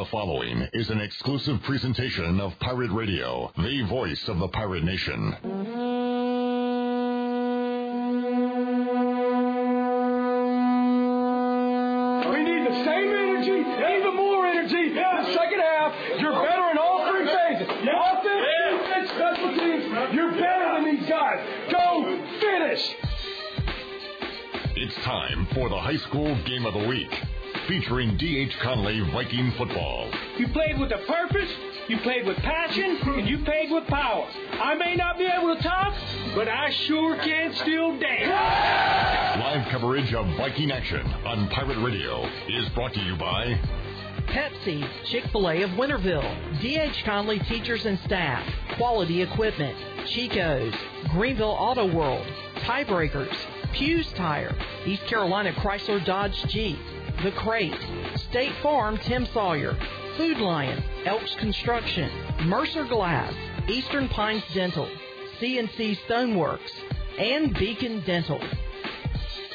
The following is an exclusive presentation of Pirate Radio, the voice of the pirate nation. We need the same energy, even more energy. in The second half, you're better in all three phases. Offense, defense, special teams. You're better than these guys. Go finish. It's time for the high school game of the week, featuring D.H. Conley Viking football. You played with a purpose, you played with passion, and you played with power. I may not be able to talk, but I sure can still dance. Live coverage of Viking action on Pirate Radio is brought to you by Pepsi, Chick fil A of Winterville, D.H. Conley teachers and staff, quality equipment, Chico's, Greenville Auto World, Tiebreakers, Pugh's Tire, East Carolina Chrysler Dodge Jeep, The Crate, State Farm Tim Sawyer, Food Lion, Elks Construction, Mercer Glass, Eastern Pines Dental, CNC Stoneworks, and Beacon Dental.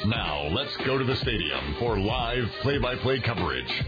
Now, let's go to the stadium for live play by play coverage.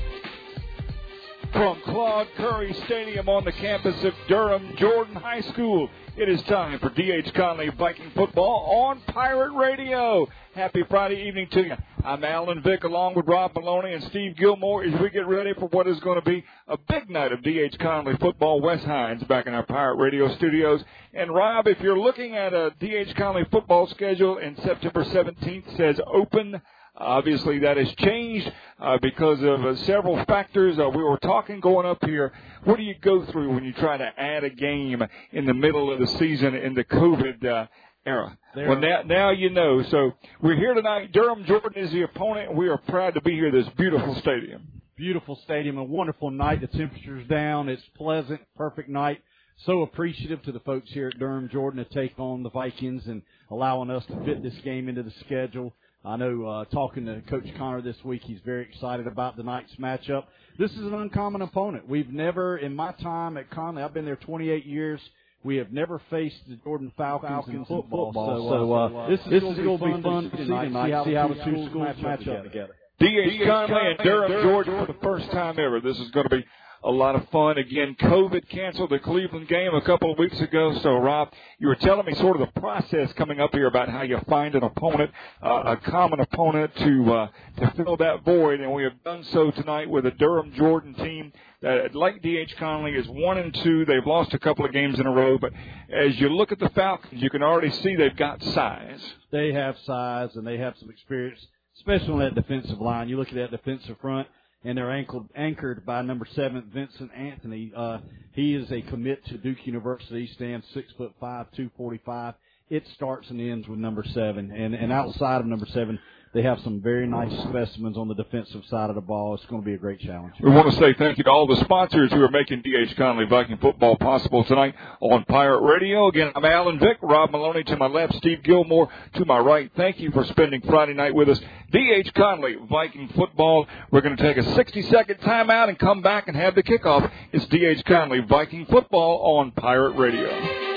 From Claude Curry Stadium on the campus of Durham Jordan High School, it is time for D.H. Conley Viking football on Pirate Radio. Happy Friday evening to you. I'm Alan Vick along with Rob Maloney and Steve Gilmore as we get ready for what is going to be a big night of D.H. Conley football. Wes Hines back in our Pirate Radio studios. And Rob, if you're looking at a D.H. Conley football schedule and September 17th says open Obviously, that has changed uh, because of uh, several factors. Uh, we were talking going up here. What do you go through when you try to add a game in the middle of the season in the COVID uh, era? There well, now, now you know. So we're here tonight. Durham Jordan is the opponent, and we are proud to be here. at This beautiful stadium. Beautiful stadium, a wonderful night. The temperature's down. It's pleasant, perfect night. So appreciative to the folks here at Durham Jordan to take on the Vikings and allowing us to fit this game into the schedule. I know uh, talking to Coach Connor this week, he's very excited about tonight's matchup. This is an uncommon opponent. We've never, in my time at Conley, I've been there 28 years. We have never faced the Jordan Falcons, Falcons in football. football. So, uh, So, uh, this is, this going is to gonna be fun to to see tonight, see how the two schools match up together. together. D.H. Conley and Durham Jordan for the first time ever. This is going to be a lot of fun. Again, COVID canceled the Cleveland game a couple of weeks ago. So, Rob, you were telling me sort of the process coming up here about how you find an opponent, uh, a common opponent to uh, to fill that void, and we have done so tonight with a Durham Jordan team that, like D.H. Conley, is one and two. They've lost a couple of games in a row, but as you look at the Falcons, you can already see they've got size. They have size and they have some experience, especially on that defensive line. You look at that defensive front, and they're anchored, anchored by number seven, Vincent Anthony. Uh, he is a commit to Duke University. Stands six foot five, two forty five. It starts and ends with number seven, and and outside of number seven, they have some very nice specimens on the defensive side of the ball. It's going to be a great challenge. We want to say thank you to all the sponsors who are making D.H. Conley Viking football possible tonight on Pirate Radio. Again, I'm Alan Vick, Rob Maloney to my left, Steve Gilmore to my right. Thank you for spending Friday night with us. D.H. Conley Viking football. We're going to take a 60 second timeout and come back and have the kickoff. It's D.H. Conley Viking football on Pirate Radio.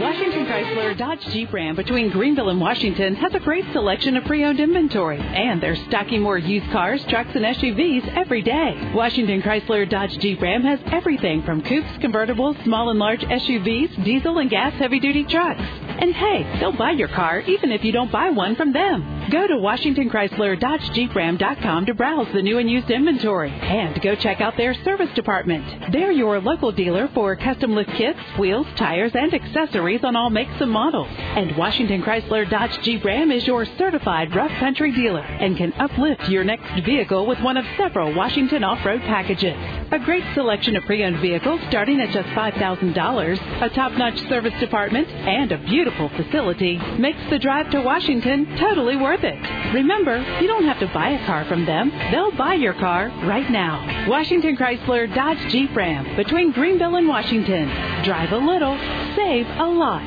Washington Chrysler Dodge Jeep Ram between Greenville and Washington has a great selection of pre-owned inventory, and they're stocking more used cars, trucks, and SUVs every day. Washington Chrysler Dodge Jeep Ram has everything from coupes, convertibles, small and large SUVs, diesel and gas heavy-duty trucks. And hey, they'll buy your car even if you don't buy one from them. Go to WashingtonChryslerDodgeJeepRam.com to browse the new and used inventory and go check out their service department. They're your local dealer for custom lift kits, wheels, tires, and accessories on all makes and models. And Washington Chrysler Dodge Jeep Ram is your certified rough country dealer and can uplift your next vehicle with one of several Washington off-road packages. A great selection of pre-owned vehicles starting at just $5,000, a top-notch service department, and a beautiful facility makes the drive to Washington totally worth it. Remember, you don't have to buy a car from them. They'll buy your car right now. Washington Chrysler Dodge Jeep Ram between Greenville and Washington. Drive a little, save a lot.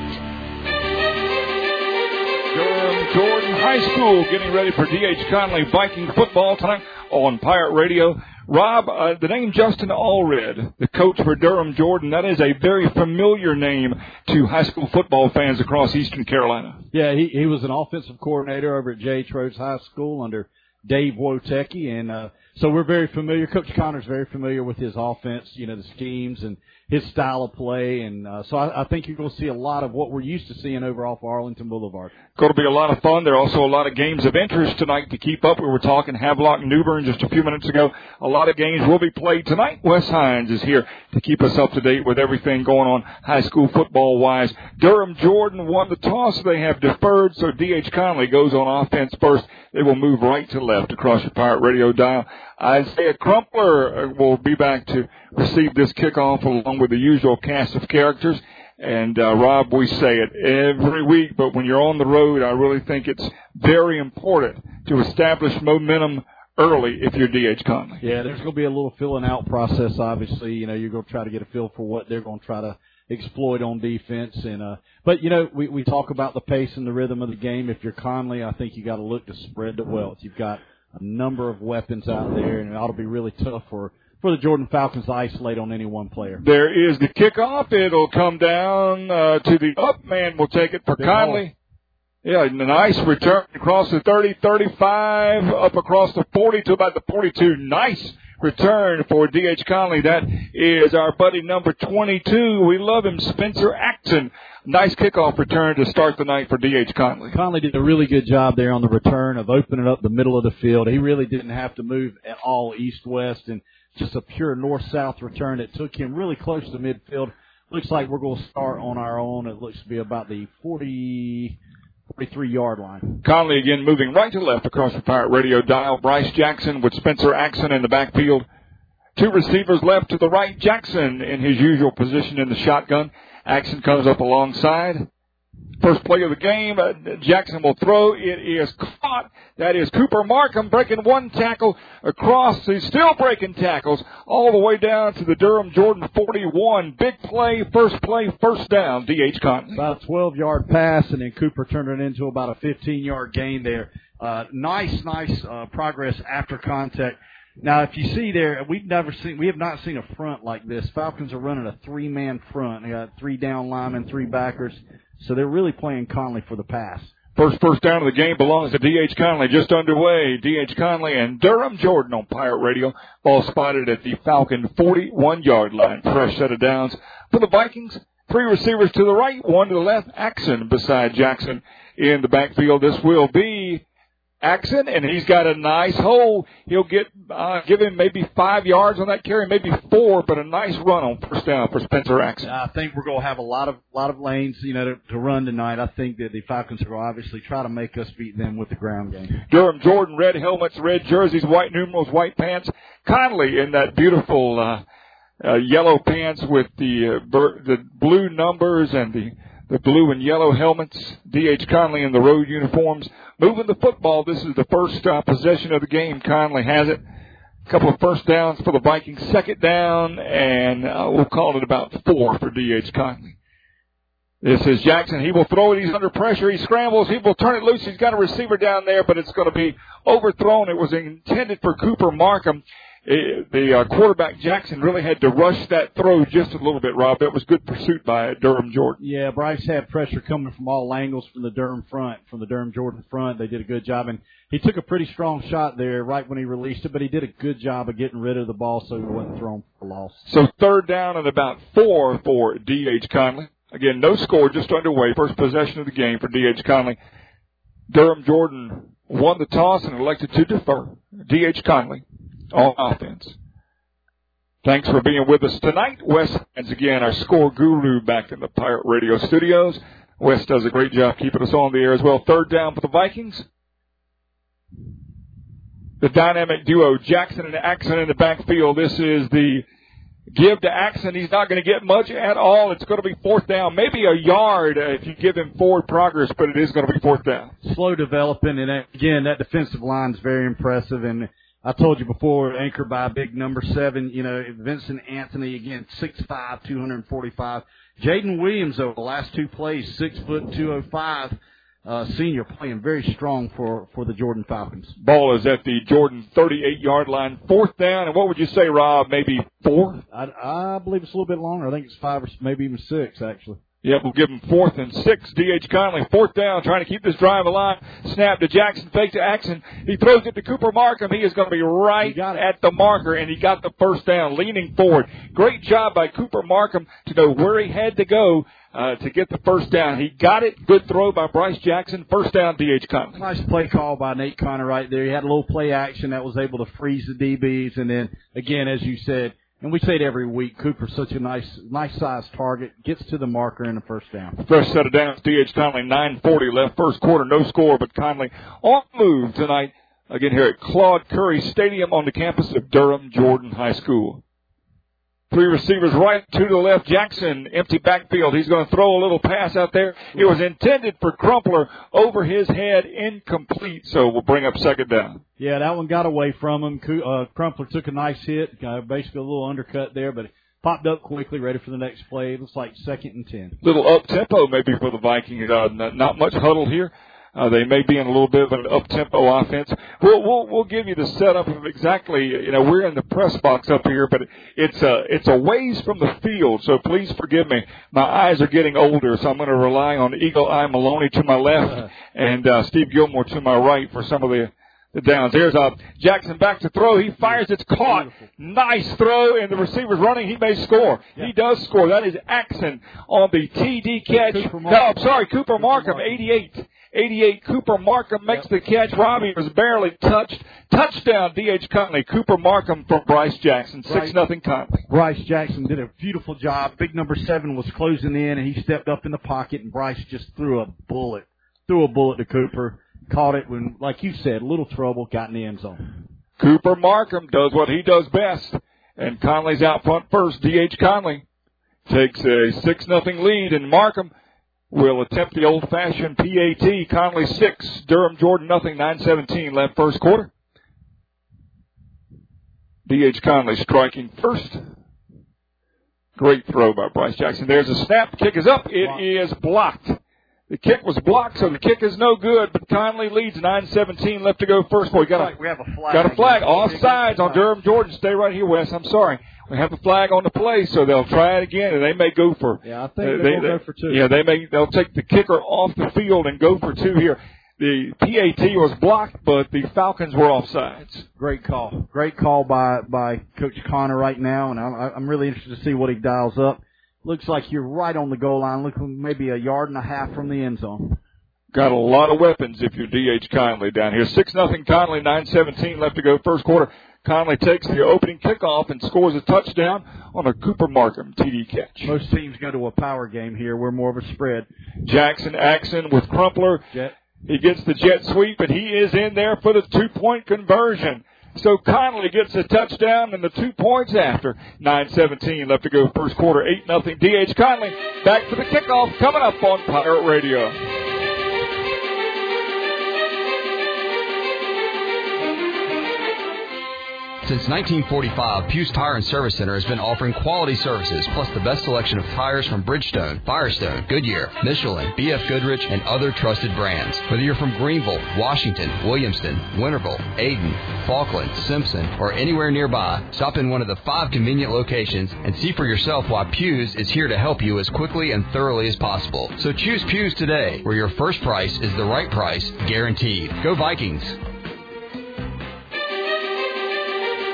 Durham Jordan High School getting ready for D.H. Conley Viking football tonight on Pirate Radio. Rob, uh, the name Justin Allred, the coach for Durham Jordan, that is a very familiar name to high school football fans across Eastern Carolina. Yeah, he he was an offensive coordinator over at J.H. Rose High School under Dave Wotecki, and uh, so we're very familiar. Coach Connor's very familiar with his offense, you know, the schemes and his style of play, and uh, so I, I think you're going to see a lot of what we're used to seeing over off Arlington Boulevard. Going to be a lot of fun. There are also a lot of games of interest tonight to keep up. We were talking Havelock New Bern just a few minutes ago. A lot of games will be played tonight. Wes Hines is here to keep us up to date with everything going on high school football wise. Durham Jordan won the toss. They have deferred, so D.H. Conley goes on offense first. They will move right to left across your pirate radio dial. Isaiah Crumpler uh, will be back to receive this kickoff along with the usual cast of characters. And uh, Rob, we say it every week, but when you're on the road, I really think it's very important to establish momentum early if you're DH Conley. Yeah, there's going to be a little filling out process. Obviously, you know, you're going to try to get a feel for what they're going to try to exploit on defense. And uh, but you know, we we talk about the pace and the rhythm of the game. If you're Conley, I think you got to look to spread the wealth. You've got a number of weapons out there, and it ought to be really tough for for the Jordan Falcons to isolate on any one player. There is the kickoff. It'll come down uh, to the up man. will take it for Conley. Yeah, a nice return across the 30, 35, up across the 40 to about the 42. Nice return for D.H. Conley. That is our buddy number 22. We love him, Spencer Axon. Nice kickoff return to start the night for D.H. Conley. Conley did a really good job there on the return of opening up the middle of the field. He really didn't have to move at all east-west and just a pure north-south return that took him really close to midfield. Looks like we're going to start on our own. It looks to be about the 40, 43 yard line. Conley again moving right to left across the Pirate Radio dial. Bryce Jackson with Spencer Axon in the backfield. Two receivers left to the right. Jackson in his usual position in the shotgun. Axon comes up alongside. First play of the game, uh, Jackson will throw. It is caught. That is Cooper Markham breaking one tackle across. He's still breaking tackles all the way down to the Durham Jordan 41. Big play, first play, first down, D.H. Conley. About a 12 yard pass, and then Cooper turned it into about a 15 yard gain there. Uh, nice, nice uh, progress after contact. Now, if you see there, we've never seen, we have not seen a front like this. Falcons are running a three man front. They got three down linemen, three backers. So they're really playing Conley for the pass. First first down of the game belongs to D.H. Conley. Just underway. D.H. Conley and Durham Jordan on Pirate Radio. Ball spotted at the Falcon 41 yard line. Fresh set of downs for the Vikings. Three receivers to the right, one to the left. Axon beside Jackson in the backfield. This will be Axon, and he's got a nice hole. He'll get uh, give him maybe five yards on that carry, maybe four, but a nice run on first down for Spencer Axon. I think we're going to have a lot of lot of lanes, you know, to, to run tonight. I think that the Falcons to obviously try to make us beat them with the ground game. Durham Jordan, red helmets, red jerseys, white numerals, white pants. Conley in that beautiful uh, uh, yellow pants with the uh, bur- the blue numbers and the the blue and yellow helmets. D.H. Conley in the road uniforms. Moving the football. This is the first uh, possession of the game. Conley has it. A couple of first downs for the Vikings. Second down, and uh, we'll call it about four for D.H. Conley. This is Jackson. He will throw it. He's under pressure. He scrambles. He will turn it loose. He's got a receiver down there, but it's going to be overthrown. It was intended for Cooper Markham it, the uh, quarterback Jackson really had to rush that throw just a little bit, Rob. That was good pursuit by Durham Jordan. Yeah, Bryce had pressure coming from all angles from the Durham front, from the Durham Jordan front. They did a good job, and he took a pretty strong shot there right when he released it, but he did a good job of getting rid of the ball so he wasn't thrown for loss. So third down and about four for D.H. Conley. Again, no score, just underway. First possession of the game for D.H. Conley. Durham Jordan won the toss and elected to defer. D.H. Conley on offense. Thanks for being with us tonight. Wes, once again, our score guru back in the Pirate Radio studios. Wes does a great job keeping us on the air as well. Third down for the Vikings. The dynamic duo, Jackson and Axon in the backfield. This is the give to Axon. He's not going to get much at all. It's going to be fourth down, maybe a yard uh, if you give him forward progress, but it is going to be fourth down. Slow developing, and again, that defensive line is very impressive. And I told you before, anchored by big number seven, you know, Vincent Anthony, again, six five, two hundred forty-five. Jaden Williams, over the last two plays, six foot, 205, uh, senior, playing very strong for, for the Jordan Falcons. Ball is at the Jordan 38 yard line, fourth down. And what would you say, Rob? Maybe four? I, I believe it's a little bit longer. I think it's five or maybe even six, actually. Yep, we'll give him fourth and six. D.H. Conley, fourth down, trying to keep this drive alive. Snap to Jackson, fake to Axon. He throws it to Cooper Markham. He is going to be right at the marker, and he got the first down, leaning forward. Great job by Cooper Markham to know where he had to go uh, to get the first down. He got it. Good throw by Bryce Jackson. First down, D.H. Conley. Nice play call by Nate Connor right there. He had a little play action that was able to freeze the DBs, and then again, as you said, and we say it every week. Cooper's such a nice, nice sized target. Gets to the marker in the first down. First set of downs. D.H. Conley, 9:40 left. First quarter, no score, but Conley on move tonight. Again here at Claude Curry Stadium on the campus of Durham Jordan High School. Three receivers right, two to the left. Jackson, empty backfield. He's going to throw a little pass out there. It was intended for Crumpler over his head, incomplete. So we'll bring up second down. Yeah, that one got away from him. Uh, Crumpler took a nice hit, uh, basically a little undercut there, but popped up quickly, ready for the next play. It looks like second and ten. Little up tempo maybe for the Vikings. Uh, not much huddle here. Uh, they may be in a little bit of an up-tempo offense. We'll, we'll, we'll give you the setup of exactly, you know, we're in the press box up here, but it's a, it's a ways from the field, so please forgive me. My eyes are getting older, so I'm going to rely on Eagle Eye Maloney to my left and, uh, Steve Gilmore to my right for some of the, the downs. There's uh, Jackson back to throw. He fires. It's caught. Nice throw, and the receiver's running. He may score. Yeah. He does score. That is Axon on the TD catch. No, I'm sorry, Cooper Markham, 88. 88, Cooper Markham makes yep. the catch. Robbie was barely touched. Touchdown, D.H. Conley. Cooper Markham from Bryce Jackson. 6 nothing Conley. Bryce Jackson did a beautiful job. Big number seven was closing in, and he stepped up in the pocket, and Bryce just threw a bullet. Threw a bullet to Cooper. Caught it when, like you said, little trouble, got in the end zone. Cooper Markham does what he does best, and Conley's out front first. D.H. Conley takes a 6 nothing lead, and Markham will attempt the old-fashioned PAT. Conley six, Durham Jordan nothing. Nine seventeen left first quarter. D.H. Conley striking first. Great throw by Bryce Jackson. There's a snap. Kick is up. It blocked. is blocked. The kick was blocked, so the kick is no good. But Conley leads 9-17 left to go first quarter. Got a, we have a flag. Got a flag. Off sides on Durham Jordan. Stay right here, Wes. I'm sorry we have a flag on the play, so they'll try it again, and they may go for. Yeah, I think uh, they, will go for two. Yeah, they may. They'll take the kicker off the field and go for two here. The PAT was blocked, but the Falcons were offsides. Great call. Great call by by Coach Connor right now, and I'm, I'm really interested to see what he dials up. Looks like you're right on the goal line, looking maybe a yard and a half from the end zone. Got a lot of weapons if you're DH Conley down here. Six nothing Conley, nine seventeen left to go first quarter. Conley takes the opening kickoff and scores a touchdown on a Cooper Markham TD catch. Most teams go to a power game here. We're more of a spread. Jackson Axon with Crumpler. Jet. He gets the jet sweep and he is in there for the two point conversion. So Conley gets a touchdown and the two points after. 9-17 left to go first quarter. 8 nothing. D.H. Conley back for the kickoff coming up on Pirate Radio. Since 1945, Pugh's Tire and Service Center has been offering quality services plus the best selection of tires from Bridgestone, Firestone, Goodyear, Michelin, BF Goodrich, and other trusted brands. Whether you're from Greenville, Washington, Williamston, Winterville, Ayden, Falkland, Simpson, or anywhere nearby, stop in one of the five convenient locations and see for yourself why Pugh's is here to help you as quickly and thoroughly as possible. So choose Pugh's today, where your first price is the right price, guaranteed. Go Vikings!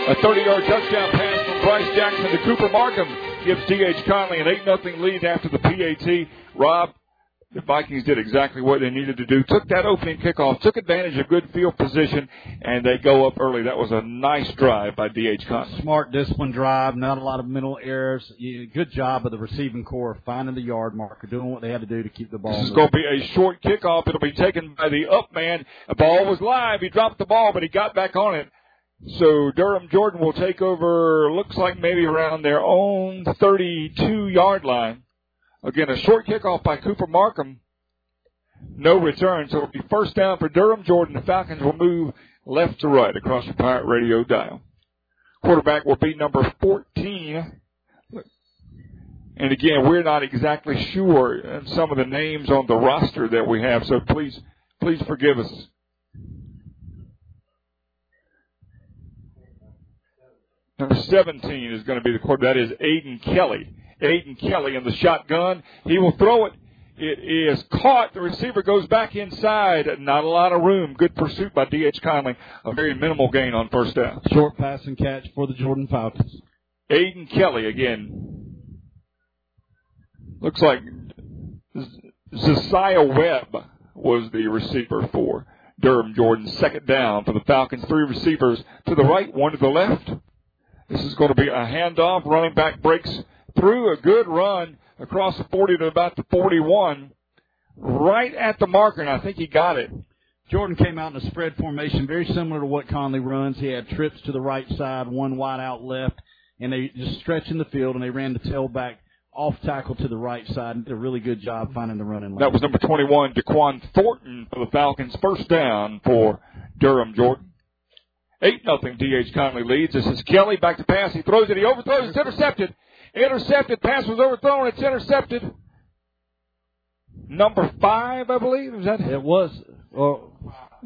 A 30-yard touchdown pass from Bryce Jackson to Cooper Markham gives D.H. Conley an 8-0 lead after the PAT. Rob, the Vikings did exactly what they needed to do. Took that opening kickoff, took advantage of good field position, and they go up early. That was a nice drive by D.H. Conley. Smart, disciplined drive, not a lot of mental errors. Good job of the receiving corps finding the yard marker, doing what they had to do to keep the ball. This is going to be a short kickoff. It'll be taken by the up man. The ball was live. He dropped the ball, but he got back on it. So Durham Jordan will take over, looks like maybe around their own 32 yard line. Again, a short kickoff by Cooper Markham. No return. So it'll be first down for Durham Jordan. The Falcons will move left to right across the Pirate Radio dial. Quarterback will be number 14. And again, we're not exactly sure some of the names on the roster that we have, so please, please forgive us. Number 17 is going to be the quarterback. That is Aiden Kelly. Aiden Kelly in the shotgun. He will throw it. It is caught. The receiver goes back inside. Not a lot of room. Good pursuit by D.H. Conley. A very minimal gain on first down. Short pass and catch for the Jordan Falcons. Aiden Kelly again. Looks like Josiah Webb was the receiver for Durham Jordan. Second down for the Falcons. Three receivers to the right, one to the left. This is going to be a handoff. Running back breaks through a good run across the 40 to about the 41, right at the marker, and I think he got it. Jordan came out in a spread formation, very similar to what Conley runs. He had trips to the right side, one wide out left, and they just stretched in the field, and they ran the tailback off tackle to the right side and did a really good job finding the running lane. That was number 21, Daquan Thornton for the Falcons. First down for Durham Jordan. 8 nothing. D.H. Conley leads. This is Kelly back to pass. He throws it. He overthrows. It's intercepted. Intercepted. Pass was overthrown. It's intercepted. Number five, I believe. Is that it? Was.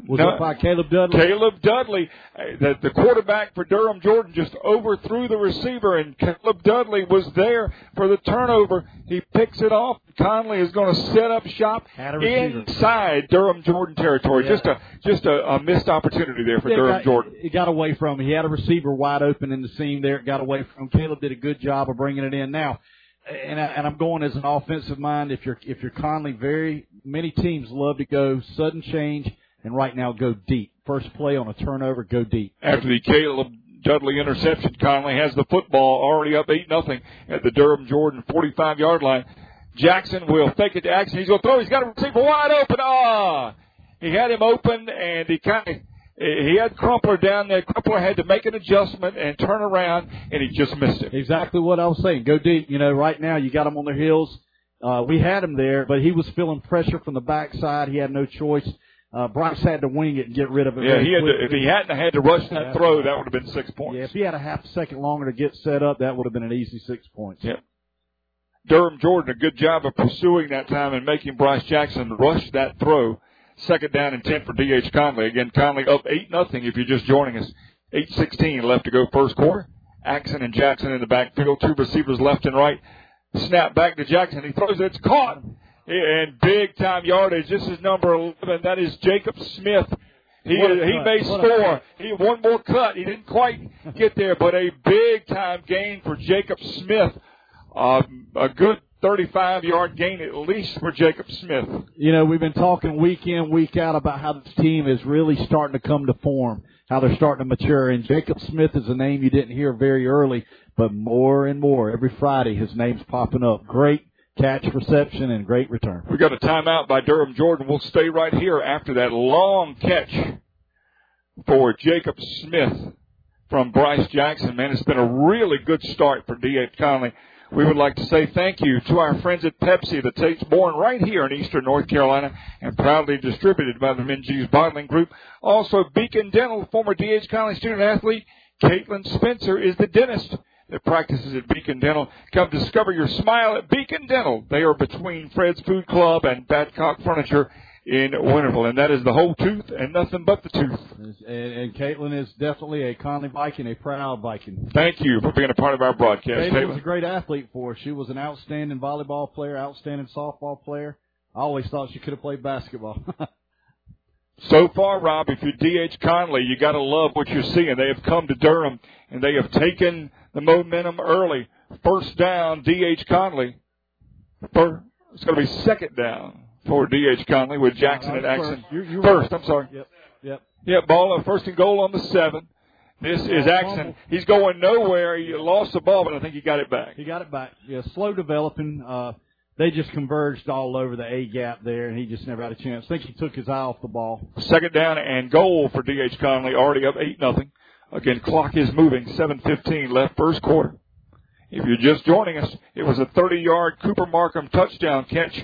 Was No. it by Caleb Dudley? Caleb Dudley, uh, the, the quarterback for Durham Jordan, just overthrew the receiver, and Caleb Dudley was there for the turnover. He picks it off. Conley is going to set up shop Had a receiver. inside Durham Jordan territory. Yeah. Just a just a, a missed opportunity there for Yeah, Durham got, Jordan. It got away from him. He had a receiver wide open in the seam there. It got away from him. Caleb did a good job of bringing it in. Now, and, I, and I'm going as an offensive mind. If you're if you're Conley, very many teams love to go sudden change, and right now go deep. First play on a turnover, go deep. After the Caleb Dudley interception, Conley has the football already up eight nothing at the Durham Jordan 45 yard line. Jackson will fake it to Axon. He's going to throw. He's got a receiver wide open. Ah, he had him open, and he kind of he had Crumpler down there. Crumpler had to make an adjustment and turn around, and he just missed it. Exactly what I was saying. Go deep. You know, right now you got him on their heels. Uh, we had him there, but he was feeling pressure from the backside. He had no choice. Uh, Bryce had to wing it and get rid of it. Yeah, he had to, if he hadn't had to rush that Yeah. throw, that would have been six points. Yeah, if he had a half second longer to get set up, that would have been an easy six points. Yep. Durham Jordan, a good job of pursuing that time and making Bryce Jackson rush that throw. Second down and 10 for D.H. Conley. Again, Conley up 8 nothing if you're just joining us. 8.16 left to go first quarter. Axon and Jackson in the backfield. Two receivers left and right. Snap back to Jackson. He throws it. It's caught. And big time yardage. This is number 11. That is Jacob Smith. He, he may score. He one more cut. He didn't quite get there, but a big time gain for Jacob Smith. Uh, a good 35 yard gain at least for Jacob Smith. You know, we've been talking week in, week out about how this team is really starting to come to form, how they're starting to mature. And Jacob Smith is a name you didn't hear very early, but more and more every Friday his name's popping up. Great catch reception and great return. We got a timeout by Durham Jordan. We'll stay right here after that long catch for Jacob Smith from Bryce Jackson. Man, it's been a really good start for D.H. Conley. We would like to say thank you to our friends at Pepsi, the tate's born right here in eastern North Carolina and proudly distributed by the Minges Bottling Group. Also, Beacon Dental, former D.H. Conley student athlete, Caitlin Spencer is the dentist that practices at Beacon Dental. Come discover your smile at Beacon Dental. They are between Fred's Food Club and Badcock Furniture in Winterville, and that is the whole tooth and nothing but the tooth. And, and Caitlin is definitely a Conley Viking, a proud Viking. Thank you for being a part of our broadcast, Caitlin was a great athlete for us. She was an outstanding volleyball player, outstanding softball player. I always thought she could have played basketball. So far, Rob, if you're D.H. Conley, you got to love what you're seeing. They have come to Durham and they have taken the momentum early. First down, D.H. Conley. For, it's going to be second down for D.H. Conley with Jackson and First. Axon. First, right. I'm sorry. Yep, yep. Yeah, ball uh, first and goal on the seven. This is Axon. He's going nowhere. He lost the ball, but I think he got it back. He got it back. Yeah, slow developing. Uh, they just converged all over the A gap there, and he just never had a chance. I think he took his eye off the ball. Second down and goal for D.H. Conley, already up 8 nothing. Again, clock is moving, 7.15 left first quarter. If you're just joining us, it was a 30 yard Cooper Markham touchdown catch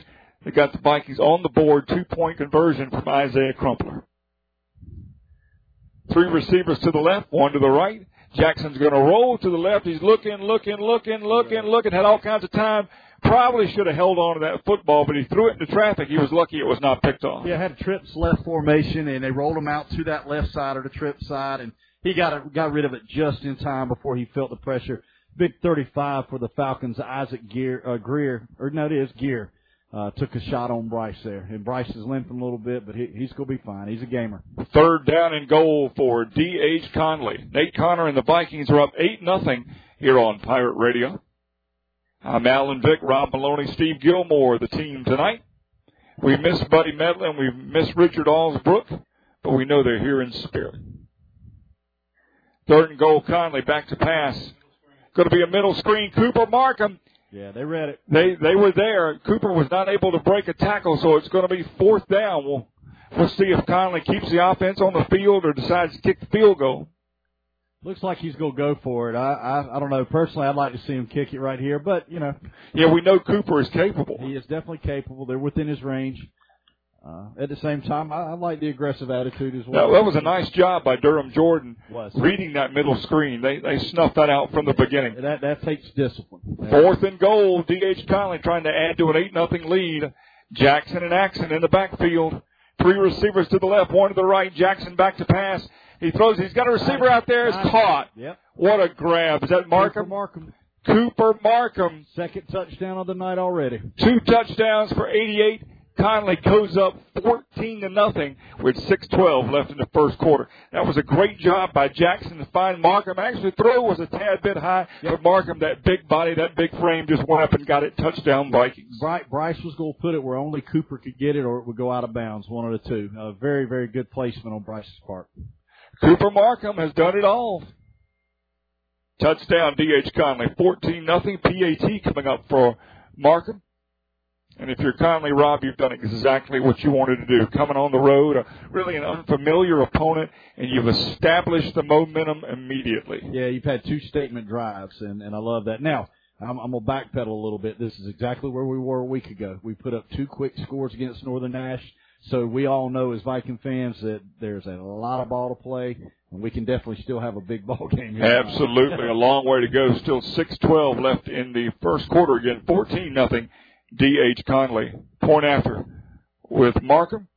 that got the Vikings on the board, two point conversion from Isaiah Crumpler. Three receivers to the left, one to the right. Jackson's going to roll to the left. He's looking, looking, looking, looking, looking, had all kinds of time. Probably should have held on to that football, but he threw it into traffic. He was lucky it was not picked off. Yeah, had trips left formation, and they rolled him out to that left side or the trip side, and he got got rid of it just in time before he felt the pressure. big 35 for the Falcons, Isaac Gear, uh, Greer, or no, it is Gear, uh, took a shot on Bryce there. And Bryce is limping a little bit, but he, he's going to be fine. He's a gamer. Third down and goal for D.H. Conley. Nate Connor and the Vikings are up 8 nothing here on Pirate Radio. I'm Alan Vick, Rob Maloney, Steve Gilmore, the team tonight. We miss Buddy Medlin, we miss Richard Allsbrook, but we know they're here in spirit. Third and goal, Conley back to pass. Going to be a middle screen. Cooper Markham. Yeah, they read it. They they were there. Cooper was not able to break a tackle, so it's going to be fourth down. We'll we'll see if Conley keeps the offense on the field or decides to kick the field goal. Looks like he's going to go for it. I, I I don't know. Personally, I'd like to see him kick it right here, but you know. Yeah, we know Cooper is capable. He is definitely capable. They're within his range. Uh, at the same time, I, I like the aggressive attitude as well. That, that was a nice job by Durham Jordan Was. reading that middle screen. They they snuffed that out from the beginning. That that takes discipline. Fourth and goal. D.H. Conley trying to add to an eight nothing lead. Jackson and Axon in the backfield. Three receivers to the left, one to the right. Jackson back to pass. He throws. He's got a receiver out there. It's caught. Yep. What a grab! Is that Cooper Markham? Markham. Cooper Markham. Second touchdown of the night already. Two touchdowns for 88. Conley goes up 14 to nothing with 6:12 left in the first quarter. That was a great job by Jackson to find Markham. Actually, the throw was a tad bit high, but Markham, that big body, that big frame, just went up and got it. Touchdown Vikings. Bryce was going to put it where only Cooper could get it, or it would go out of bounds. One of the two. A very, very good placement on Bryce's part. Cooper Markham has done it all. Touchdown D.H. Conley, 14 nothing. PAT coming up for Markham. And if you're Conley, Rob, you've done exactly what you wanted to do. Coming on the road, a, really an unfamiliar opponent, and you've established the momentum immediately. Yeah, you've had two statement drives, and, and I love that. Now, I'm, I'm going to backpedal a little bit. This is exactly where we were a week ago. We put up two quick scores against Northern Nash. So we all know as Viking fans that there's a lot of ball to play, and we can definitely still have a big ball game. here. Absolutely, a long way to go. Still 6-12 left in the first quarter. Again, 14 nothing. D.H. Conley. Point after with Markham.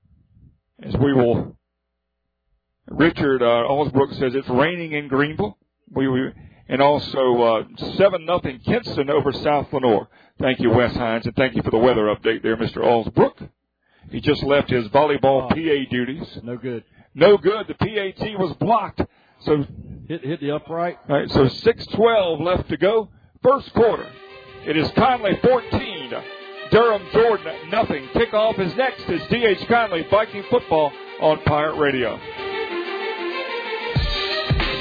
As we will, Richard uh, Allsbrook says it's raining in Greenville. We, we and also uh, seven nothing Kinston over South Lenoir. Thank you, Wes Hines, and thank you for the weather update there, Mr. Allsbrook. He just left his volleyball PA duties. No good. No good. The PAT was blocked. So Hit hit the upright. all right, so 6-12 left to go. First quarter. It is Conley 14, Durham Jordan nothing. Kickoff is next. It's D.H. Conley Viking football on Pirate Radio.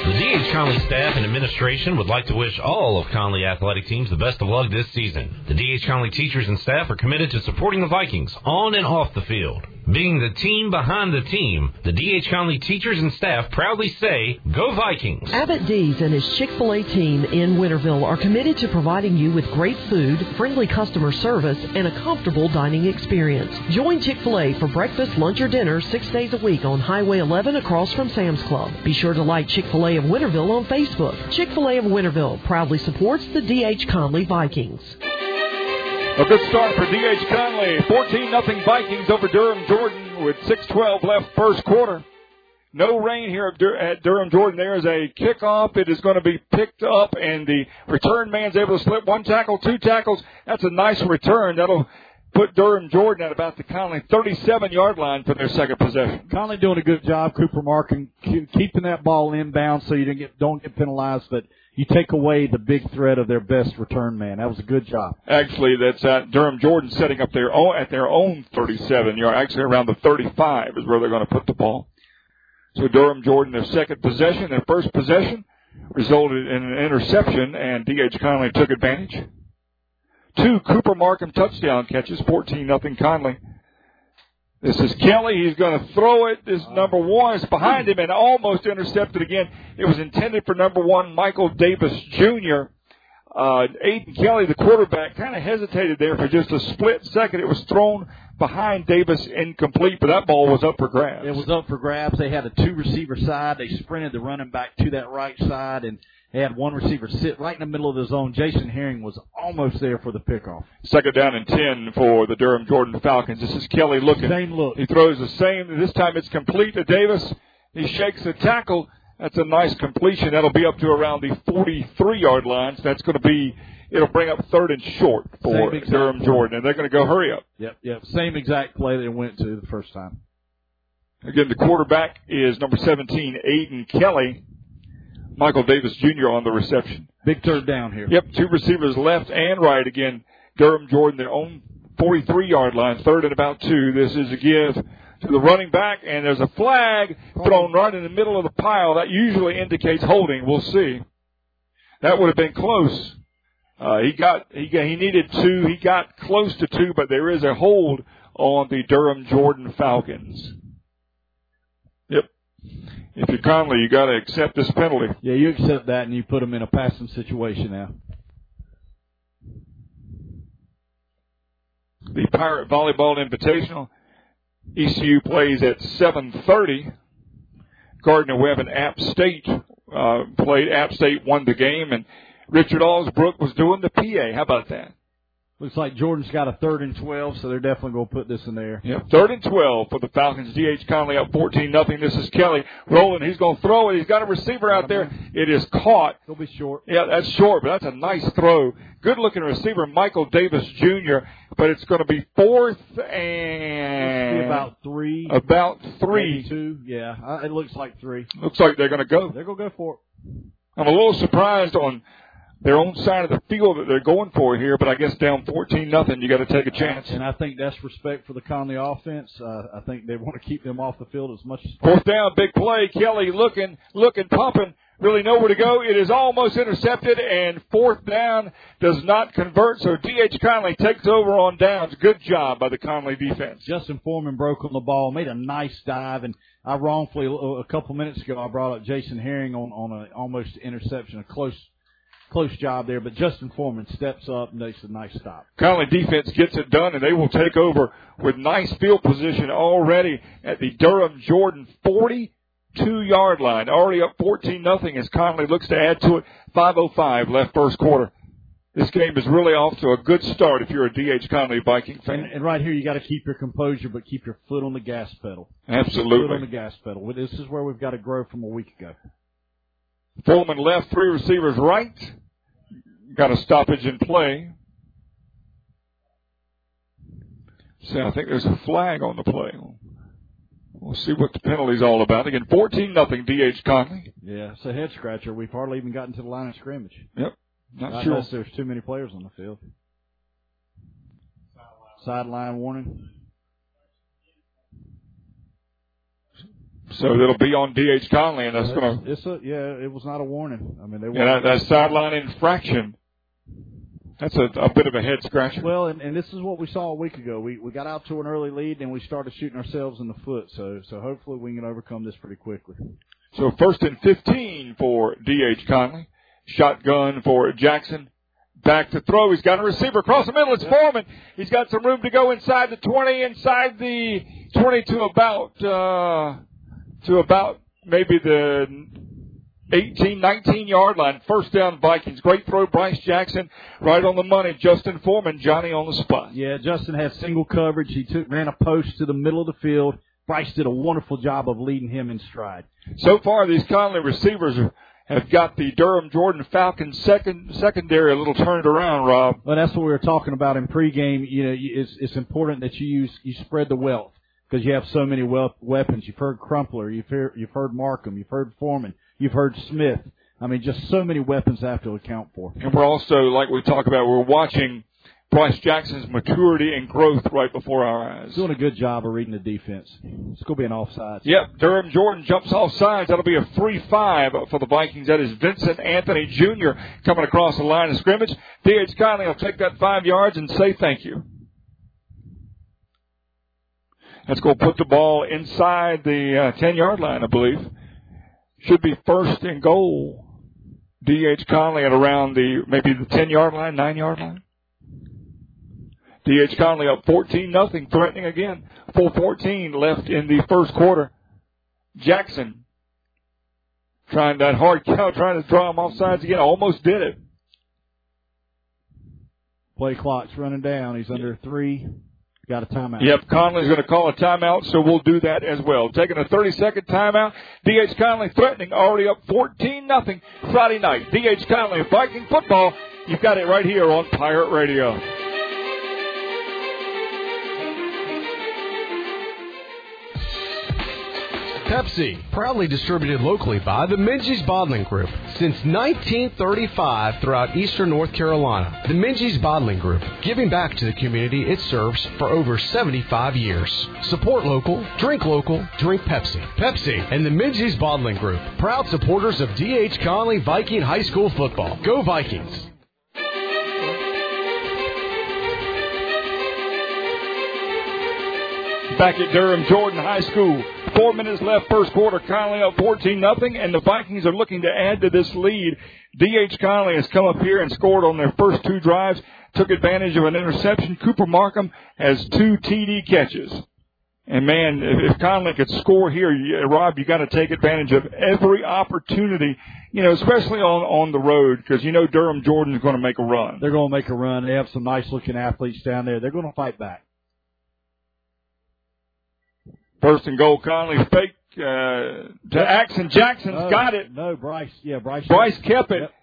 The D.H. Conley staff and administration would like to wish all of Conley athletic teams the best of luck this season. The D.H. Conley teachers and staff are committed to supporting the Vikings on and off the field. Being the team behind the team, the D.H. Conley teachers and staff proudly say, Go Vikings! Abbott D's and his Chick-fil-A team in Winterville are committed to providing you with great food, friendly customer service, and a comfortable dining experience. Join Chick-fil-A for breakfast, lunch, or dinner six days a week on Highway 11 across from Sam's Club. Be sure to like Chick-fil-A of Winterville on Facebook. Chick-fil-A of Winterville proudly supports the D.H. Conley Vikings. A good start for D.H. Conley. 14 nothing Vikings over Durham Jordan with 6-12 left first quarter. No rain here at Durham Jordan. There is a kickoff. It is going to be picked up, and the return man's able to slip one tackle, two tackles. That's a nice return. That'll put Durham Jordan at about the Conley 37 yard line for their second possession. Conley doing a good job. Cooper Markham ke- keeping that ball inbound so you don't get penalized, but you take away the big threat of their best return man. That was a good job. Actually, that's at Durham Jordan setting up their own at their own 37 yard. Actually, around the 35 is where they're going to put the ball. So Durham Jordan, their second possession, their first possession resulted in an interception, and D.H. Conley took advantage. Two Cooper Markham touchdown catches, 14 nothing Conley. This is Kelly. He's going to throw it. This number one is behind him and almost intercepted again. It was intended for number one, Michael Davis Jr. Uh, Aiden Kelly, the quarterback, kind of hesitated there for just a split second. It was thrown behind Davis incomplete, but that ball was up for grabs. It was up for grabs. They had a two receiver side. They sprinted the running back to that right side, and they had one receiver sit right in the middle of the zone. Jason Herring was almost there for the pickoff. Second down and 10 for the Durham Jordan Falcons. This is Kelly looking. Same look. He throws the same. This time it's complete to Davis. He shakes the tackle. That's a nice completion. That'll be up to around the 43 yard line. So that's going to be, it'll bring up third and short for Durham. Jordan. And they're going to go hurry up. Yep, yep. Same exact play it went to the first time. Again, the quarterback is number 17, Aiden Kelly. Michael Davis Jr. on the reception. Big third down here. Yep, two receivers left and right. Again, Durham Jordan, their own 43 yard line, third and about two. This is a give to the running back, and there's a flag thrown right in the middle of the pile. That usually indicates holding. We'll see. That would have been close. Uh, he got he got, he needed two. He got close to two, but there is a hold on the Durham Jordan Falcons. If you're Conley, you got to accept this penalty. Yeah, you accept that and you put them in a passing situation now. the Pirate Volleyball Invitational. ECU plays at 7:30. Gardner Webb and App State uh, played. App State won the game, and Richard Allsbrook was doing the PA. How about that? Looks like Jordan's got a third and 12, so they're definitely going to put this in there. Yep. Third and 12 for the Falcons. D.H. Conley up 14 nothing. This is Kelly rolling. He's going to throw it. He's got a receiver out there. It is caught. He'll be short. Yeah, that's short, but that's a nice throw. Good looking receiver, Michael Davis Jr., but it's going to be fourth and Be about three. about three. two. Yeah, it looks like three. Looks like they're going to go. They're going to go for it. I'm a little surprised on their own side of the field that they're going for here, but I guess down 14 nothing, you got to take a chance. And I think that's respect for the Conley offense. Uh, I think they want to keep them off the field as much as Fourth down, big play. Kelly looking, looking, pumping, really nowhere to go. It is almost intercepted, and fourth down does not convert. So D.H. Conley takes over on downs. Good job by the Conley defense. Justin Foreman broke on the ball, made a nice dive, and I wrongfully a couple minutes ago I brought up Jason Herring on on a almost interception, a close close job there, but Justin Foreman steps up and makes a nice stop. Conley defense gets it done, and they will take over with nice field position already at the Durham Jordan 42 yard line. Already up 14 nothing as Conley looks to add to it. 5:05 left first quarter. This game is really off to a good start if you're a DH Conley Viking fan. and right here, you got to keep your composure, but keep your foot on the gas pedal. Foot on the gas pedal. This is where we've got to grow from a week ago. Foreman left, three receivers right. Got a stoppage in play. So I think there's a flag on the play. We'll see what the penalty's all about. Again, 14 nothing DH Conley. Yeah, it's a head scratcher. We've hardly even gotten to the line of scrimmage. Yep. Not Not sure. unless there's too many players on the field. Sideline warning. So it'll be on DH Conley, and that's going to It's a yeah. It was not a warning. I mean, they yeah, that, that sideline infraction. That's a, a bit of a head scratcher. Well, and, and this is what we saw a week ago. We we got out to an early lead and we started shooting ourselves in the foot. So so hopefully we can overcome this pretty quickly. So first and 15 for D.H. Conley. Shotgun for Jackson. Back to throw. He's got a receiver across the middle. It's Foreman. He's got some room to go inside the 20, inside the 20 to about, uh, to about maybe the 18, 19 yard line. First down Vikings. Great throw. Bryce Jackson right on the money. Justin Foreman, Johnny on the spot. Yeah, Justin had single coverage. He took ran a post to the middle of the field. Bryce did a wonderful job of leading him in stride. So far, these Conley receivers are, have got the Durham Jordan Falcons second secondary a little turned around, Rob. Well, that's what we were talking about in pregame. You know, it's it's important that you use you spread the wealth because you have so many weapons. You've heard Crumpler, you've heard you've heard Markham, you've heard Foreman, you've heard Smith. I mean, just so many weapons to have to account for. And we're also, like we talk about, we're watching Bryce Jackson's maturity and growth right before our eyes. Doing a good job of reading the defense. It's going to be an offside. Yep, Durham Jordan jumps off sides. That'll be a free five for the Vikings. That is Vincent Anthony Jr. coming across the line of scrimmage. D.H. Conley will take that five yards and say thank you. That's going to put the ball inside the uh, 10 yard line, I believe. Should be first and goal. D.H. Conley at around the, maybe the 10 yard line, 9 yard line. D.H. Conley up 14 nothing, threatening again. 414 left in the first quarter. Jackson trying that hard count, trying to draw him off sides again. Almost did it. Play clock's running down. He's under three. Got a timeout. Yep, Conley's going to call a timeout, so we'll do that as well. Taking a 30 second timeout. DH Conley threatening, already up 14 nothing Friday night. DH Conley, Viking football. You've got it right here on Pirate Radio. Pepsi, proudly distributed locally by the Minges Bottling Group since 1935 throughout eastern North Carolina. The Minges Bottling Group, giving back to the community it serves for over 75 years. Support local, drink local, drink Pepsi. Pepsi and the Minges Bottling Group, proud supporters of D.H. Conley Viking High School football. Go Vikings! Back at Durham Jordan High School. Four minutes left, first quarter. Conley up 14 nothing, and the Vikings are looking to add to this lead. D.H. Conley has come up here and scored on their first two drives, took advantage of an interception. Cooper Markham has two TD catches. And man, if Conley could score here, Rob, you got to take advantage of every opportunity, you know, especially on on the road because you know Durham Jordan is going to make a run. They're going to make a run. They have some nice looking athletes down there. They're going to fight back. First and goal, Conley fake uh, to Axon. Jackson's no, got it. No, Bryce. Yeah, Bryce. Bryce kept it. Yep.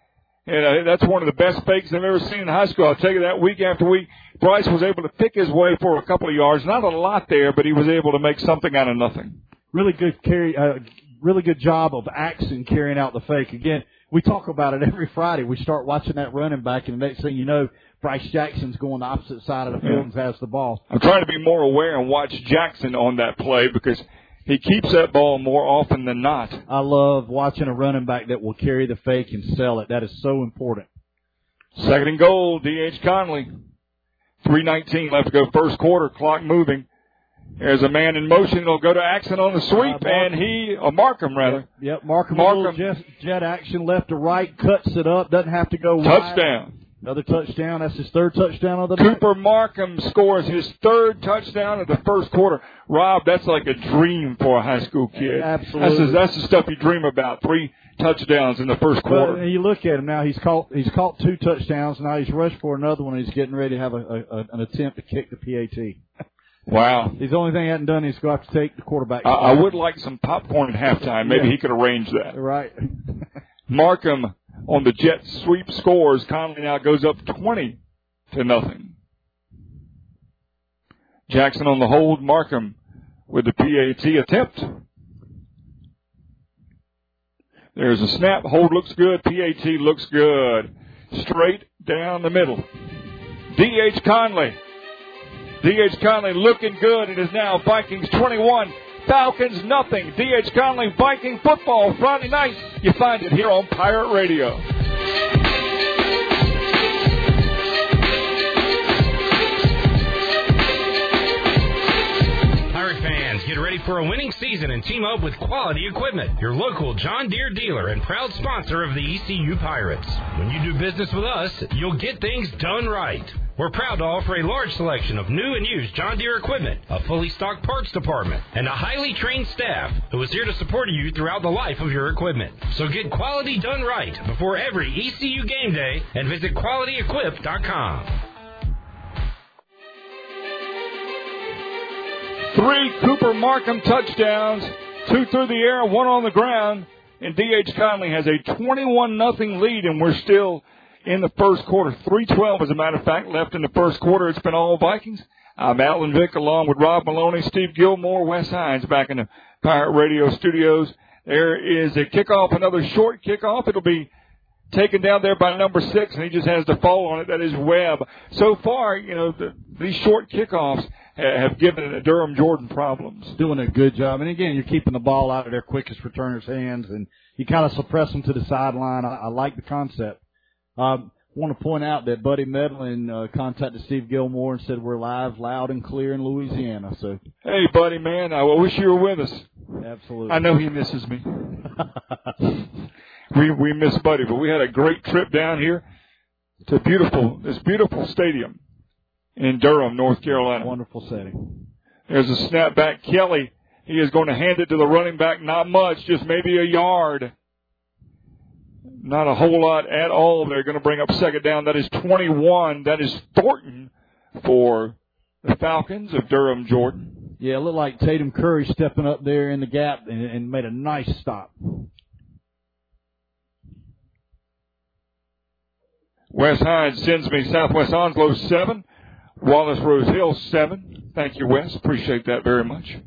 And uh, that's one of the best fakes I've ever seen in high school. I'll tell you that week after week, Bryce was able to pick his way for a couple of yards. Not a lot there, but he was able to make something out of nothing. Really good carry. Uh, really good job of Axon carrying out the fake. Again, we talk about it every Friday. We start watching that running back, and the next thing you know, Bryce Jackson's going the opposite side of the field and has the ball. I'm trying to be more aware and watch Jackson on that play because he keeps that ball more often than not. I love watching a running back that will carry the fake and sell it. That is so important. Second and goal, D.H. Conley. 319 left to go first quarter, clock moving. There's a man in motion. He'll go to Axon on the sweep, Uh, and he, a Markham rather. Yep, yep. Markham, Markham. Jet, jet action left to right, cuts it up, doesn't have to go wide. Another touchdown. That's his third touchdown of the night. Cooper Markham scores his third touchdown of the first quarter. Rob, that's like a dream for a high school kid. Absolutely. That's the, that's the stuff you dream about. Three touchdowns in the first But quarter. and you look at him now; he's caught he's caught two touchdowns. Now he's rushed for another one. He's getting ready to have a, a, an attempt to kick the PAT. Wow. He's the only thing he hasn't done is go have to take the quarterback. I, I would like some popcorn at halftime. Maybe Yeah. he could arrange that. right. Markham on the jet sweep scores. Conley now goes up 20 to nothing. Jackson on the hold. Markham with the PAT attempt. There's a snap. Hold looks good. PAT looks good. Straight down the middle. D.H. Conley. D.H. Conley looking good. It is now Vikings 21, Falcons nothing. D.H. Conley Viking football Friday night. You find it here on Pirate Radio. Fans, get ready for a winning season and team up with quality equipment. Your local John Deere dealer and proud sponsor of the ECU Pirates. When you do business with us, you'll get things done right. We're proud to offer a large selection of new and used John Deere equipment, a fully stocked parts department, and a highly trained staff who is here to support you throughout the life of your equipment. So get quality done right before every ECU game day and visit qualityequip.com. Three Cooper Markham touchdowns, two through the air, one on the ground, and D.H. Conley has a 21 nothing lead, and we're still in the first quarter. 312, as a matter of fact, left in the first quarter. It's been all Vikings. I'm Alan Vick along with Rob Maloney, Steve Gilmore, Wes Hines back in the Pirate Radio studios. There is a kickoff, another short kickoff. It'll be taken down there by number six, and he just has to fall on it. That is Webb. So far, you know, the, these short kickoffs have given the Durham Jordan problems. Doing a good job. And again, you're keeping the ball out of their quickest returners' hands, and you kind of suppress them to the sideline. I, I like the concept. Um, want to point out that Buddy Medlin uh, contacted Steve Gilmore and said we're live, loud and clear in Louisiana. So Hey, buddy, man, I wish you were with us. absolutely, I know he misses me. we we miss Buddy, but we had a great trip down here to beautiful this beautiful stadium in Durham, North Carolina. wonderful setting. There's a snap back. Kelly, he is going to hand it to the running back. Not much, just maybe a yard. Not a whole lot at all. They're going to bring up second down. That is 21. That is Thornton for the Falcons of Durham, Jordan. Yeah, it looked like Tatum Curry stepping up there in the gap and, and made a nice stop. Wes Hines sends me Southwest Onslow 7, Wallace Rose Hill 7. Thank you, Wes. Appreciate that very much.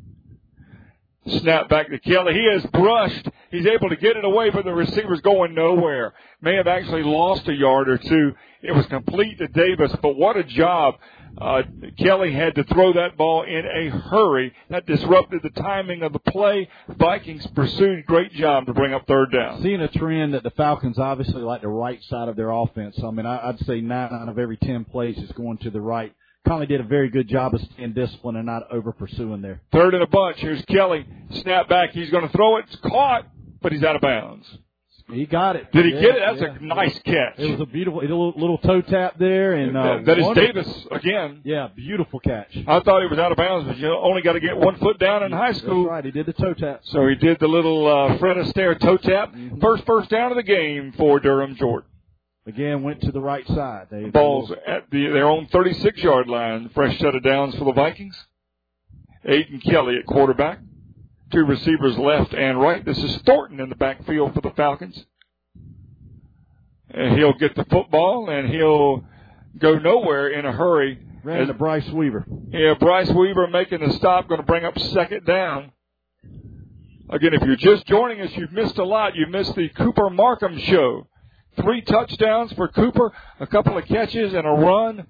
Snap back to Kelly. He is brushed. He's able to get it away, but the receiver's going nowhere. May have actually lost a yard or two. It was complete to Davis, but what a job. Uh, Kelly had to throw that ball in a hurry. That disrupted the timing of the play. Vikings pursued. Great job to bring up third down. Seeing a trend that the Falcons obviously like the right side of their offense. I mean, I'd say nine out of every ten plays is going to the right. Conley did a very good job of staying disciplined and not over pursuing there. Third in a bunch. Here's Kelly. Snap back. He's going to throw it. It's caught, but he's out of bounds. He got it. Did he yeah, get it? That's yeah. a nice catch. It was a beautiful, a little, little toe tap there, and uh, that is Davis again. Yeah, beautiful catch. I thought he was out of bounds, but you only got to get one foot down in high school. That's right. He did the toe tap. So he did the little uh, Fred Astaire toe tap. First first down of the game for Durham Jordan. Again, went to the right side. They, Balls at the, their own 36 yard line. Fresh set of downs for the Vikings. Aiden Kelly at quarterback. Two receivers left and right. This is Thornton in the backfield for the Falcons. And he'll get the football and he'll go nowhere in a hurry. ran to Bryce Weaver. Yeah, Bryce Weaver making the stop, going to bring up second down. Again, if you're just joining us, you've missed a lot. You missed the Cooper Markham show. Three touchdowns for Cooper, a couple of catches and a run,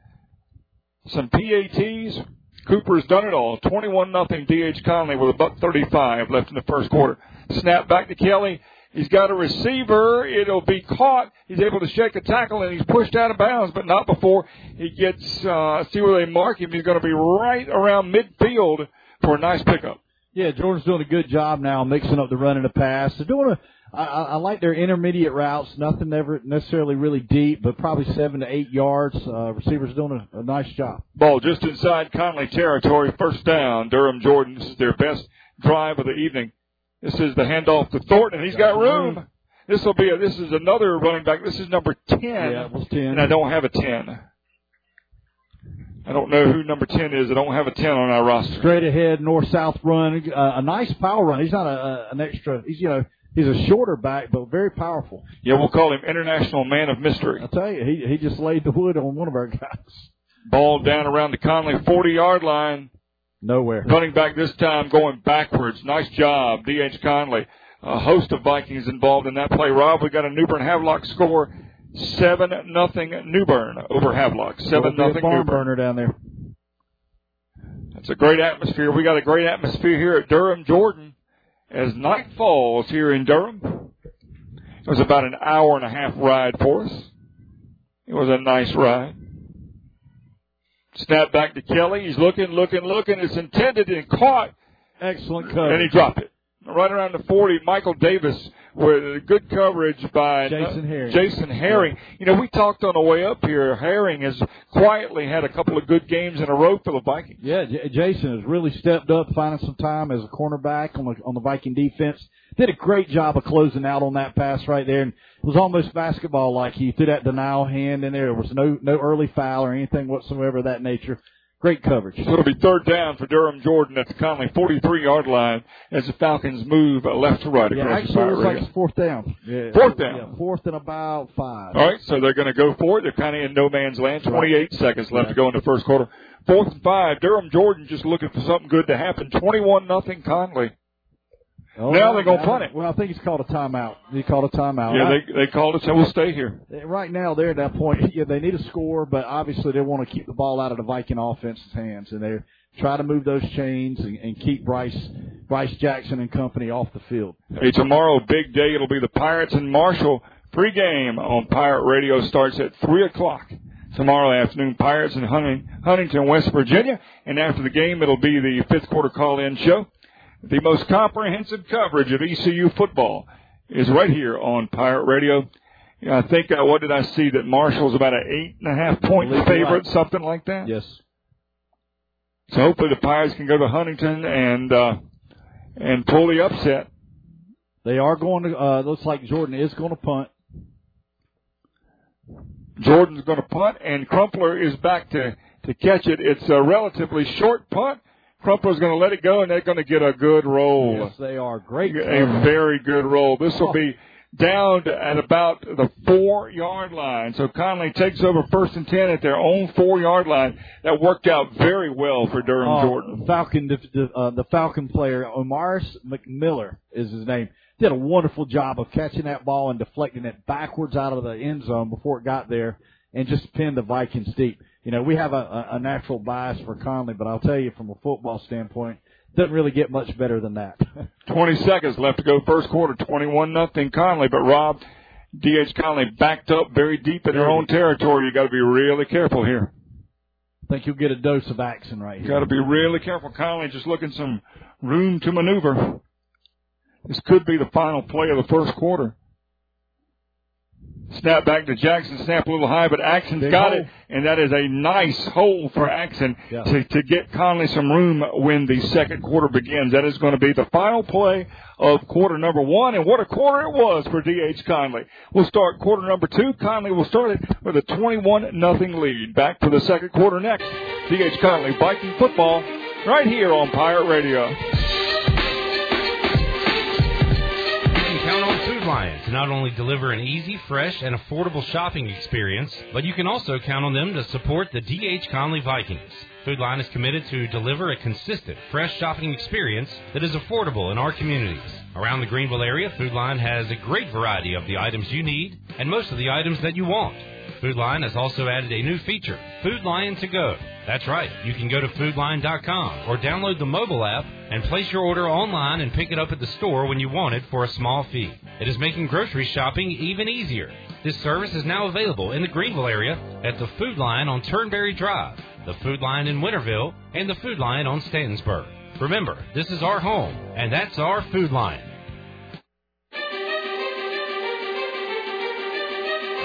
some PATs. Cooper's done it all. 21 nothing DH Conley with a buck 35 left in the first quarter. Snap back to Kelly. He's got a receiver. It'll be caught. He's able to shake a tackle and he's pushed out of bounds, but not before he gets, uh, see where they mark him. He's going to be right around midfield for a nice pickup. Yeah, Jordan's doing a good job now mixing up the run and the pass. They're doing a. I, I I like their intermediate routes. Nothing ever necessarily really deep, but probably seven to eight yards. Uh, receivers doing a, a nice job. Ball just inside Conley territory. First down. Durham Jordan. This is their best drive of the evening. This is the handoff to Thornton, and he's got room. This will be a, this is another running back. This is number ten. Yeah, it was ten. And I don't have a ten. I don't know who number ten is. I don't have a ten on our roster. Straight ahead, north south run. Uh, a nice power run. He's not a, a an extra. He's you know he's a shorter back, but very powerful. Yeah, we'll call him International Man of Mystery. I tell you, he he just laid the wood on one of our guys. Ball down around the Conley 40 yard line. Nowhere. Running back this time going backwards. Nice job, D.H. Conley. A host of Vikings involved in that play. Rob, we got a New Bern Havelock score. Seven nothing New Bern over Havelock. Seven Will be a nothing barn New Bern. burner down there. It's a great atmosphere. We got a great atmosphere here at Durham, Jordan, as night falls here in Durham. It was about an hour and a half ride for us. It was a nice ride. Snap back to Kelly. He's looking, looking, looking. It's intended and caught. Excellent coverage. And he dropped it. Right around the 40, Michael Davis with good coverage by Jason Herring. Jason Herring. You know, we talked on the way up here. Herring has quietly had a couple of good games in a row for the Vikings. Yeah, J- Jason has really stepped up, finding some time as a cornerback on the on the Viking defense. Did a great job of closing out on that pass right there, and it was almost basketball like. He threw that denial hand in there. There was no no early foul or anything whatsoever of that nature. Great coverage. So it'll be third down for Durham Jordan at the Conley 43 yard line as the Falcons move left to right Yeah, across the actually, it fire looks like it's fourth down. Yeah, Fourth down. Yeah, fourth and about five. All right, so they're going to go for it. They're kind of in no man's land. 28 seconds left to go in the first quarter. Fourth and five. Durham Jordan just looking for something good to happen. 21 nothing Conley. Oh, now they're gonna punt it. Well, I think he's called a timeout. He called a timeout. Yeah, they they called it, so we'll stay here. Right now, they're at that point. Yeah, they need a score, but obviously they want to keep the ball out of the Viking offense's hands, and they try to move those chains and, and keep Bryce Bryce Jackson and company off the field. Hey, tomorrow, big day. It'll be the Pirates and Marshall pregame on Pirate Radio. Starts at three o'clock tomorrow afternoon. Pirates in Hunting, Huntington, West Virginia, and after the game, it'll be the fifth quarter call-in show. The most comprehensive coverage of ECU football is right here on Pirate Radio. I think uh, what did I see that Marshall's about an eight and a half point favorite, right. something like that. Yes. So hopefully the Pirates can go to Huntington and uh, and pull the upset. They are going to. Uh, looks like Jordan is going to punt. Jordan's going to punt, and Crumpler is back to to catch it. It's a relatively short punt. Crumpler's going to let it go, and they're going to get a good roll. Yes, they are great. A very good roll. This will be down at about the four yard line. So Conley takes over first and ten at their own four yard line. That worked out very well for Durham Oh, Jordan. Falcon, the, the, uh, the Falcon player, Omaris McMiller is his name, did a wonderful job of catching that ball and deflecting it backwards out of the end zone before it got there and just pinned the Vikings deep. You know, we have a, a, natural bias for Conley, but I'll tell you from a football standpoint, it doesn't really get much better than that. 20 seconds left to go first quarter, 21 nothing Conley. But Rob, D.H. Conley backed up very deep in their own territory. You got to be really careful here. I think you'll get a dose of action right here. Got to be really careful. Conley just looking some room to maneuver. This could be the final play of the first quarter. Snap back to Jackson. Snap a little high, but Axon's Big got hole. it, and that is a nice hole for Axon Yeah. to, to get Conley some room when the second quarter begins. That is going to be the final play of quarter number one, and what a quarter it was for D.H. Conley. We'll start quarter number two. Conley will start it with a 21 nothing lead. Back to the second quarter next. D.H. Conley, Viking football, right here on Pirate Radio. To not only deliver an easy, fresh, and affordable shopping experience, but you can also count on them to support the D.H. Conley Vikings. Food Lion is committed to deliver a consistent, fresh shopping experience that is affordable in our communities. Around the Greenville area, Food Lion has a great variety of the items you need and most of the items that you want. Food Lion has also added a new feature, Food Lion to Go. That's right, you can go to foodlion.com or download the mobile app and place your order online and pick it up at the store when you want it for a small fee. It is making grocery shopping even easier. This service is now available in the Greenville area at the Food Lion on Turnberry Drive, the Food Lion in Winterville, and the Food Lion on Stantonsburg. Remember, this is our home, and that's our Food Lion.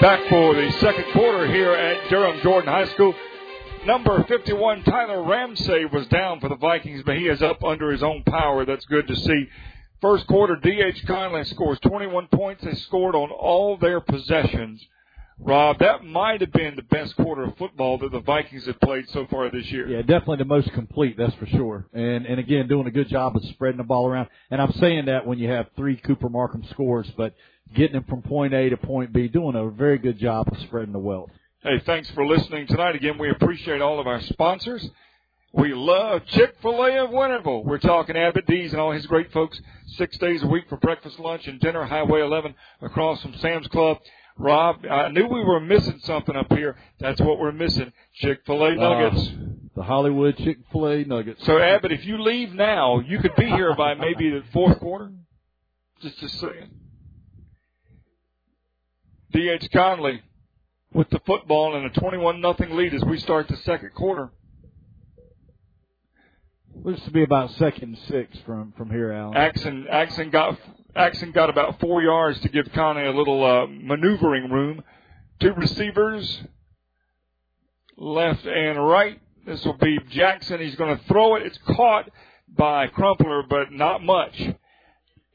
Back for the second quarter here at Durham Jordan High School. Number 51, Tyler Ramsey, was down for the Vikings, but he is up under his own power. That's good to see. First quarter, D.H. Conley scores 21 points. They scored on all their possessions. Rob, that might have been the best quarter of football that the Vikings have played so far this year. Yeah, definitely the most complete, that's for sure. And and again, doing a good job of spreading the ball around. And I'm saying that when you have three Cooper Markham scores, but getting them from point A to point B, doing a very good job of spreading the wealth. Hey, thanks for listening tonight. Again, we appreciate all of our sponsors. We love Chick-fil-A of Winterville. We're talking Abbott D's and all his great folks six days a week for breakfast, lunch, and dinner. Highway 11 across from Sam's Club. Rob, I knew we were missing something up here. That's what we're missing. Chick-fil-A nuggets. Uh, the Hollywood Chick Fil A nuggets. So Abbott, if you leave now, you could be here by maybe the fourth quarter. Just just saying. D.H. Conley with the football and a 21 nothing lead as we start the second quarter. Looks to be about second and six from from here, Alan. Axon Axon got Axon got about four yards to give Conley a little uh, maneuvering room. Two receivers, left and right. This will be Jackson. He's going to throw it. It's caught by Crumpler, but not much.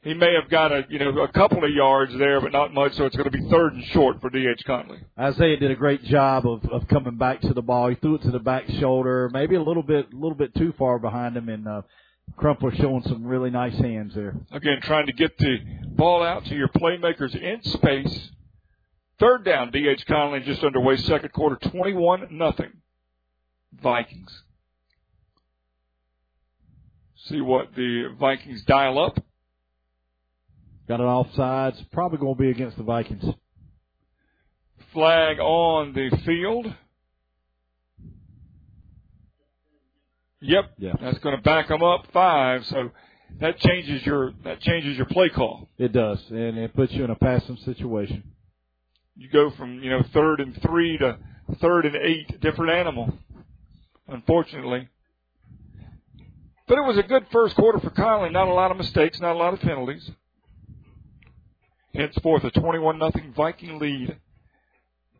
He may have got a you know a couple of yards there, but not much. So it's going to be third and short for D.H. Conley. Isaiah did a great job of, of coming back to the ball. He threw it to the back shoulder, maybe a little bit, a little bit too far behind him, and uh, Crumpler showing some really nice hands there. Again, trying to get the ball out to your playmakers in space. Third down, D.H. Conley just underway. Second quarter, 21 nothing. Vikings. See what the Vikings dial up. Got an offsides, probably going to be against the Vikings. Flag on the field. Yep, Yeah. that's going to back them up five. So that changes your that changes your play call. It does, and it puts you in a passing situation. you go from you know third and three to third and eight, different animal. Unfortunately, but it was a good first quarter for Conley. Not a lot of mistakes, not a lot of penalties. Henceforth, a twenty-one nothing Viking lead.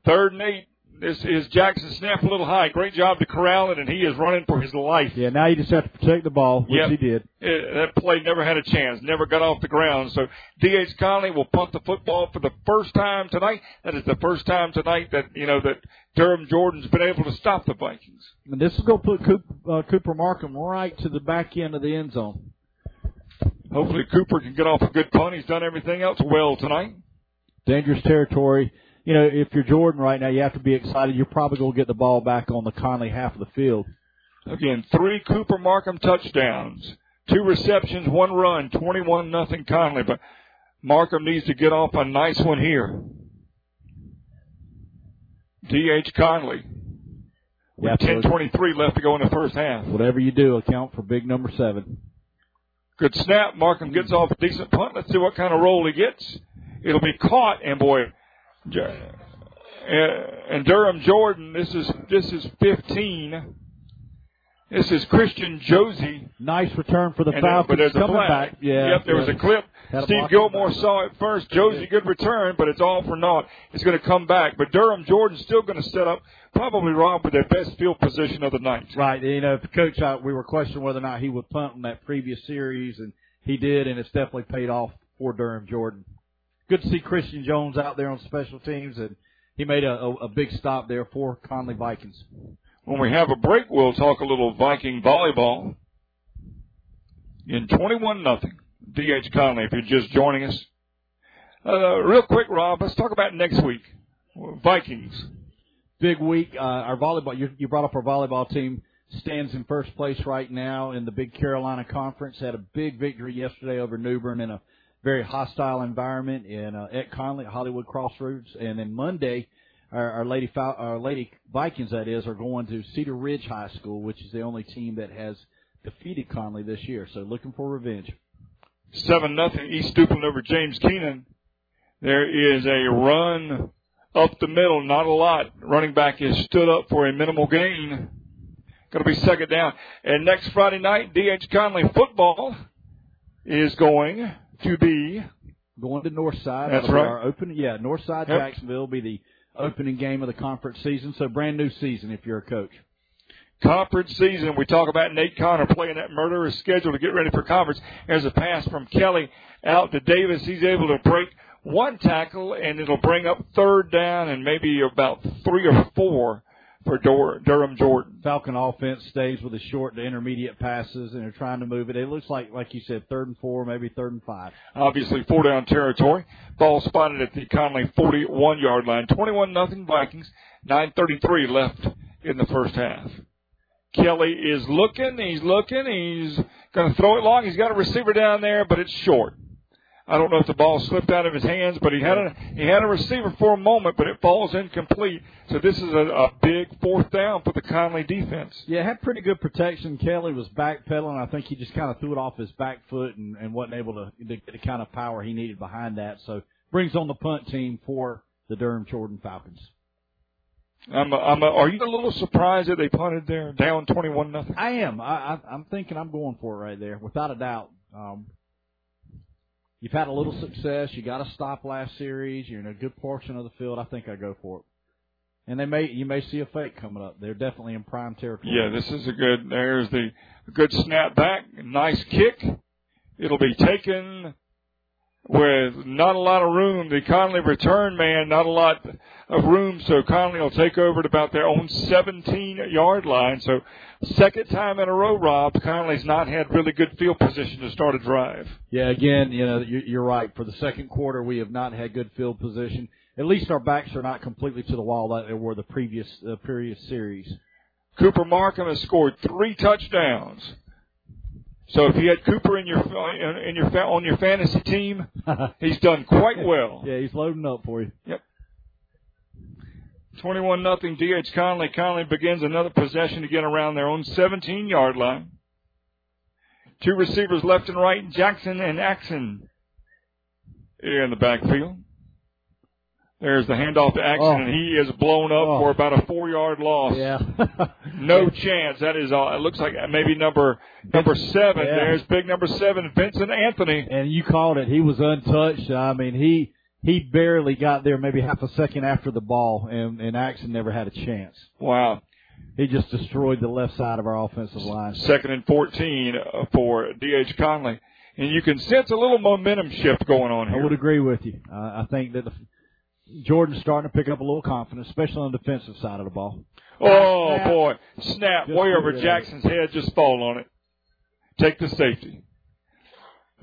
Third and eight. This is Jackson snap a little high. Great job to corral it, and he is running for his life. Yeah, now you just have to protect the ball, which Yep. he did. Uh, that play never had a chance, never got off the ground. So D.H. Conley will punt the football for the first time tonight. That is the first time tonight that you know that Durham Jordan's been able to stop the Vikings. And this is going to put Coop, uh, Cooper Markham right to the back end of the end zone. Hopefully Cooper can get off a good punt. He's done everything else well tonight. Dangerous territory. You know, if you're Jordan right now, you have to be excited. You're probably going to get the ball back on the Conley half of the field. Again, three Cooper Markham touchdowns, two receptions, one run, 21 nothing Conley. But Markham needs to get off a nice one here. D.H. Conley. With Yeah, so 10.23 left to go in the first half. whatever you do, account for big number seven. Good snap. Markham gets off a decent punt. Let's see what kind of roll he gets. It'll be caught, and boy, uh, and Durham Jordan. This is this is 15. This is Christian Josie. Nice return for the And Falcons but there's a coming flag. back. Yeah. Yep, there was a clip. Had Steve block Gilmore back. saw it first. Josie, good return, but it's all for naught. It's going to come back. But Durham Jordan's still going to set up, probably Rob, with their best field position of the night. Right. You know, the coach, uh, we were questioning whether or not he would punt in that previous series, and he did, and it's definitely paid off for Durham Jordan. Good to see Christian Jones out there on special teams, and he made a, a, a big stop there for Conley Vikings. When we have a break, we'll talk a little Viking volleyball. In 21 nothing. D.H. Conley, if you're just joining us. Uh, real quick, Rob, let's talk about next week. Vikings. Big week. Uh, our volleyball, you, you brought up our volleyball team stands in first place right now in the Big Carolina Conference. Had a big victory yesterday over New Bern in a very hostile environment in uh, at Conley, at Hollywood Crossroads, and then Monday, our, our lady our lady Vikings that is are going to Cedar Ridge High School, which is the only team that has defeated Conley this year. So looking for revenge. Seven nothing. East Duplin over James Kenan. There is a run up the middle, not a lot. Running back is stood up for a minimal gain. Going to be second down. And next Friday night, D.H. Conley football is going to be Going to Northside. That's right. Our open, yeah, Northside Yep. Jacksonville will be the opening game of the conference season. So brand new season if you're a coach. conference season. We talk about Nate Connor playing that murderous schedule to get ready for conference. There's a pass from Kelly out to Davis. He's able to break one tackle, and it'll bring up third down and maybe about three or four for Dur- Durham Jordan. Falcon offense stays with the short to intermediate passes, and they're trying to move it. It looks like, like you said, third and four, maybe third and five. Obviously, four down territory. Ball spotted at the Conley 41 yard line. 21 nothing Vikings. 9:33 left in the first half. Kelly is looking. He's looking. He's going to throw it long. He's got a receiver down there, but it's short. I don't know if the ball slipped out of his hands, but he had a he had a receiver for a moment, but it falls incomplete. So this is a, a big fourth down for the Conley defense. Yeah, had pretty good protection. Kelly was backpedaling. I think he just kind of threw it off his back foot and, and wasn't able to, to get the kind of power he needed behind that. So brings on the punt team for the Durham Jordan Falcons. I'm, a, I'm a, are you a little surprised that they punted there, down twenty-one nothing? I am. I, I, I'm thinking I'm going for it right there, without a doubt. Um, you've had a little success. You got a stop last series. You're in a good portion of the field. I think I go for it. And they may you may see a fake coming up. They're definitely in prime territory. Yeah, this is a good. There's the good snap back, nice kick. It'll be taken with not a lot of room. The Conley return man, not a lot of room, so Conley will take over at about their own 17 yard line. So second time in a row, Rob, Conley's not had really good field position to start a drive. Yeah, again, you know, you're, you're right. For the second quarter, we have not had good field position. At least our backs are not completely to the wall like they were the previous uh, previous series. Cooper Markham has scored three touchdowns. So if you had Cooper in your in your on your fantasy team, he's done quite well. Yeah, he's loading up for you. Yep. 21 nothing DH Conley. Conley begins another possession again around their own 17 yard line. Two receivers left and right, Jackson and Axon in the backfield. There's the handoff to Axon, Oh. and he is blown up Oh. for about a four yard loss. Yeah. No chance. That is all. It looks like maybe number number seven. Yeah. There's big number seven, Vincent Anthony. and you called it. He was untouched. I mean, he he barely got there, maybe half a second after the ball, and and Axon never had a chance. Wow. He just destroyed the left side of our offensive line. Second and 14 uh, for D.H. Conley. And you can sense a little momentum shift going on here. I would agree with you. Uh, I think that the, Jordan's starting to pick up a little confidence, especially on the defensive side of the ball. Oh, Snap. boy. Snap Just way over Jackson's head. Just fall on it. Take the safety.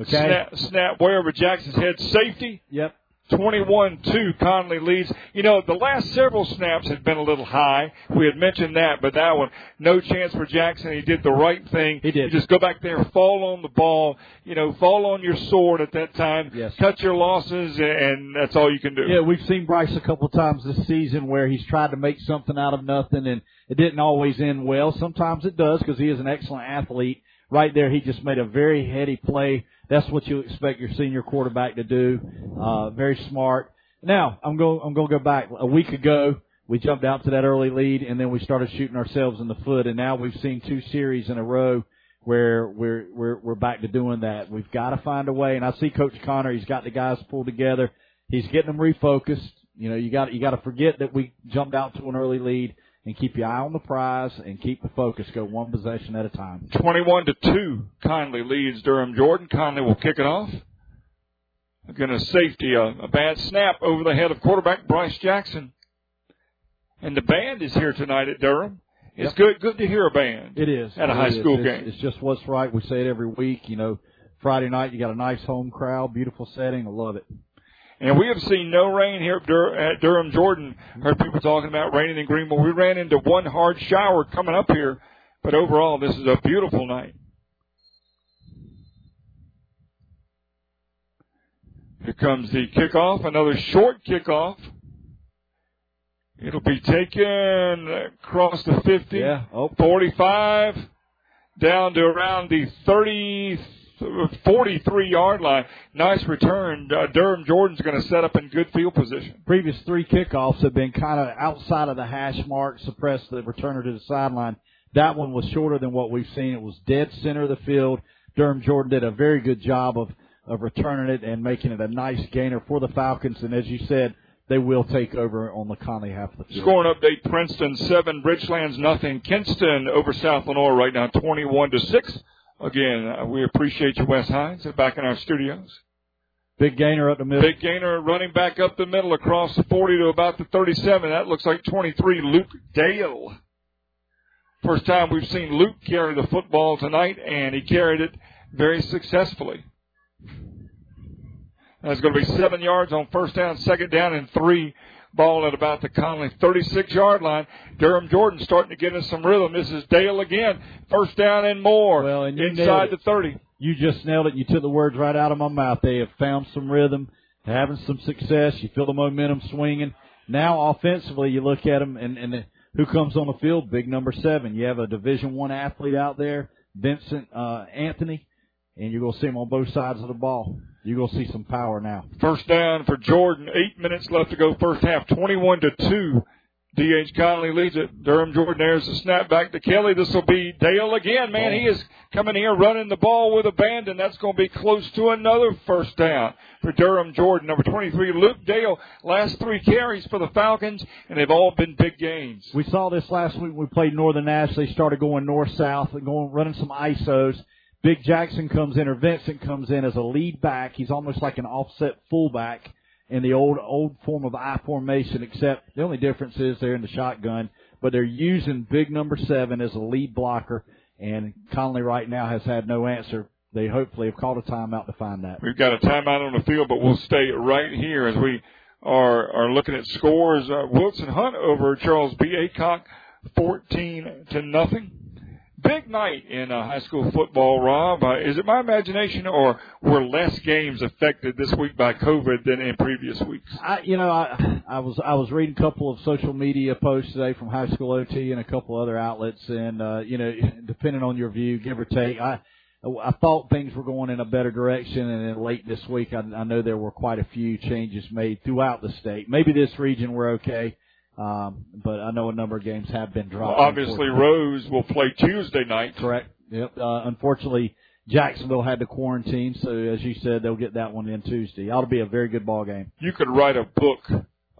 Okay. Snap, snap way over Jackson's head. Safety. Yep. 21-2, Conley leads. You know, the last several snaps had been a little high. We had mentioned that, but that one, no chance for Jackson. He did the right thing. He did. You just go back there, fall on the ball, you know, fall on your sword at that time. Yes. Cut your losses, and that's all you can do. Yeah, we've seen Bryce a couple of times this season where he's tried to make something out of nothing, and it didn't always end well. Sometimes it does because he is an excellent athlete. Right there, he just made a very heady play. That's what you expect your senior quarterback to do. Uh, very smart. Now, I'm going, I'm going to go back. A week ago, we jumped out to that early lead, and then we started shooting ourselves in the foot, and now we've seen two series in a row where we're we're we're back to doing that. We've got to find a way, and I see Coach Connor. He's got the guys pulled together. He's getting them refocused. You know, you got you got to forget that we jumped out to an early lead and keep your eye on the prize and keep the focus. Go one possession at a time. 21 to 2, Conley leads Durham Jordan. Conley will kick it off. Again, a safety, a, a bad snap over the head of quarterback Bryce Jackson. And the band is here tonight at Durham. It's Yep. good, good to hear a band. It is At a It high is. school It's- game. It's just what's right. We say it every week. You know, Friday night you got a nice home crowd, beautiful setting. I love it. And we have seen no rain here at, Dur- at Durham, Jordan. Heard people talking about raining in Greenville. We ran into one hard shower coming up here, but overall, this is a beautiful night. Here comes the kickoff, another short kickoff. It'll be taken across the 50, Yeah. Oh, 45, down to around the 30, 43 yard line. Nice return. Uh, Durham Jordan's going to set up in good field position. previous three kickoffs have been kind of outside of the hash mark, suppressed the returner to the sideline. That one was shorter than what we've seen. It was dead center of the field. Durham Jordan did a very good job of of returning it and making it a nice gainer for the Falcons. And as you said, they will take over on the Conley half of the field. Scoring update: Princeton seven, Bridgelands nothing. Kinston over South Lenoir right now, twenty-one to six. Again, uh, we appreciate you, Wes Hines, back in our studios. Big gainer up the middle. Big gainer running back up the middle across the 40 to about the 37. That looks like 23, Luke Dale. First time we've seen Luke carry the football tonight, and he carried it very successfully. That's going to be seven yards on first down, second down, and three. Ball at about the Conley 36 yard line. Durham Jordan starting to get in some rhythm. This is Dale again. First down and more. Well, and you inside the 30. You just nailed it. You took the words right out of my mouth. They have found some rhythm, having some success. You feel the momentum swinging. Now offensively, you look at them and, and who comes on the field? Big number seven. You have a Division One athlete out there, Vincent uh, Anthony, and you're going to see him on both sides of the ball. You're going to see some power now. First down for Jordan. Eight minutes left to go first half. 21 to 2. D.H. Conley leads it. Durham Jordan there's the snap back to Kelly. This will be Dale again. Man, he oh. is coming here running the ball with abandon. That's going to be close to another first down for Durham Jordan. Number 23, Luke Dale. Last three carries for the Falcons, and they've all been big gains. We saw this last week when we played Northern Nash. They started going north south and going running some ISOs. Big Jackson comes in or Vincent comes in as a lead back. He's almost like an offset fullback in the old old form of I formation, except the only difference is they're in the shotgun, but they're using big number seven as a lead blocker. And Conley right now has had no answer. They hopefully have called a timeout to find that. We've got a timeout on the field, but we'll stay right here as we are are looking at scores. Uh, Wilson Hunt over Charles B. Aycock, fourteen to nothing. Big night in uh, high school football, Rob. Uh, is it my imagination, or were less games affected this week by COVID than in previous weeks? I, you know, I, I was I was reading a couple of social media posts today from High School OT and a couple other outlets, and uh, you know, depending on your view, give or take, I I thought things were going in a better direction, and then late this week, I, I know there were quite a few changes made throughout the state. Maybe this region we're okay, um, but I know a number of games have been dropped. Obviously, Rose will play Tuesday night. Correct. Yep. Uh, unfortunately, Jacksonville had to quarantine, so as you said, they'll get that one in Tuesday. Ought to be a very good ball game. You could write a book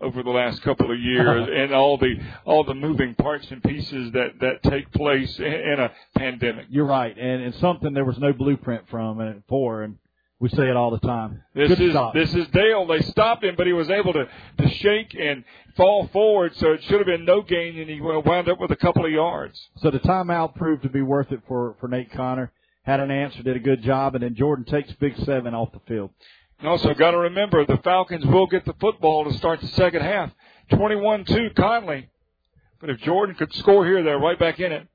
over the last couple of years and all the all the moving parts and pieces that that take place in, in a pandemic. You're right, and and something there was no blueprint from and for, and we say it all the time. This Good is stop. this is Dale. They stopped him, but he was able to to shake and fall forward, so it should have been no gain, and he wound up with a couple of yards. So the timeout proved to be worth it for for Nate Connor. Had an answer, did a good job, and then Jordan takes Big Seven off the field. And also got to remember the Falcons will get the football to start the second half. 21-2 Conley. But if Jordan could score here, they're right back in it.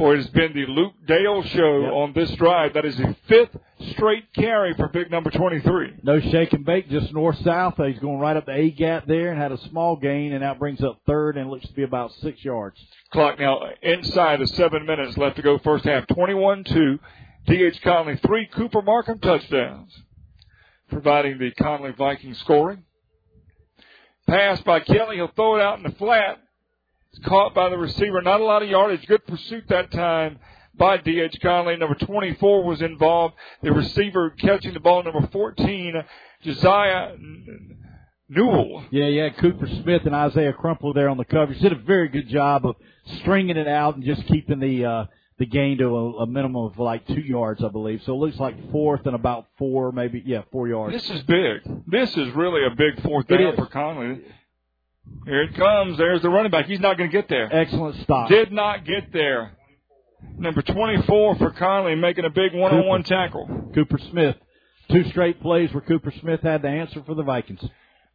Boy, it has been the Luke Dale show Yep. on this drive. That is the fifth straight carry for big number 23. No shake and bake, just north south. He's going right up the A gap there and had a small gain, and that brings up third and looks to be about six yards. Clock now inside of seven minutes left to go first half. 21-2. D.H. Conley, three Cooper Markham touchdowns, providing the Conley Vikings scoring. Pass by Kelly. He'll throw it out in the flat. It's caught by the receiver. Not a lot of yardage. Good pursuit that time by D.H. Conley. Number 24 was involved. The receiver catching the ball, number 14, Josiah Newell. Yeah, yeah. Cooper Smith and Isaiah Crumpler there on the coverage did a very good job of stringing it out and just keeping the uh, the gain to a, a minimum of like two yards, I believe. So it looks like fourth and about four, maybe yeah, four yards. This is big. This is really a big fourth down for Conley. Here it comes. There's the running back. He's not going to get there. Excellent stop. Did not get there. Number 24 for Conley making a big one-on-one tackle. Cooper Smith. Two straight plays where Cooper Smith had the answer for the Vikings.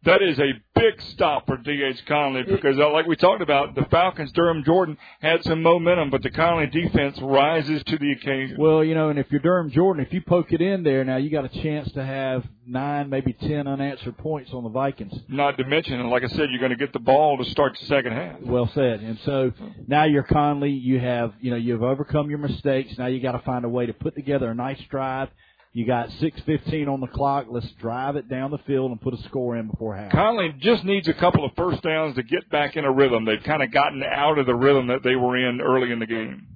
That is a big stop for D.H. Conley because, uh, like we talked about, the Falcons, Durham Jordan had some momentum, but the Conley defense rises to the occasion. Well, you know, and if you're Durham Jordan, if you poke it in there, now you got a chance to have nine, maybe ten unanswered points on the Vikings. Not to mention, and like I said, you're going to get the ball to start the second half. Well said. And so now you're Conley. You have, you know, you've overcome your mistakes. Now you got to find a way to put together a nice drive. You got 6:15 on the clock. Let's drive it down the field and put a score in before half. Conley just needs a couple of first downs to get back in a rhythm. They've kind of gotten out of the rhythm that they were in early in the game.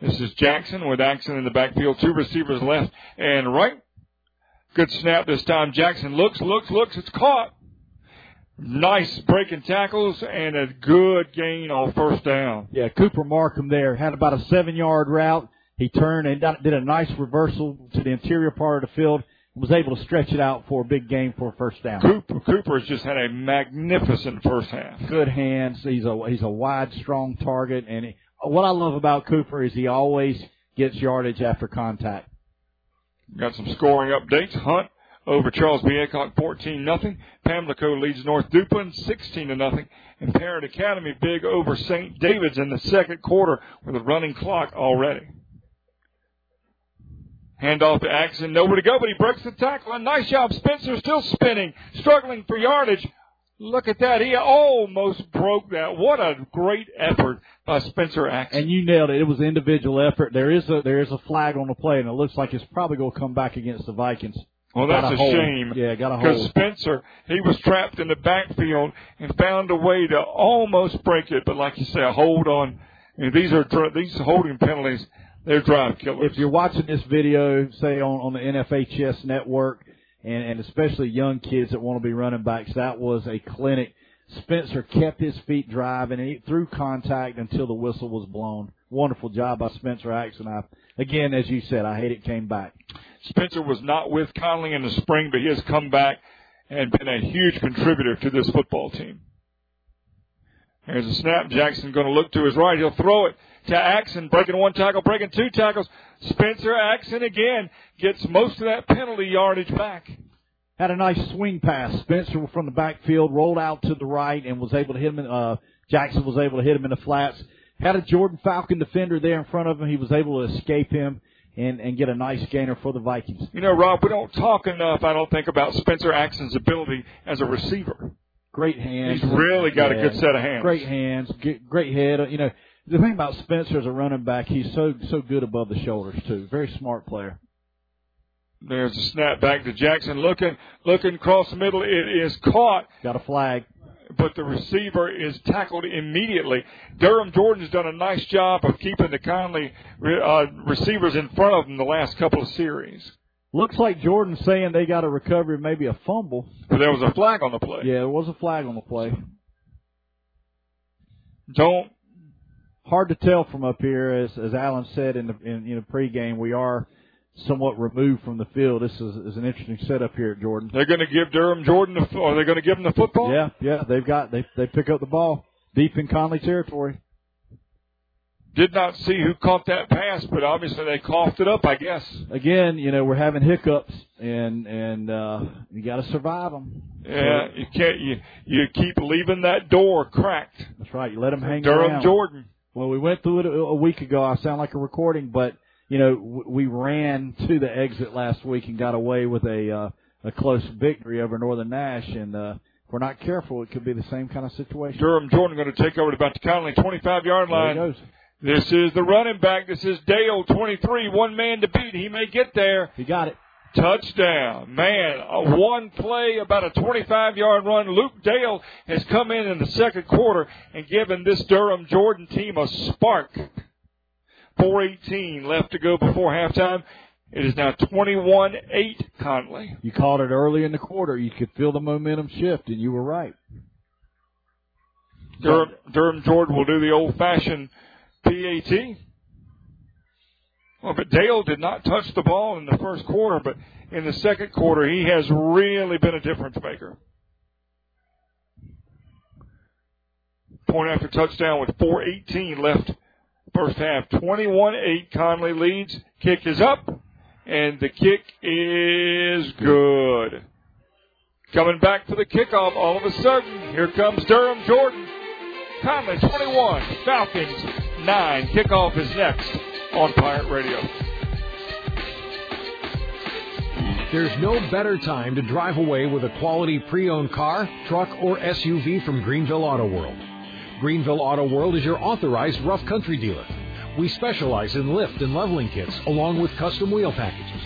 This is Jackson with Axon in the backfield. Two receivers left and right. Good snap this time. Jackson looks, looks, looks. It's caught. Nice breaking tackles and a good gain on first down. Yeah, Cooper Markham there had about a seven-yard route. He turned and did a nice reversal to the interior part of the field. and Was able to stretch it out for a big game for a first down. Cooper, Cooper has just had a magnificent first half. Good hands. He's a he's a wide, strong target. And he, what I love about Cooper is he always gets yardage after contact. Got some scoring updates. Hunt over Charles B. Aycock 14 nothing. Pamlico leads North Duplin 16 to nothing. And Parrott Academy big over St. David's in the second quarter with a running clock already. Hand off to Axon. Nowhere to go, but he breaks the tackle. A nice job. Spencer still spinning, struggling for yardage. Look at that. He almost broke that. What a great effort by Spencer Axon. And you nailed it. It was individual effort. There is a there is a flag on the play, and it looks like it's probably going to come back against the Vikings. Well, Got that's a, hold. shame. Yeah, got a hold. Because. Spencer, he was trapped in the backfield and found a way to almost break it, but like you say, a hold on. And these are these holding penalties. They're drive killers. If you're watching this video, say on on the NFHS network, and and especially young kids that want to be running backs, that was a clinic. Spencer kept his feet driving and he through contact until the whistle was blown. Wonderful job by Spencer Axon. I, again, as you said, I hate it came back. Spencer was not with Conley in the spring, but he has come back and been a huge contributor to this football team. Here's a snap. Jackson going to look to his right. He'll throw it to Axon, breaking one tackle, breaking two tackles. Spencer Axon again gets most of that penalty yardage back. Had a nice swing pass. Spencer from the backfield rolled out to the right and was able to hit him. In, uh, Jackson was able to hit him in the flats. Had a Jordan Falcon defender there in front of him. He was able to escape him and and get a nice gainer for the Vikings. You know, Rob, we don't talk enough, I don't think, about Spencer Axon's ability as a receiver. Great hands. He's really got a good set of hands. Great hands. Great head. You know, the thing about Spencer as a running back, he's so so good above the shoulders too. Very smart player. There's a snap back to Jackson looking, looking across the middle. It is caught. Got a flag. but the receiver is tackled immediately. Durham Jordan's done a nice job of keeping the Conley uh, receivers in front of them the last couple of series. Looks like Jordan's saying they got a recovery, maybe a fumble. But there was a flag on the play. Yeah, there was a flag on the play. Don't. Hard to tell from up here, as as Alan said in the in, the pregame, we are somewhat removed from the field. This is, is an interesting setup here at Jordan. They're going to give Durham Jordan the. Are they going to give him the football? Yeah, yeah. They've got they they pick up the ball deep in Conley territory. Did not see who caught that pass, but obviously they coughed it up. I guess. Again, you know we're having hiccups, and and uh, you got to survive them. Yeah, you can't. You you keep leaving that door cracked. That's right. You let them hang Durham. Jordan. Well, we went through it a, week ago. I sound like a recording, but you know we ran to the exit last week and got away with a uh, a close victory over Northern Nash, and uh, if we're not careful, it could be the same kind of situation. Durham Jordan going to take over to about the Conley 25 yard line. There he goes. This is the running back. This is Dale, 23, one man to beat. He may get there. He got it. Touchdown. Man, a one play, about a 25 yard run. Luke Dale has come in in the second quarter and given this Durham Jordan team a spark. 418 left to go before halftime. It is now 21-8 Conley. You called it early in the quarter. You could feel the momentum shift, and you were right. Durham, Durham Jordan will do the old fashioned PAT. Well, but Dale did not touch the ball in the first quarter, but in the second quarter, he has really been a difference maker. Point after touchdown with 4.18 left first half. 21-8 Conley leads. Kick is up, and the kick is good. Coming back for the kickoff all of a sudden, here comes Durham Jordan. Conley 21, Falcons 9. Kickoff is next on Pirate Radio. There's no better time to drive away with a quality pre-owned car, truck, or SUV from Greenville Auto World. Greenville Auto World is your authorized rough country dealer. We specialize in lift and leveling kits along with custom wheel packages.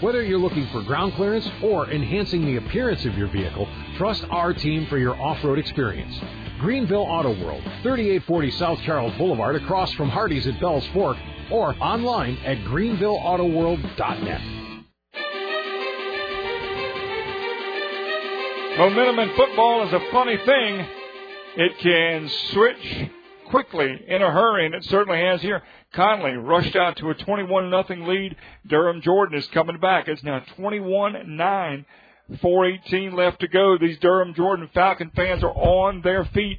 Whether you're looking for ground clearance or enhancing the appearance of your vehicle, trust our team for your off-road experience. Greenville Auto World, 3840 South Charles Boulevard across from Hardee's at Bell's Fork or online at greenvilleautoworld.net. Momentum in football is a funny thing. It can switch quickly in a hurry, and it certainly has here. Conley rushed out to a 21 nothing lead. Durham Jordan is coming back. It's now 21 9. 418 left to go. These Durham Jordan Falcon fans are on their feet.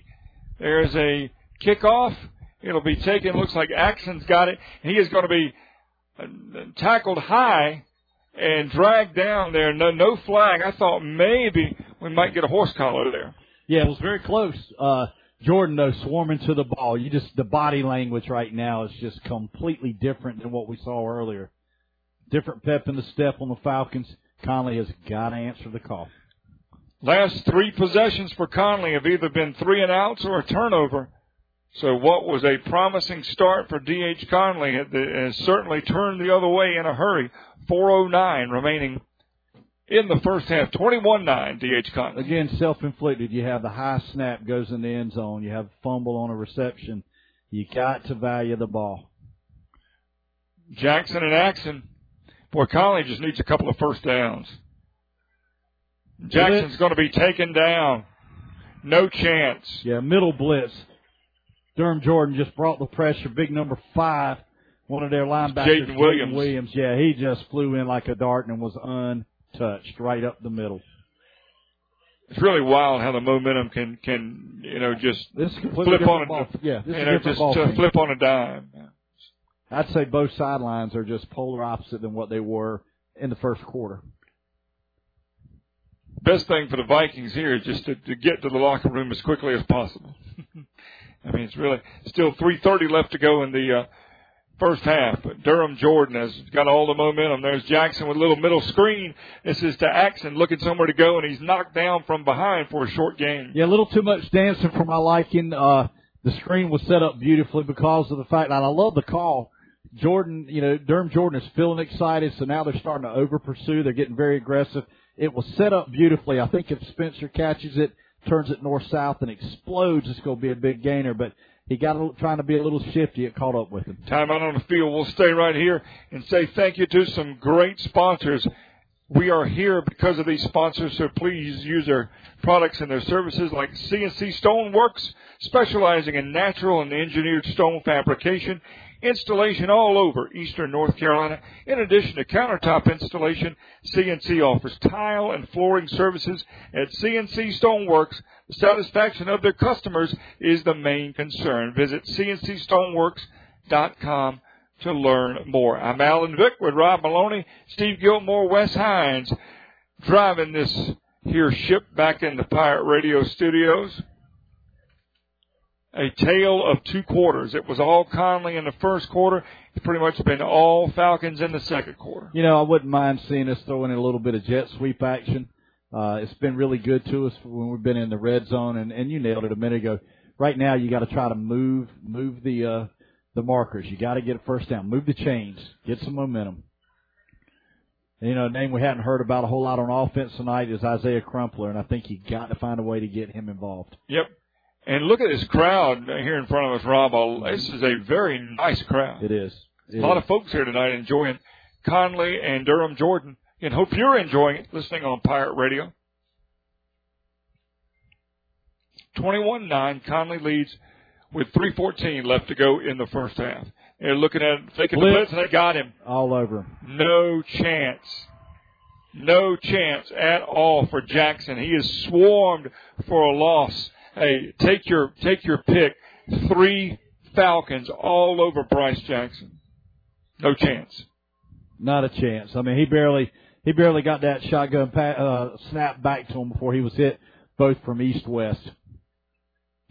There's a kickoff. It'll be taken. Looks like Axon's got it. He is going to be uh, tackled high and dragged down there. No, no flag. I thought maybe we might get a horse collar there. Yeah, it was very close. Uh, Jordan though swarming to the ball. You just the body language right now is just completely different than what we saw earlier. Different pep in the step on the Falcons. Conley has got to answer the call. Last three possessions for Conley have either been three and outs or a turnover. So what was a promising start for D.H. Conley has certainly turned the other way in a hurry. 4.09 remaining in the first half. 21-9 D.H. Conley. Again, self-inflicted. You have the high snap goes in the end zone. You have fumble on a reception. You got to value the ball. Jackson and Axon. Boy, Conley just needs a couple of first downs. Jackson's going to be taken down. No chance. Yeah, middle blitz. Durham Jordan just brought the pressure. Big number five, one of their linebackers, Jaden Williams. Williams. Yeah, he just flew in like a dart and was untouched right up the middle. It's really wild how the momentum can can you know just this flip on ball. a yeah, you know just to flip on a dime. I'd say both sidelines are just polar opposite than what they were in the first quarter. Best thing for the Vikings here is just to, to get to the locker room as quickly as possible. I mean, it's really still 3:30 left to go in the uh, first half. But Durham Jordan has got all the momentum. There's Jackson with a little middle screen. This is to Axon looking somewhere to go, and he's knocked down from behind for a short gain. Yeah, a little too much dancing for my liking. Uh, the screen was set up beautifully because of the fact, and I love the call. Jordan, you know, Durham Jordan is feeling excited, so now they're starting to over pursue. They're getting very aggressive. It was set up beautifully. I think if Spencer catches it, turns it north south and explodes, it's going to be a big gainer. But he got a, trying to be a little shifty. It caught up with him. Time out on the field. We'll stay right here and say thank you to some great sponsors. We are here because of these sponsors, so please use their products and their services like CNC Stoneworks, specializing in natural and engineered stone fabrication, installation all over eastern North Carolina. In addition to countertop installation, CNC offers tile and flooring services at CNC Stoneworks. The satisfaction of their customers is the main concern. Visit CNCStoneworks.com to learn more. I'm Alan Vick with Rob Maloney, Steve Gilmore, Wes Hines, driving this here ship back in the Pirate Radio studios. A tale of two quarters. It was all Conley in the first quarter. It's pretty much been all Falcons in the second quarter. You know, I wouldn't mind seeing us throw in a little bit of jet sweep action. Uh, it's been really good to us when we've been in the red zone, and, and you nailed it a minute ago. Right now, you got to try to move move the uh, the markers. You got to get a first down. Move the chains. Get some momentum. And, you know, a name we hadn't heard about a whole lot on offense tonight is Isaiah Crumpler, and I think you got to find a way to get him involved. Yep. And look at this crowd here in front of us, Rob. Oh, this is a very nice crowd. It is. It a lot is. of folks here tonight enjoying Conley and Durham Jordan. And hope you're enjoying it listening on Pirate Radio. 21-9, Conley leads with 3.14 left to go in the first half. They're looking at faking the blitz, and they got him. all over. No chance. No chance at all for Jackson. He is swarmed for a loss. Hey, take your take your pick. Three Falcons all over Bryce Jackson. No chance. Not a chance. I mean, he barely he barely got that shotgun pa- uh, snap back to him before he was hit both from east west.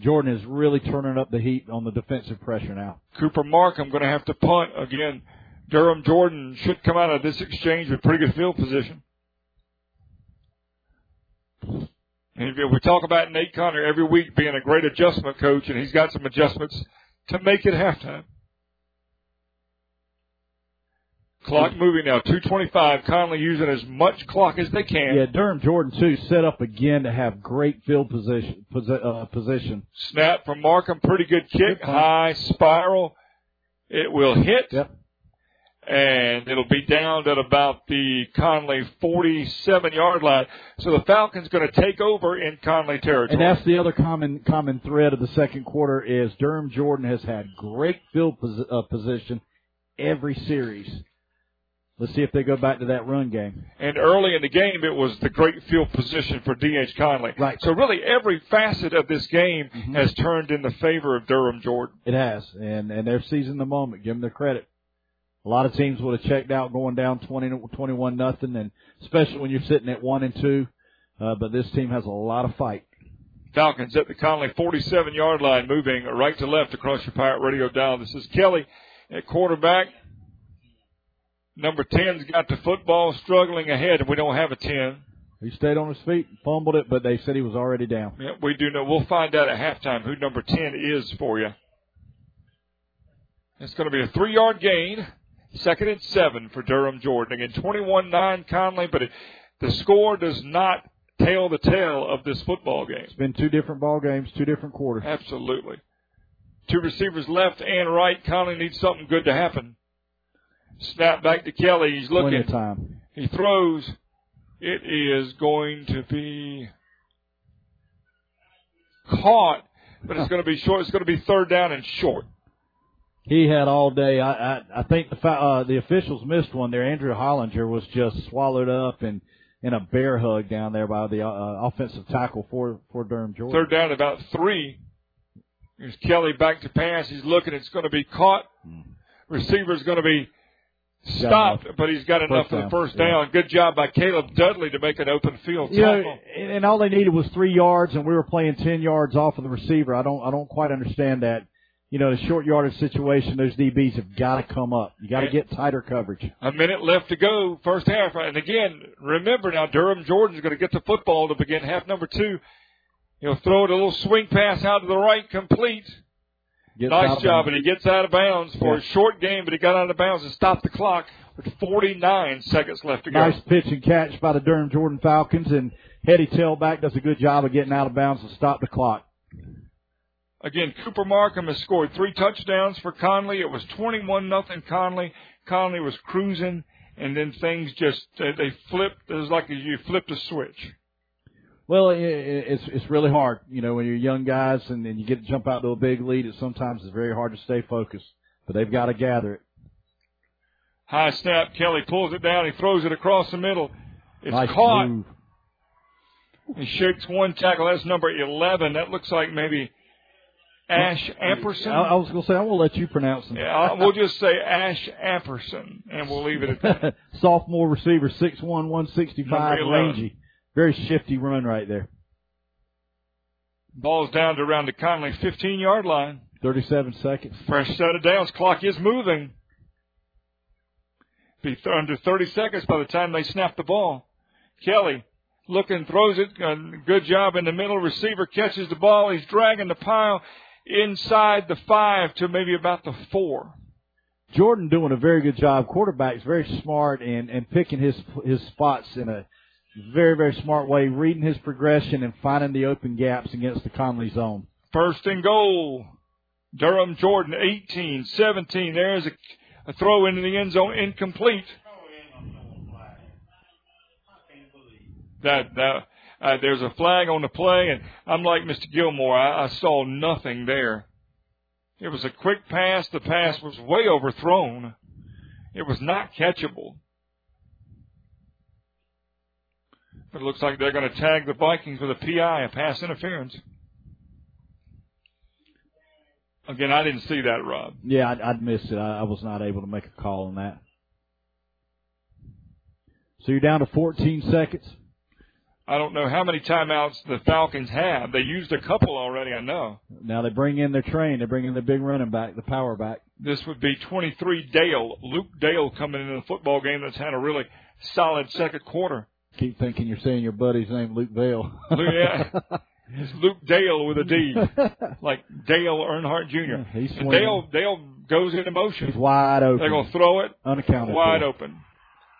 Jordan is really turning up the heat on the defensive pressure now. Cooper Markham going to have to punt again. Durham Jordan should come out of this exchange with pretty good field position. And we talk about Nate Connor every week being a great adjustment coach, and he's got some adjustments to make it halftime. Clock moving now, 225. Conley using as much clock as they can. Yeah, Durham Jordan too set up again to have great field position. Posi- uh, position. Snap from Markham, pretty good kick, high spiral. It will hit. Yep. And it'll be down at about the Conley 47 yard line. So the Falcons going to take over in Conley territory. And that's the other common common thread of the second quarter is Durham Jordan has had great field pos- uh, position every series. Let's see if they go back to that run game. And early in the game, it was the great field position for D.H. Conley. Right. So really, every facet of this game Mm-hmm. has turned in the favor of Durham Jordan. It has, and and they're seizing the moment. Give them their credit. A lot of teams would have checked out going down 20, 21 nothing, and especially when you're sitting at one and two. Uh, but this team has a lot of fight. Falcons at the Conley 47 yard line, moving right to left across your Pirate Radio dial. This is Kelly at quarterback. Number 10's got the football struggling ahead, and we don't have a 10. He stayed on his feet, fumbled it, but they said he was already down. Yeah, we do know. We'll find out at halftime who number 10 is for you. It's going to be a three yard gain. Second and seven for Durham Jordan. Again, 21-9 Conley, but it, the score does not tell the tale of this football game. It's been two different ball games, two different quarters. Absolutely. Two receivers left and right. Conley needs something good to happen. Snap back to Kelly. He's Plenty looking. of time. He throws. It is going to be caught, but it's going to be short. It's going to be third down and short. He had all day. I I, I think the fa- uh, the officials missed one there. Andrew Hollinger was just swallowed up and in a bear hug down there by the uh, offensive tackle for for Durham Jordan. Third down, about three. Here's Kelly back to pass. He's looking. It's going to be caught. Receiver's going to be stopped, but he's got enough First for the down, first yeah. down. Good job by Caleb Dudley to make an open field You know, tackle. and all they needed was three yards, and we were playing ten yards off of the receiver. I don't, I don't quite understand that. You know, the short yardage situation, those DBs have got to come up. You got to get tighter coverage. A minute left to go, first half. And again, remember now, Durham Jordan's going to get the football to begin half number two. He'll throw it a little swing pass out to the right, complete. Gets nice job, and he gets out of bounds for Yeah. a short game, but he got out of bounds and stopped the clock with 49 seconds left to go. Nice pitch and catch by the Durham Jordan Falcons, and Hetty Tailback does a good job of getting out of bounds to stop the clock. Again, Cooper Markham has scored three touchdowns for Conley. It was 21 nothing Conley. Conley was cruising, and then things just they, they flipped. It was like you flipped a switch. Well, it's it's really hard, you know, when you're young guys and then you get to jump out to a big lead. It sometimes is very hard to stay focused, but they've got to gather it. High snap. Kelly pulls it down. He throws it across the middle. It's nice caught. Move. He shakes one tackle. That's number 11. That looks like maybe Ash Amperson. I, I was going to say, I will let you pronounce them. Yeah, we'll just say Ash Amperson, and we'll leave it at that. Sophomore receiver, six one, one sixty five, rangy. Very shifty run right there. Ball's down to around the Conley 15 yard line. 37 seconds. Fresh set of downs. Clock is moving. Be th- under 30 seconds by the time they snap the ball. Kelly looking, throws it. Good job in the middle. Receiver catches the ball. He's dragging the pile inside the five to maybe about the four. Jordan doing a very good job. Quarterback's very smart and, and picking his his spots in a very, very smart way, reading his progression and finding the open gaps against the Conley zone. First and goal. Durham Jordan, 18, 17. There's a, a throw into the end zone, incomplete. That, that, uh, there's a flag on the play, and I'm like Mr. Gilmore. I, I saw nothing there. It was a quick pass. The pass was way overthrown. It was not catchable. But it looks like they're going to tag the Vikings with a PI, a pass interference. Again, I didn't see that, Rob. Yeah, I'd, I'd missed it. I, I was not able to make a call on that. So you're down to 14 seconds. I don't know how many timeouts the Falcons have. They used a couple already, I know. Now they bring in their train. They bring in the big running back, the power back. This would be 23 Dale, Luke Dale coming into the football game that's had a really solid second quarter. Keep thinking you're saying your buddy's name, Luke Dale. yeah. It's Luke Dale with a D, like Dale Earnhardt Jr. He's Dale Dale goes into motion. He's wide open. They're going to throw it unaccounted wide for. open.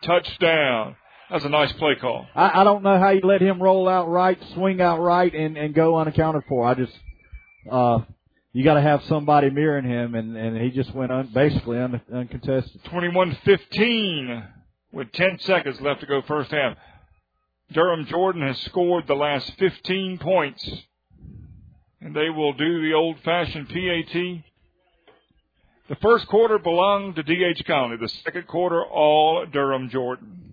Touchdown. That's a nice play call. I, I don't know how you let him roll out right, swing out right, and and go unaccounted for. I just, uh, you got to have somebody mirroring him, and and he just went un, basically un, uncontested. 21-15 with 10 seconds left to go first half. Durham Jordan has scored the last 15 points. And they will do the old fashioned PAT. The first quarter belonged to D.H. Conley. The second quarter, all Durham Jordan.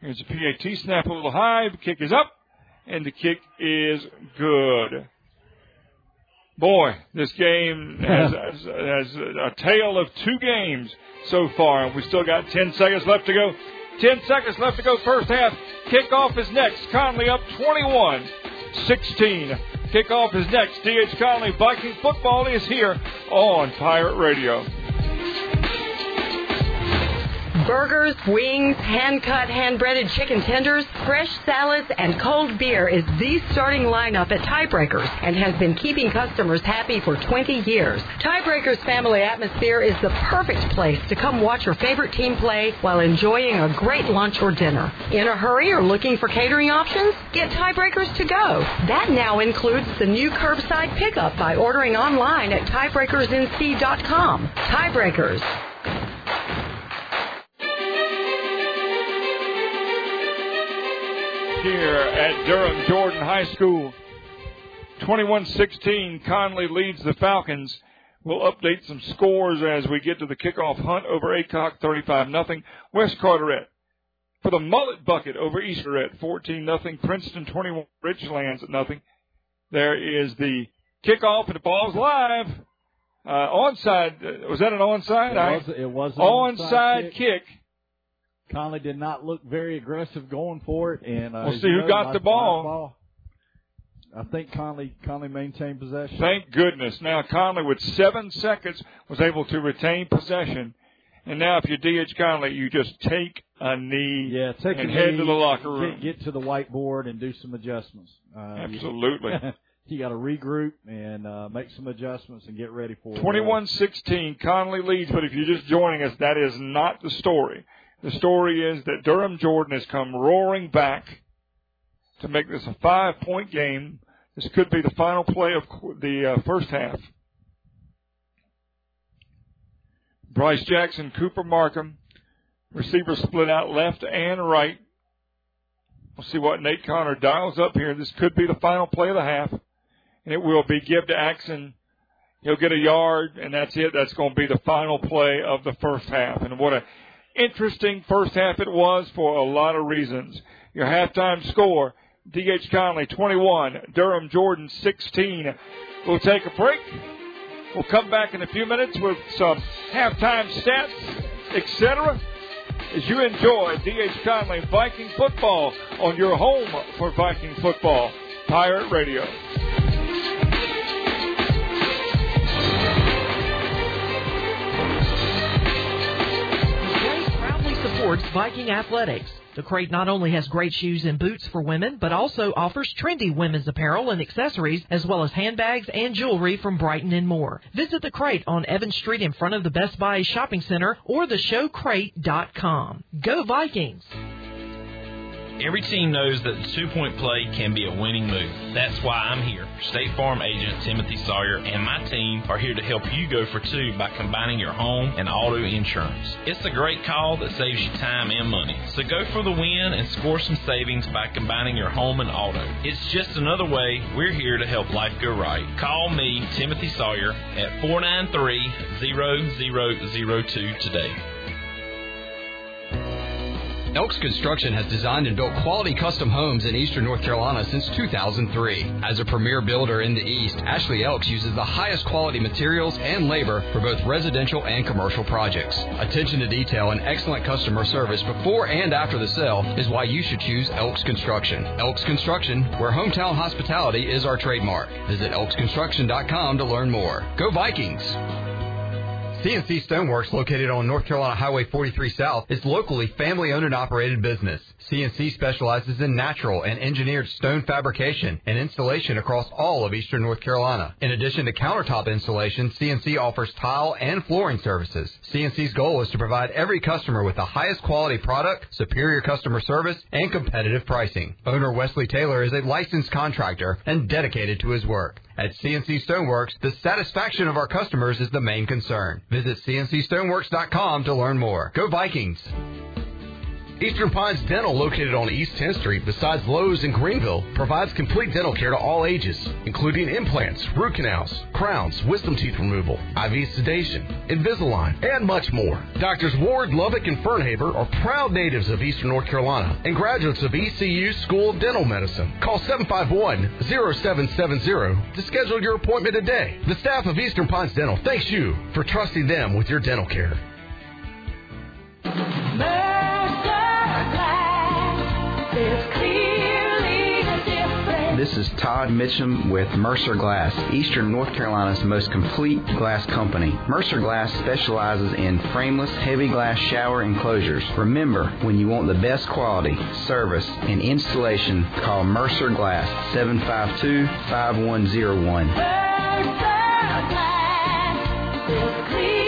Here's a PAT snap a little high. The kick is up. And the kick is good. Boy, this game has, has, has a tale of two games so far, and we still got 10 seconds left to go. 10 seconds left to go first half. Kickoff is next. Conley up 21 16. Kickoff is next. DH Conley Viking football is here on Pirate Radio. Burgers, wings, hand cut, hand breaded chicken tenders, fresh salads, and cold beer is the starting lineup at Tiebreakers and has been keeping customers happy for 20 years. Tiebreakers family atmosphere is the perfect place to come watch your favorite team play while enjoying a great lunch or dinner. In a hurry or looking for catering options? Get Tiebreakers to go. That now includes the new curbside pickup by ordering online at tiebreakersnc.com. Tiebreakers. Here at Durham Jordan High School. 21-16, Conley leads the Falcons. We'll update some scores as we get to the kickoff hunt over Aycock, 35 nothing. West Carteret for the mullet bucket over East Carteret, 14-0. Princeton 21, Richlands at nothing. There is the kickoff and the ball's live. Uh, onside, was that an onside? It was, it was an onside, onside kick. kick. Conley did not look very aggressive going for it, and uh, we'll see who got the ball. Ball. I think Conley Conley maintained possession. Thank goodness. Now Conley, with seven seconds, was able to retain possession. And now, if you're DH Conley, you just take a knee yeah, take and head knee, to the locker room. Get, get, to the whiteboard and do some adjustments. Uh, Absolutely. you got to regroup and uh, make some adjustments and get ready for 21-16, Conley leads, but if you're just joining us, that is not the story. The story is that Durham Jordan has come roaring back to make this a five-point game. This could be the final play of the uh, first half. Bryce Jackson, Cooper Markham, receivers split out left and right. We'll see what Nate Connor dials up here. This could be the final play of the half and it will be give to Axon. He'll get a yard, and that's it. That's going to be the final play of the first half. And what an interesting first half it was for a lot of reasons. Your halftime score, D.H. Conley 21, Durham Jordan 16. We'll take a break. We'll come back in a few minutes with some halftime stats, etc. As you enjoy D.H. Conley Viking football on your home for Viking football, Pirate Radio. Viking athletics. The crate not only has great shoes and boots for women, but also offers trendy women's apparel and accessories, as well as handbags and jewelry from Brighton and more. Visit the crate on Evans Street in front of the Best Buy Shopping Center or theshowcrate.com. Go Vikings! Every team knows that the two point play can be a winning move. That's why I'm here. State Farm agent Timothy Sawyer and my team are here to help you go for two by combining your home and auto insurance. It's a great call that saves you time and money. So go for the win and score some savings by combining your home and auto. It's just another way we're here to help life go right. Call me, Timothy Sawyer, at 493 0002 today. Elks Construction has designed and built quality custom homes in eastern North Carolina since 2003. As a premier builder in the East, Ashley Elks uses the highest quality materials and labor for both residential and commercial projects. Attention to detail and excellent customer service before and after the sale is why you should choose Elks Construction. Elks Construction, where hometown hospitality is our trademark. Visit elksconstruction.com to learn more. Go Vikings! CNC Stoneworks, located on North Carolina Highway 43 South, is locally family owned and operated business. CNC specializes in natural and engineered stone fabrication and installation across all of eastern North Carolina. In addition to countertop installation, CNC offers tile and flooring services. CNC's goal is to provide every customer with the highest quality product, superior customer service, and competitive pricing. Owner Wesley Taylor is a licensed contractor and dedicated to his work. At CNC Stoneworks, the satisfaction of our customers is the main concern. Visit cncstoneworks.com to learn more. Go Vikings! Eastern Pines Dental, located on East 10th Street besides Lowe's in Greenville, provides complete dental care to all ages, including implants, root canals, crowns, wisdom teeth removal, IV sedation, Invisalign, and much more. Doctors Ward, Lovick, and Fernhaber are proud natives of Eastern North Carolina and graduates of ECU School of Dental Medicine. Call 751-0770 to schedule your appointment today. The staff of Eastern Pines Dental thanks you for trusting them with your dental care. This is Todd Mitchum with Mercer Glass, Eastern North Carolina's most complete glass company. Mercer Glass specializes in frameless, heavy glass shower enclosures. Remember, when you want the best quality, service, and installation, call Mercer Glass 752 5101.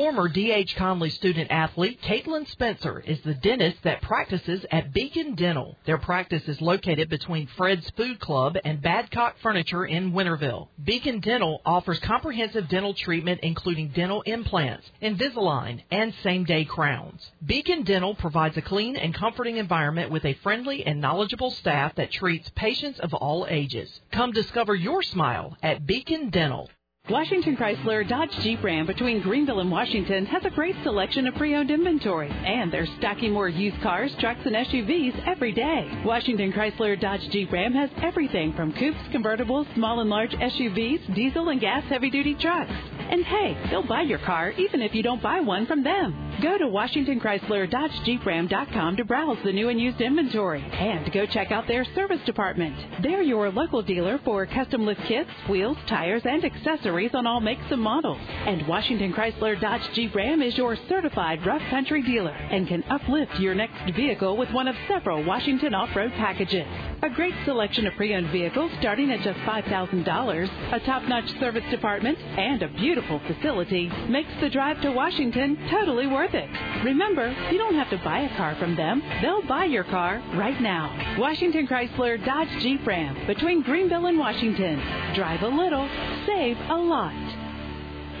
Former D.H. Conley student athlete Caitlin Spencer is the dentist that practices at Beacon Dental. Their practice is located between Fred's Food Club and Badcock Furniture in Winterville. Beacon Dental offers comprehensive dental treatment including dental implants, Invisalign, and same-day crowns. Beacon Dental provides a clean and comforting environment with a friendly and knowledgeable staff that treats patients of all ages. Come discover your smile at Beacon Dental. Washington Chrysler Dodge Jeep Ram between Greenville and Washington has a great selection of pre-owned inventory, and they're stocking more used cars, trucks, and SUVs every day. Washington Chrysler Dodge Jeep Ram has everything from coupes, convertibles, small and large SUVs, diesel and gas heavy-duty trucks. And hey, they'll buy your car even if you don't buy one from them. Go to Washington Chrysler Dodge Jeep Ram.com to browse the new and used inventory and go check out their service department. They're your local dealer for custom lift kits, wheels, tires, and accessories on all makes and models. And Washington Chrysler Dodge Jeep Ram is your certified rough country dealer and can uplift your next vehicle with one of several Washington off-road packages. A great selection of pre-owned vehicles starting at just $5,000, a top-notch service department, and a beautiful facility makes the drive to Washington totally worth it. Remember, you don't have to buy a car from them. They'll buy your car right now. Washington Chrysler Dodge Jeep Ram between Greenville and Washington. Drive a little, save a lot.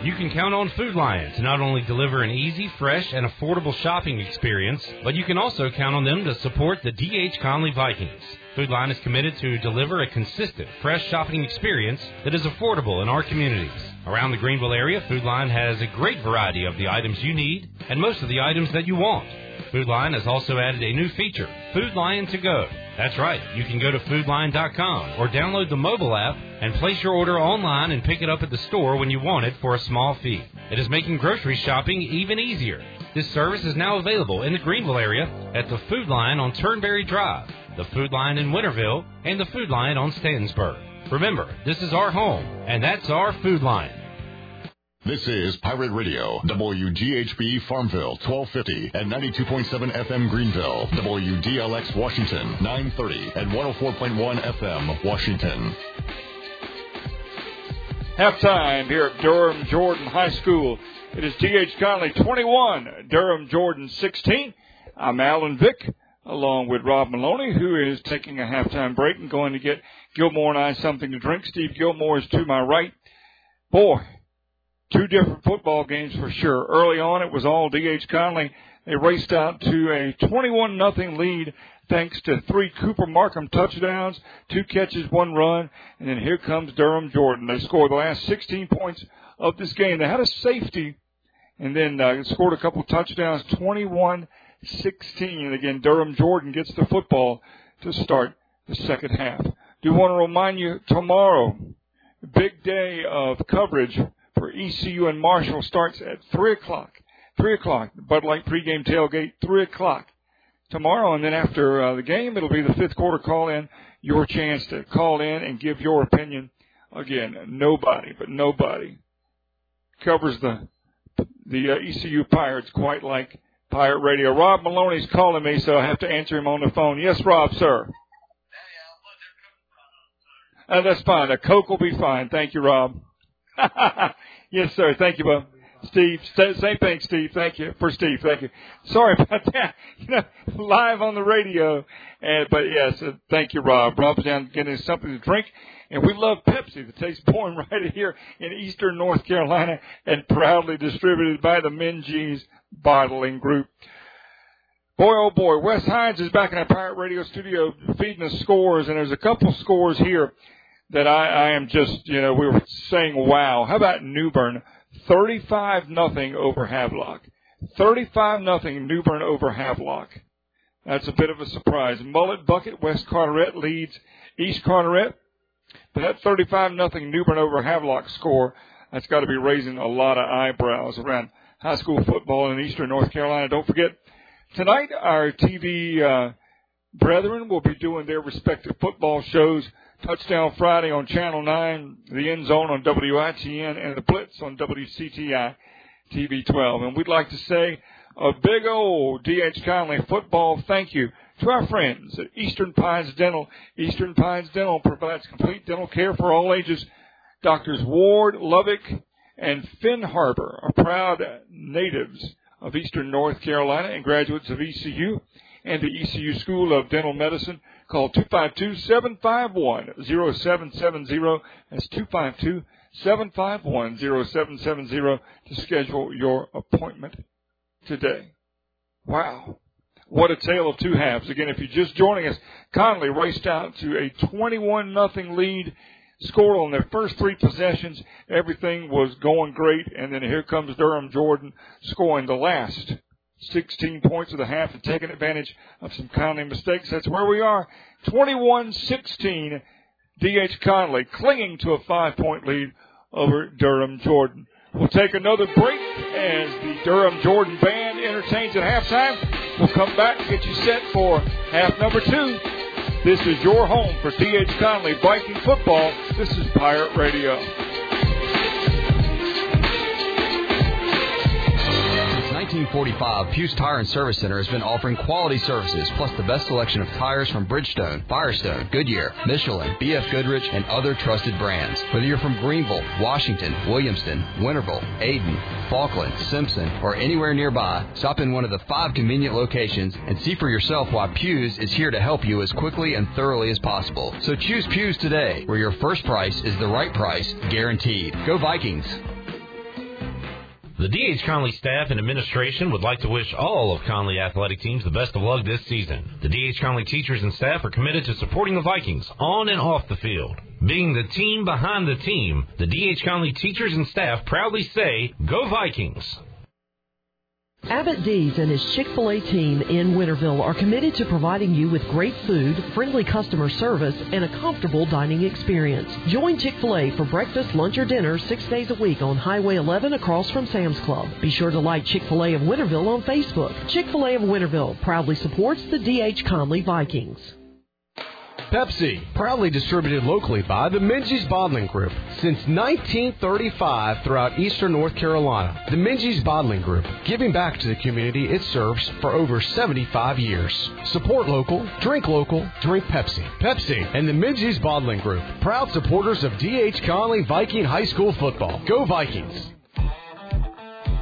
You can count on Food Lion to not only deliver an easy, fresh, and affordable shopping experience, but you can also count on them to support the D.H. Conley Vikings. Food Lion is committed to deliver a consistent, fresh shopping experience that is affordable in our communities. Around the Greenville area, Food Lion has a great variety of the items you need and most of the items that you want. Food Lion has also added a new feature, Food Lion to Go. That's right, you can go to foodlion.com or download the mobile app and place your order online and pick it up at the store when you want it for a small fee. It is making grocery shopping even easier. This service is now available in the Greenville area at the Food Lion on Turnberry Drive, the Food Lion in Winterville, and the Food Lion on Stansburg. Remember, this is our home, and that's our Food Lion. This is Pirate Radio, WGHB Farmville, 1250 and 92.7 FM Greenville, WDLX Washington, 930 and 104.1 FM Washington. Halftime here at Durham Jordan High School. It is D.H. Conley 21, Durham Jordan 16. I'm Alan Vick, along with Rob Maloney, who is taking a halftime break and going to get Gilmore and I something to drink. Steve Gilmore is to my right. Boy, two different football games for sure. Early on, it was all D.H. Conley. They raced out to a 21 nothing lead thanks to three Cooper Markham touchdowns, two catches, one run, and then here comes Durham Jordan. They scored the last 16 points of this game. They had a safety and then uh, scored a couple touchdowns, 21 16. And again, Durham Jordan gets the football to start the second half. Do want to remind you tomorrow, big day of coverage for ECU and Marshall starts at 3 o'clock. 3 o'clock. Bud Light pregame tailgate, 3 o'clock tomorrow. And then after uh, the game, it'll be the fifth quarter call in. Your chance to call in and give your opinion. Again, nobody, but nobody covers the the uh, ECU Pirates quite like Pirate Radio. Rob Maloney's calling me, so I have to answer him on the phone. Yes, Rob, sir. Uh, that's fine. A Coke will be fine. Thank you, Rob. yes, sir. Thank you, Bob. Steve, same thing, Steve. Thank you for Steve. Thank you. Sorry about that. You know, live on the radio. And but yes, uh, thank you, Rob. Rob's down getting something to drink, and we love Pepsi. The taste born right here in Eastern North Carolina, and proudly distributed by the Minges Bottling Group. Boy, oh boy, Wes Hines is back in our Pirate Radio studio feeding us scores, and there's a couple scores here that I, I am just, you know, we were saying, wow. How about New Bern? 35 nothing over Havelock. 35 nothing New Bern over Havelock. That's a bit of a surprise. Mullet Bucket, West Carteret leads East Carteret. But that 35 nothing New Bern over Havelock score, that's got to be raising a lot of eyebrows around high school football in Eastern North Carolina. Don't forget, tonight our TV uh, brethren will be doing their respective football shows Touchdown Friday on Channel 9, The End Zone on WITN, and The Blitz on WCTI TV 12. And we'd like to say a big old D.H. Conley football thank you to our friends at Eastern Pines Dental. Eastern Pines Dental provides complete dental care for all ages. Doctors Ward, Lovick, and Fernhaber are proud natives of Eastern North Carolina and graduates of ECU and the ECU School of Dental Medicine. Call 252-751-0770. That's 252-751-0770 to schedule your appointment today. Wow. What a tale of two halves. Again, if you're just joining us, Conley raced out to a 21 nothing lead, scored on their first three possessions. Everything was going great, and then here comes Durham Jordan scoring the last 16 points of the half and taking advantage of some Conley mistakes. That's where we are. 21-16. D.H. Conley clinging to a five point lead over Durham Jordan. We'll take another break as the Durham Jordan band entertains at halftime. We'll come back and get you set for half number two. This is your home for D.H. Conley Viking football. This is Pirate Radio. 1945, Pugh's Tire and Service Center has been offering quality services plus the best selection of tires from Bridgestone, Firestone, Goodyear, Michelin, BF Goodrich, and other trusted brands. Whether you're from Greenville, Washington, Williamston, Winterville, Ayden, Falkland, Simpson, or anywhere nearby, stop in one of the five convenient locations and see for yourself why Pugh's is here to help you as quickly and thoroughly as possible. So choose Pugh's today, where your first price is the right price, guaranteed. Go Vikings! The D.H. Conley staff and administration would like to wish all of Conley athletic teams the best of luck this season. The D.H. Conley teachers and staff are committed to supporting the Vikings on and off the field. Being the team behind the team, the D.H. Conley teachers and staff proudly say, Go Vikings! Abbott D's and his Chick fil A team in Winterville are committed to providing you with great food, friendly customer service, and a comfortable dining experience. Join Chick fil A for breakfast, lunch, or dinner six days a week on Highway 11 across from Sam's Club. Be sure to like Chick fil A of Winterville on Facebook. Chick fil A of Winterville proudly supports the D.H. Conley Vikings. Pepsi, proudly distributed locally by the Minges Bottling Group since 1935 throughout eastern North Carolina. The Minges Bottling Group, giving back to the community it serves for over 75 years. Support local, drink local, drink Pepsi. Pepsi and the Minges Bottling Group, proud supporters of D.H. Conley Viking High School football. Go Vikings!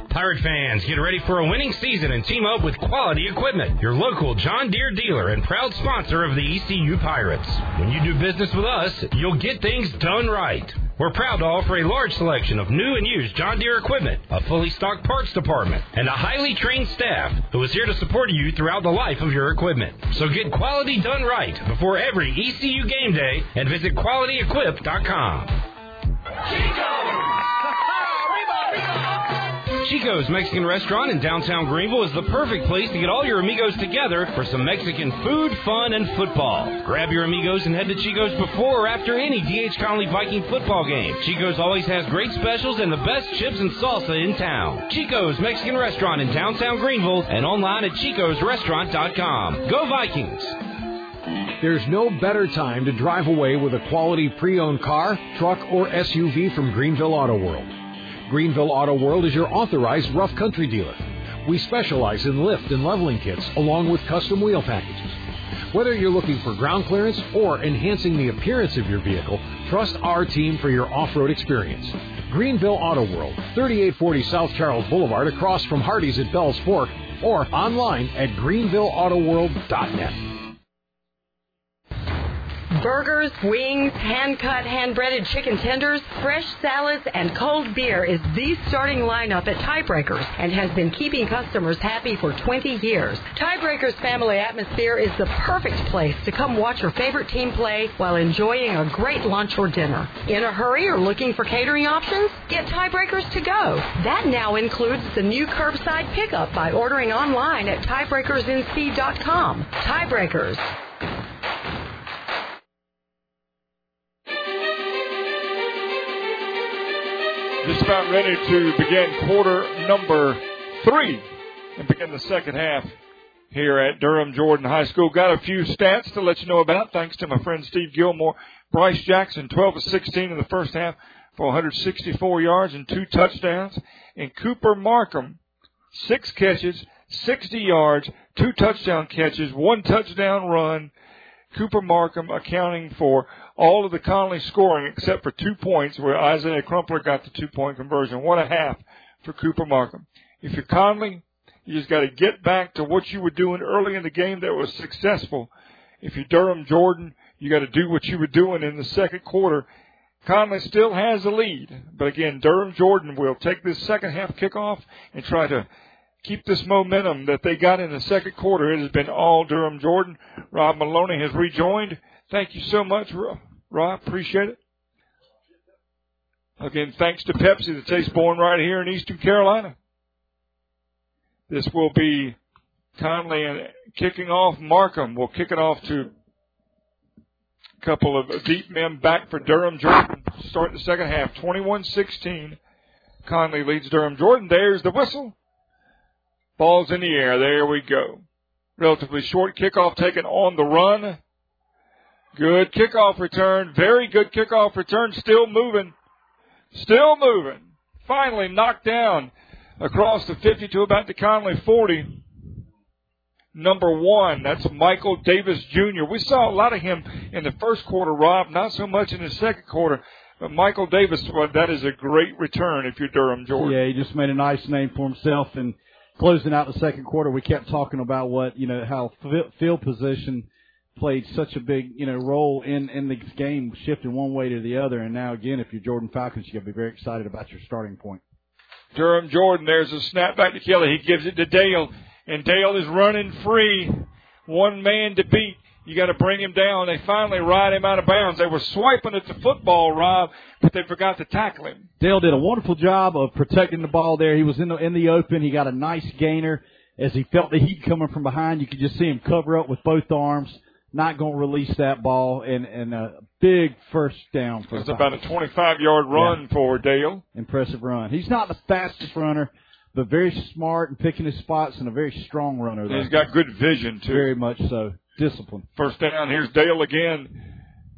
Pirate fans, get ready for a winning season and team up with quality equipment. Your local John Deere dealer and proud sponsor of the ECU Pirates. When you do business with us, you'll get things done right. We're proud to offer a large selection of new and used John Deere equipment, a fully stocked parts department, and a highly trained staff who is here to support you throughout the life of your equipment. So get quality done right before every ECU game day and visit QualityEquip.com. Chico's Mexican Restaurant in downtown Greenville is the perfect place to get all your amigos together for some Mexican food, fun, and football. Grab your amigos and head to Chico's before or after any DH Conley Viking football game. Chico's always has great specials and the best chips and salsa in town. Chico's Mexican Restaurant in downtown Greenville and online at chicosrestaurant.com. Go Vikings! There's no better time to drive away with a quality pre-owned car, truck, or SUV from Greenville Auto World. Greenville Auto World is your authorized rough country dealer. We specialize in lift and leveling kits along with custom wheel packages. Whether you're looking for ground clearance or enhancing the appearance of your vehicle, trust our team for your off-road experience. Greenville Auto World, 3840 South Charles Boulevard across from Hardee's at Bell's Fork or online at greenvilleautoworld.net. Burgers, wings, hand cut, hand breaded chicken tenders, fresh salads, and cold beer is the starting lineup at Tiebreakers and has been keeping customers happy for 20 years. Tiebreakers family atmosphere is the perfect place to come watch your favorite team play while enjoying a great lunch or dinner. In a hurry or looking for catering options? Get Tiebreakers to go. That now includes the new curbside pickup by ordering online at tiebreakersnc.com. Tiebreakers. Just about ready to begin quarter number three and begin the second half here at Durham Jordan High School. Got a few stats to let you know about thanks to my friend Steve Gilmore. Bryce Jackson, 12 of 16 in the first half for 164 yards and two touchdowns. And Cooper Markham, six catches, 60 yards, two touchdown catches, one touchdown run. Cooper Markham accounting for all of the Conley scoring except for two points where Isaiah Crumpler got the two point conversion. One and a half for Cooper Markham. If you're Conley, you just got to get back to what you were doing early in the game that was successful. If you're Durham Jordan, you got to do what you were doing in the second quarter. Conley still has the lead, but again, Durham Jordan will take this second half kickoff and try to keep this momentum that they got in the second quarter. It has been all Durham Jordan. Rob Maloney has rejoined. Thank you so much, Rob. Appreciate it. Again, thanks to Pepsi, the taste born right here in Eastern Carolina. This will be Conley and kicking off. Markham will kick it off to a couple of deep men back for Durham Jordan. Start the second half, 21-16. Conley leads Durham Jordan. There's the whistle. Ball's in the air. There we go. Relatively short kickoff taken on the run. Good kickoff return. Very good kickoff return. Still moving. Still moving. Finally knocked down across the 50 to about the Conley 40. Number one, that's Michael Davis Jr. We saw a lot of him in the first quarter, Rob, not so much in the second quarter. But Michael Davis, well, that is a great return if you're Durham Jordan. Yeah, he just made a nice name for himself. And closing out the second quarter, we kept talking about what, you know, how field position played such a big, you know, role in, in this game, shifting one way to the other. And now, again, if you're Jordan Falcons, you got to be very excited about your starting point. Durham Jordan, there's a snap back to Kelly. He gives it to Dale, and Dale is running free. One man to beat. You got to bring him down. They finally ride him out of bounds. They were swiping at the football, Rob, but they forgot to tackle him. Dale did a wonderful job of protecting the ball there. He was in the in the open. He got a nice gainer as he felt the heat coming from behind. You could just see him cover up with both arms. Not going to release that ball, and and a big first down for. It's about a 25 yard run yeah. for Dale. Impressive run. He's not the fastest runner, but very smart and picking his spots and a very strong runner. Though. He's got good vision too. Very much so discipline. First down. Here's Dale again.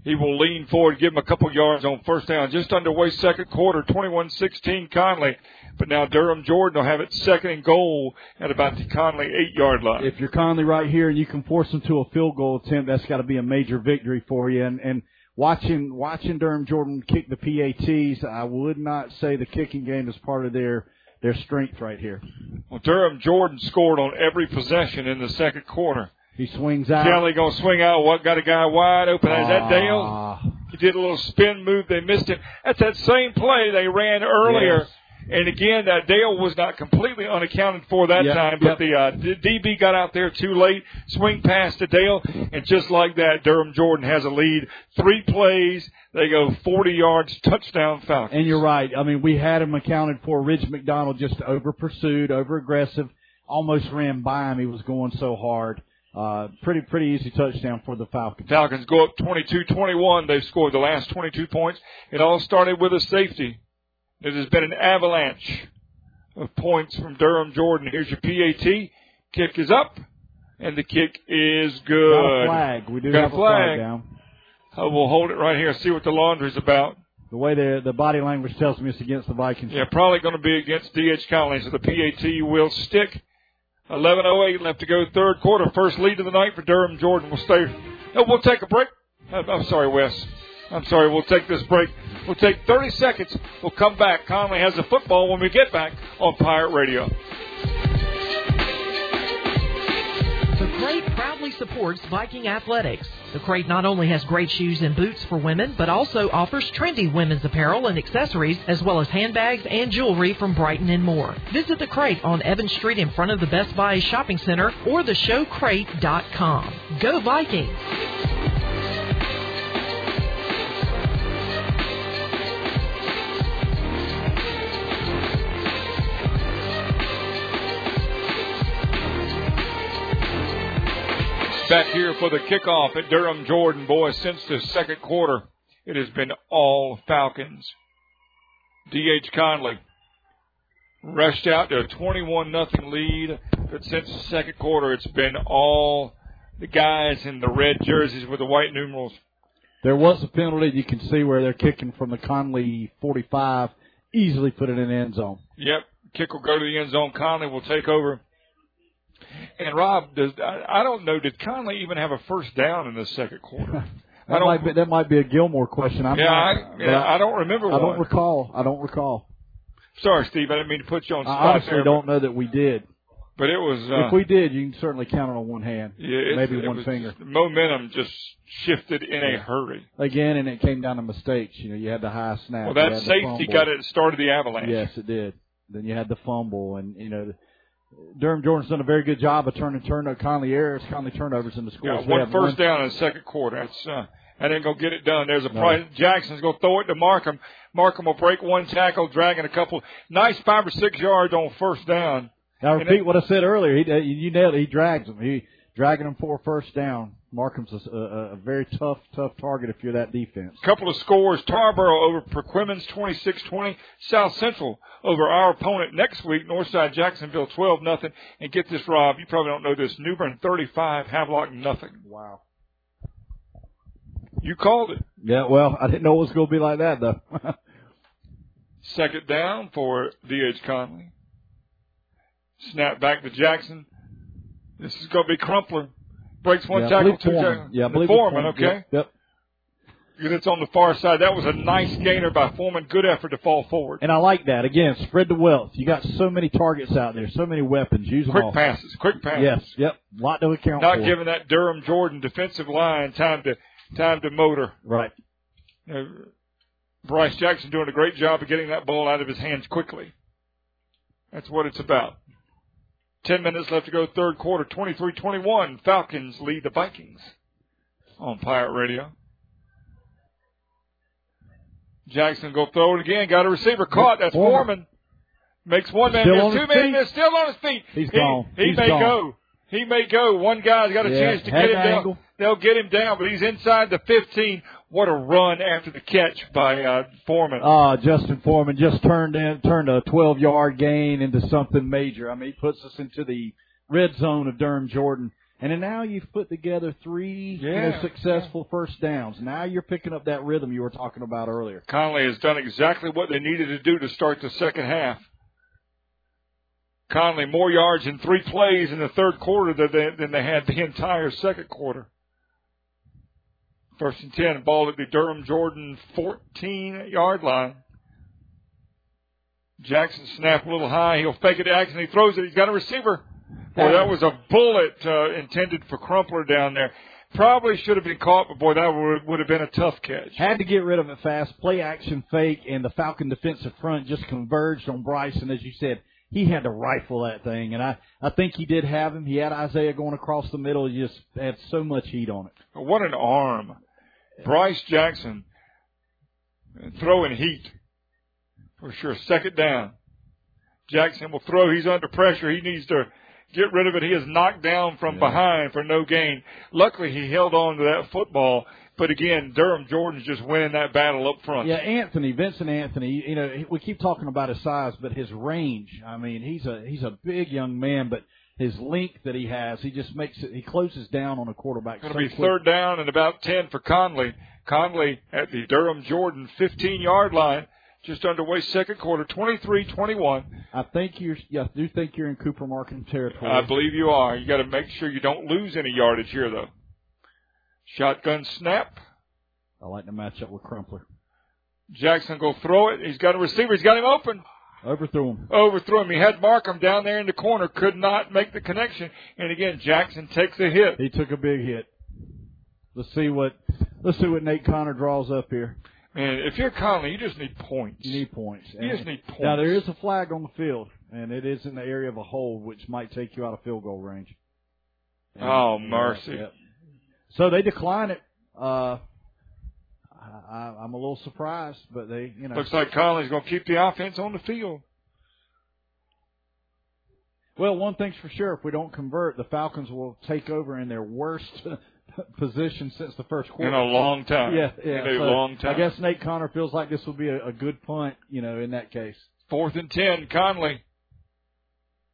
He will lean forward, give him a couple yards on first down. Just underway second quarter, 21-16 Conley. But now Durham Jordan will have it second and goal at about the Conley eight yard line. If you're Conley right here and you can force them to a field goal attempt, that's got to be a major victory for you. And, and watching watching Durham Jordan kick the PATs, I would not say the kicking game is part of their their strength right here. Well, Durham Jordan scored on every possession in the second quarter. He swings out. Kelly gonna swing out. What got a guy wide open? Is that ah. Dale? He did a little spin move. They missed it. That's that same play they ran earlier. Yes. And again, uh, Dale was not completely unaccounted for that yep, time, but yep. the uh, DB got out there too late. Swing pass to Dale, and just like that, Durham Jordan has a lead. Three plays, they go 40 yards, touchdown Falcons. And you're right. I mean, we had him accounted for. Ridge McDonald just over pursued, over aggressive, almost ran by him. He was going so hard. Uh, pretty pretty easy touchdown for the Falcons. Falcons go up 22-21. They've scored the last 22 points. It all started with a safety. It has been an avalanche of points from Durham Jordan. Here's your PAT. Kick is up, and the kick is good. Got a flag. We do Got have a flag. flag down. Uh, we'll hold it right here. See what the laundry's about. The way the the body language tells me it's against the Vikings. Yeah, probably going to be against DH Conley. So the PAT will stick. 11:08 left to go, third quarter. First lead of the night for Durham. Jordan We'll stay. No, we'll take a break. I'm sorry, Wes. I'm sorry. We'll take this break. We'll take 30 seconds. We'll come back. Conley has the football when we get back on Pirate Radio. The Crate proudly supports Viking athletics. The Crate not only has great shoes and boots for women, but also offers trendy women's apparel and accessories, as well as handbags and jewelry from Brighton and more. Visit The Crate on Evans Street in front of the Best Buy Shopping Center or theshowcrate.com. Go Vikings! Back here for the kickoff at Durham Jordan. Boys, since the second quarter, it has been all Falcons. D.H. Conley rushed out to a 21 nothing lead, but since the second quarter, it's been all the guys in the red jerseys with the white numerals. There was a penalty. You can see where they're kicking from the Conley 45, easily put it in the end zone. Yep. Kick will go to the end zone. Conley will take over. And Rob, does I, don't know. Did Conley even have a first down in the second quarter? that might be that might be a Gilmore question. I'm yeah, not, I, yeah, I, I don't remember. I one. don't recall. I don't recall. Sorry, Steve. I didn't mean to put you on spot. I honestly there, don't know that we did. But it was. Uh, if we did, you can certainly count it on one hand. Yeah, maybe one was, finger. Momentum just shifted in yeah. a hurry. Again, and it came down to mistakes. You know, you had the high snap. Well, that safety got it started the avalanche. Yes, it did. Then you had the fumble, and you know. Durham Jordan's done a very good job of turning turn Conley errors, Conley turnovers in the score. Yeah, one first down in the second quarter. That's uh, that ain't gonna get it done. There's a no. price. Jackson's gonna throw it to Markham. Markham will break one tackle, dragging a couple nice five or six yards on first down. Now repeat it, what I said earlier. He, you nailed it. He drags them. He dragging them for a first down. Markham's a, a, a, very tough, tough target if you're that defense. Couple of scores: Tarboro over Perquimans 26-20. South Central over our opponent next week, Northside Jacksonville 12 nothing. And get this, Rob, you probably don't know this: New Bern 35, Havelock nothing. Wow. You called it. Yeah, well, I didn't know it was going to be like that though. Second down for D.H. Conley. Snap back to Jackson. This is going to be Crumpler. Breaks one yeah, tackle, two tackles. Yeah, Foreman, Foreman. okay. Yep. yep. It's on the far side. That was a nice gainer by Foreman. Good effort to fall forward. And I like that. Again, spread the wealth. You got so many targets out there, so many weapons. Use them Quick all. passes, quick passes. Yes, yep. A lot to account Not for. Not giving that Durham Jordan defensive line time to time to motor. Right. Bryce Jackson doing a great job of getting that ball out of his hands quickly. That's what it's about. Ten minutes left to go, third quarter, 23-21. Falcons lead the Vikings on Pirate Radio. Jackson go throw it again. Got a receiver caught. That's Foreman. Makes one man Still miss, two men miss, still on his feet. He's he, gone. He He's may gone. go. He may go. One guy's got a Yeah, chance to get him the down. angle. They'll get him down, but he's inside the 15. What a run after the catch by uh, Foreman. Uh, Justin Foreman just turned in, turned a 12 yard gain into something major. I mean, he puts us into the red zone of Durham Jordan. And now you've put together three you know, Yeah, successful first downs. Now you're picking up that rhythm you were talking about earlier. Conley has done exactly what they needed to do to start the second half. Conley more yards in three plays in the third quarter than they, than they had the entire second quarter. First and ten, ball at the Durham Jordan 14 yard line. Jackson snap a little high. He'll fake it to. He throws it. He's got a receiver. Boy, that was a bullet uh, intended for Crumpler down there. Probably should have been caught, but boy, that would, would have been a tough catch. Had to get rid of it fast. Play action fake, and the Falcon defensive front just converged on Bryson, as you said. He had to rifle that thing, and I, I think he did have him. He had Isaiah going across the middle. He just had so much heat on it. What an arm. Bryce Jackson throwing heat for sure. Second down. Jackson will throw. He's under pressure. He needs to get rid of it. He is knocked down from behind for no gain. Luckily, he held on to that football. But again, Durham Jordan's just winning that battle up front. Yeah, Anthony, Vincent Anthony. You know, we keep talking about his size, but his range. I mean, he's a he's a big young man, but his link that he has, he just makes it. He closes down on a quarterback. Going so to be quick. third down and about 10 for Conley. Conley at the Durham Jordan 15 yard line. Just underway second quarter, 23-21. I think you're. Yeah, I do think you're in Cooper Markham territory. I believe you are. You got to make sure you don't lose any yardage here, though. Shotgun snap. I like to match up with Crumpler. Jackson go throw it. He's got a receiver. He's got him open. Overthrew him. Overthrew him. He had Markham down there in the corner. Could not make the connection. And again, Jackson takes a hit. He took a big hit. Let's see what. Let's see what Nate Connor draws up here. Man, if you're Conley, you just need points. You need points. You just need points. Now there is a flag on the field, and it is in the area of a hole, which might take you out of field goal range. And- Oh, mercy. Yeah. So they decline it. Uh, I, I, I'm a little surprised, but they, you know, Looks like Conley's going to keep the offense on the field. Well, one thing's for sure: if we don't convert, the Falcons will take over in their worst position since the first quarter In a long time. Yeah, yeah. In a So long time. I guess Nate Connor feels like this will be a, a good punt, you know, in that case. Fourth and ten, Conley.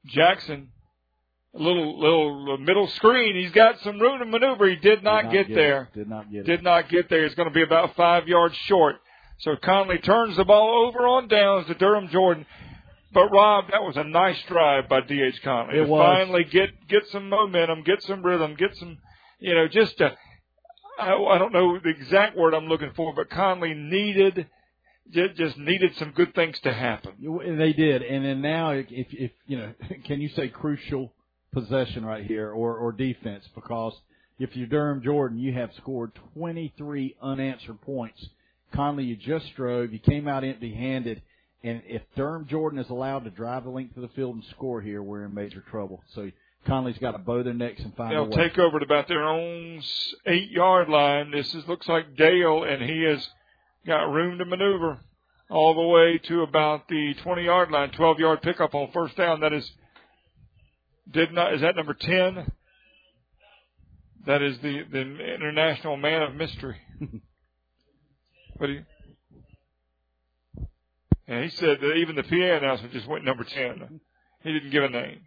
Jackson. A little little uh, middle screen. He's got some room to maneuver. He did not, Did not get, get there. it. Did not get it. Did not get there. It's going to be about five yards short. So Conley turns the ball over on downs to Durham Jordan. But Rob, that was a nice drive by D.H. Conley It to was. finally get get some momentum, get some rhythm, get some, you know, just to, I, I don't know the exact word I'm looking for, but Conley needed just, just needed some good things to happen. And They did, and then now, if if you know, can you say crucial possession right here or or defense? Because if you're Durham Jordan, you have scored 23 unanswered points. Conley, you just drove, you came out empty-handed, and if Durham Jordan is allowed to drive the length of the field and score here, we're in major trouble. So Conley's got to bow their necks and find They'll way. take over at about their own eight yard line. This is looks like Dale, and he has got room to maneuver all the way to about the twenty yard line. Twelve yard pickup on first down. That is did not is that number ten? That is the the international man of mystery. what do you? And he said that even the PA announcement just went number ten. He didn't give a name.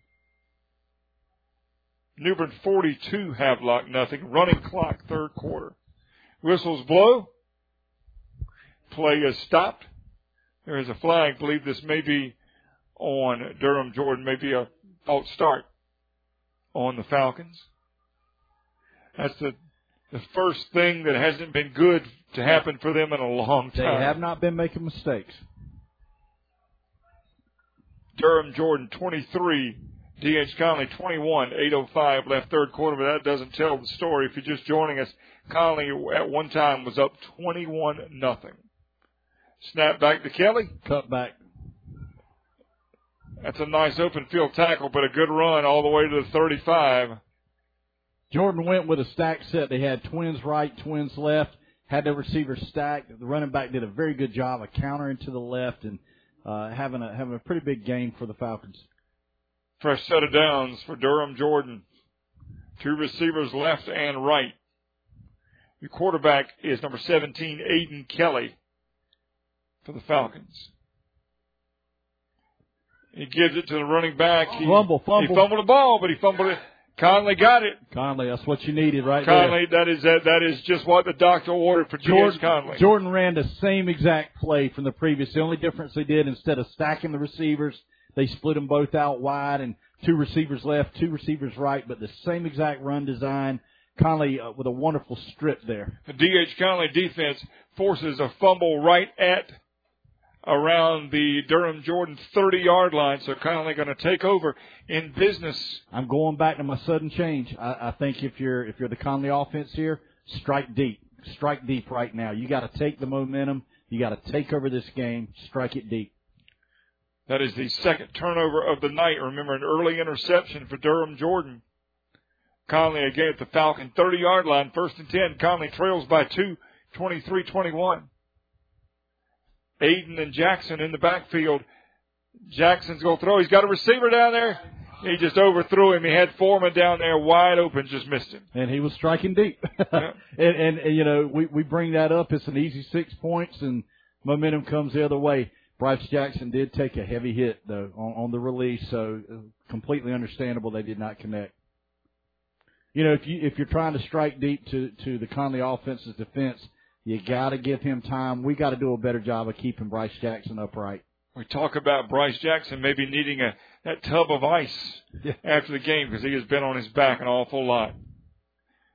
New Bern 42, Havelock nothing. Running clock, third quarter. Whistles blow. Play is stopped. There is a flag. I believe this may be on Durham Jordan, maybe a false start on the Falcons. That's the the first thing that hasn't been good to happen for them in a long time. They have not been making mistakes. Durham Jordan 23, DH Conley 21, 805 left third quarter, but that doesn't tell the story. If you're just joining us, Conley at one time was up 21 nothing. Snap back to Kelly. Cut back. That's a nice open field tackle, but a good run all the way to the 35. Jordan went with a stack set. They had twins right, twins left, had the receivers stacked. The running back did a very good job of countering to the left and uh, having a having a pretty big game for the Falcons. Fresh set of downs for Durham Jordan. Two receivers left and right. The quarterback is number 17, Aiden Kelly for the Falcons. He gives it to the running back. He, Fumble, fumble. He fumbled the ball, but he fumbled it. Conley got it. Conley, that's what you needed right Conley, that is that, that is just what the doctor ordered for there. George Jordan, Conley. Jordan ran the same exact play from the previous. The only difference they did instead of stacking the receivers, they split them both out wide and two receivers left, two receivers right, but the same exact run design. Conley uh, with a wonderful strip there. The DH Conley defense forces a fumble right at around the Durham Jordan 30 yard line. So Conley going to take over in business. I'm going back to my sudden change. I, I think if you're if you're the Conley offense here, strike deep, strike deep right now. You got to take the momentum. You got to take over this game. Strike it deep. That is the second turnover of the night. Remember an early interception for Durham Jordan. Conley again at the Falcon 30 yard line, first and 10. Conley trails by two, 23 21. Aiden and Jackson in the backfield. Jackson's going to throw. He's got a receiver down there. He just overthrew him. He had Foreman down there wide open, just missed him. And he was striking deep. and, and, and, you know, we, we bring that up. It's an easy six points and momentum comes the other way. Bryce Jackson did take a heavy hit though on, on the release, so uh, completely understandable they did not connect. You know, if you if you're trying to strike deep to to the Conley offense's defense, you got to give him time. We got to do a better job of keeping Bryce Jackson upright. We talk about Bryce Jackson maybe needing a that tub of ice after the game because he has been on his back an awful lot.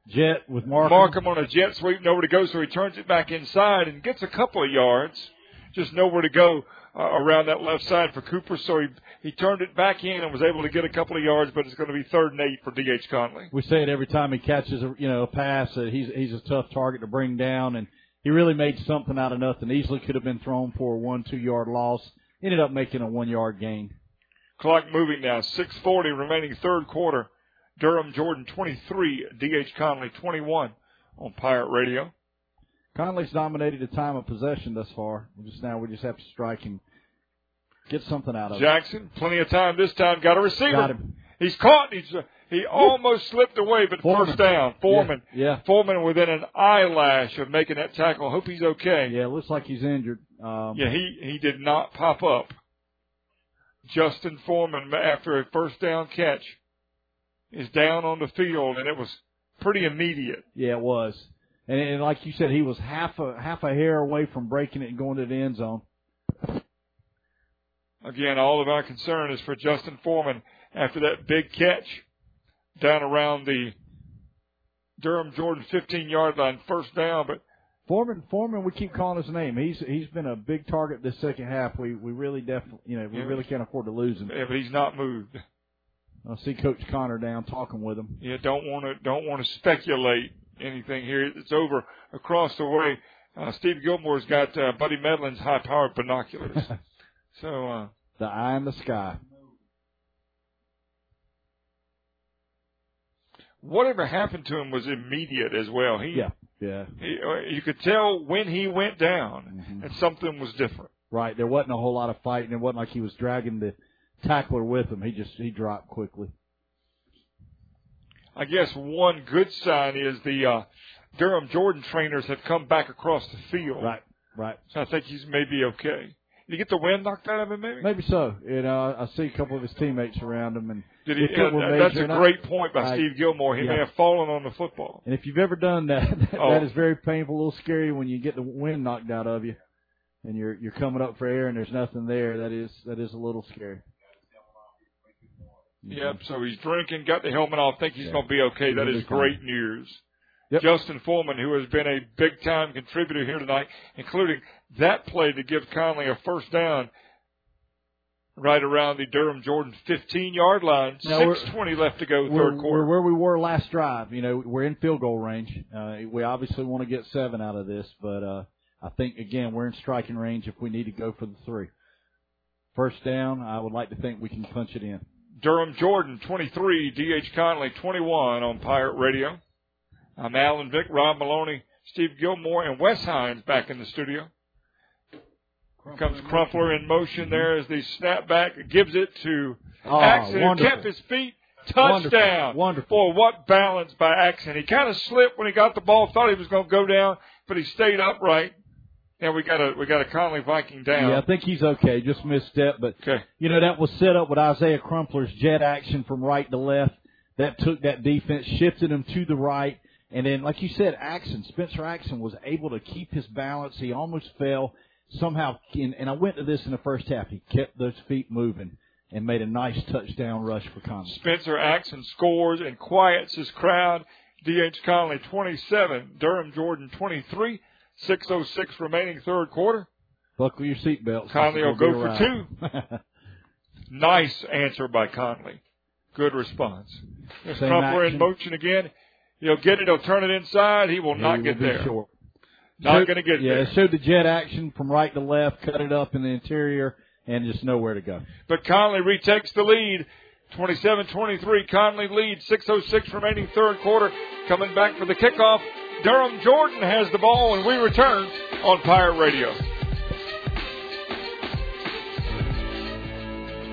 Jet with Markham. Markham on a jet sweep, nowhere to go, so he turns it back inside and gets a couple of yards. Just nowhere to go uh, around that left side for Cooper, so he he turned it back in and was able to get a couple of yards, but it's going to be third and eight for D.H. Conley. We say it every time he catches a you know a pass that he's he's a tough target to bring down, and he really made something out of nothing. Easily could have been thrown for a one two yard loss. Ended up making a one yard gain. Clock moving now. 6:40 remaining third quarter. Durham Jordan 23, D.H. Conley 21 on Pirate Radio. Conley's dominated the time of possession thus far. We just now we just have to strike and get something out of it. Jackson, plenty of time this time. Got a receiver. Got him. He's caught. He's uh, he almost slipped away, but Foreman. first down. Foreman. Yeah, yeah. Foreman within an eyelash of making that tackle. Hope he's okay. Yeah, it looks like he's injured. Um, Yeah, he he did not pop up. Justin Foreman, after a first down catch, is down on the field, and it was pretty immediate. Yeah, it was. And, and like you said, he was half a half a hair away from breaking it and going to the end zone. Again, all of our concern is for Justin Foreman after that big catch down around the Durham Jordan 15 yard line, first down. But Foreman, Foreman, we keep calling his name. He's he's been a big target this second half. We we really definitely, you know, we Yeah. really can't afford to lose him. yeah, but he's not moved. I see Coach Connor down talking with him. Yeah, don't want to don't want to speculate anything here. It's over across the way. Uh, Steve Gilmore's got uh, Buddy Medlin's high powered binoculars. so uh, The eye in the sky. whatever happened to him was immediate as well. He, Yeah, yeah. he uh, you could tell when he went down and something was different. Right. There wasn't a whole lot of fighting. It wasn't like he was dragging the tackler with him. He just he dropped quickly. I guess one good sign is the uh, Durham Jordan trainers have come back across the field. Right, right. So I think he's maybe okay. Did he get the wind knocked out of him? Maybe. Maybe so. You know, I see a couple of his teammates around him, and Did he? uh, that's a and I- great point by I- Steve Gilmore. He may have fallen on the football. And if you've ever done that, that, Oh. that is very painful, a little scary when you get the wind knocked out of you, and you're you're coming up for air and there's nothing there. That is that is a little scary. Yep. So he's drinking, got the helmet off. Think he's going to be okay. That is great news. Yep. Justin Foreman, who has been a big time contributor here tonight, including that play to give Conley a first down right around the Durham Jordan 15 yard line. Now 6.20 left to go, we're, third quarter. we're where we were last drive. You know, we're in field goal range. Uh, we obviously want to get seven out of this, but uh, I think again we're in striking range if we need to go for the three. First down, I would like to think we can punch it in. Durham Jordan 23, DH Conley 21 on Pirate Radio. I'm Alan Vick, Rob Maloney, Steve Gilmore, and Wes Hines back in the studio. Here comes Crumpler in motion mm-hmm. there as the snapback gives it to Oh, Axon, wonderful. kept his feet. Touchdown. Wonderful. Wonderful. Boy, what balance by Axon. He kind of slipped when he got the ball, thought he was going to go down, but he stayed upright. And we got a we got a Conley Viking down. Yeah, I think he's okay. Just misstep, but Okay. you know that was set up with Isaiah Crumpler's jet action from right to left. That took that defense, shifted him to the right, and then, like you said, Axon Spencer Axon was able to keep his balance. He almost fell somehow, and, and I went to this in the first half. He kept those feet moving and made a nice touchdown rush for Conley. Spencer Axon scores and quiets his crowd. D.H. Conley 27, Durham Jordan 23, 6.06 remaining third quarter. Buckle your seatbelts. Conley will go for ride. Nice answer by Conley. Good response. There's Same Crumpler in motion again. He'll get it. He'll turn it inside. He will He not will get there. short. Not going to get yeah, there. it showed the jet action from right to left, cut it up in the interior, and just nowhere to go. But Conley retakes the lead. 27-23. Conley leads. 6.06 remaining third quarter. Coming back for the kickoff. Durham Jordan has the ball, and we return on Pirate Radio.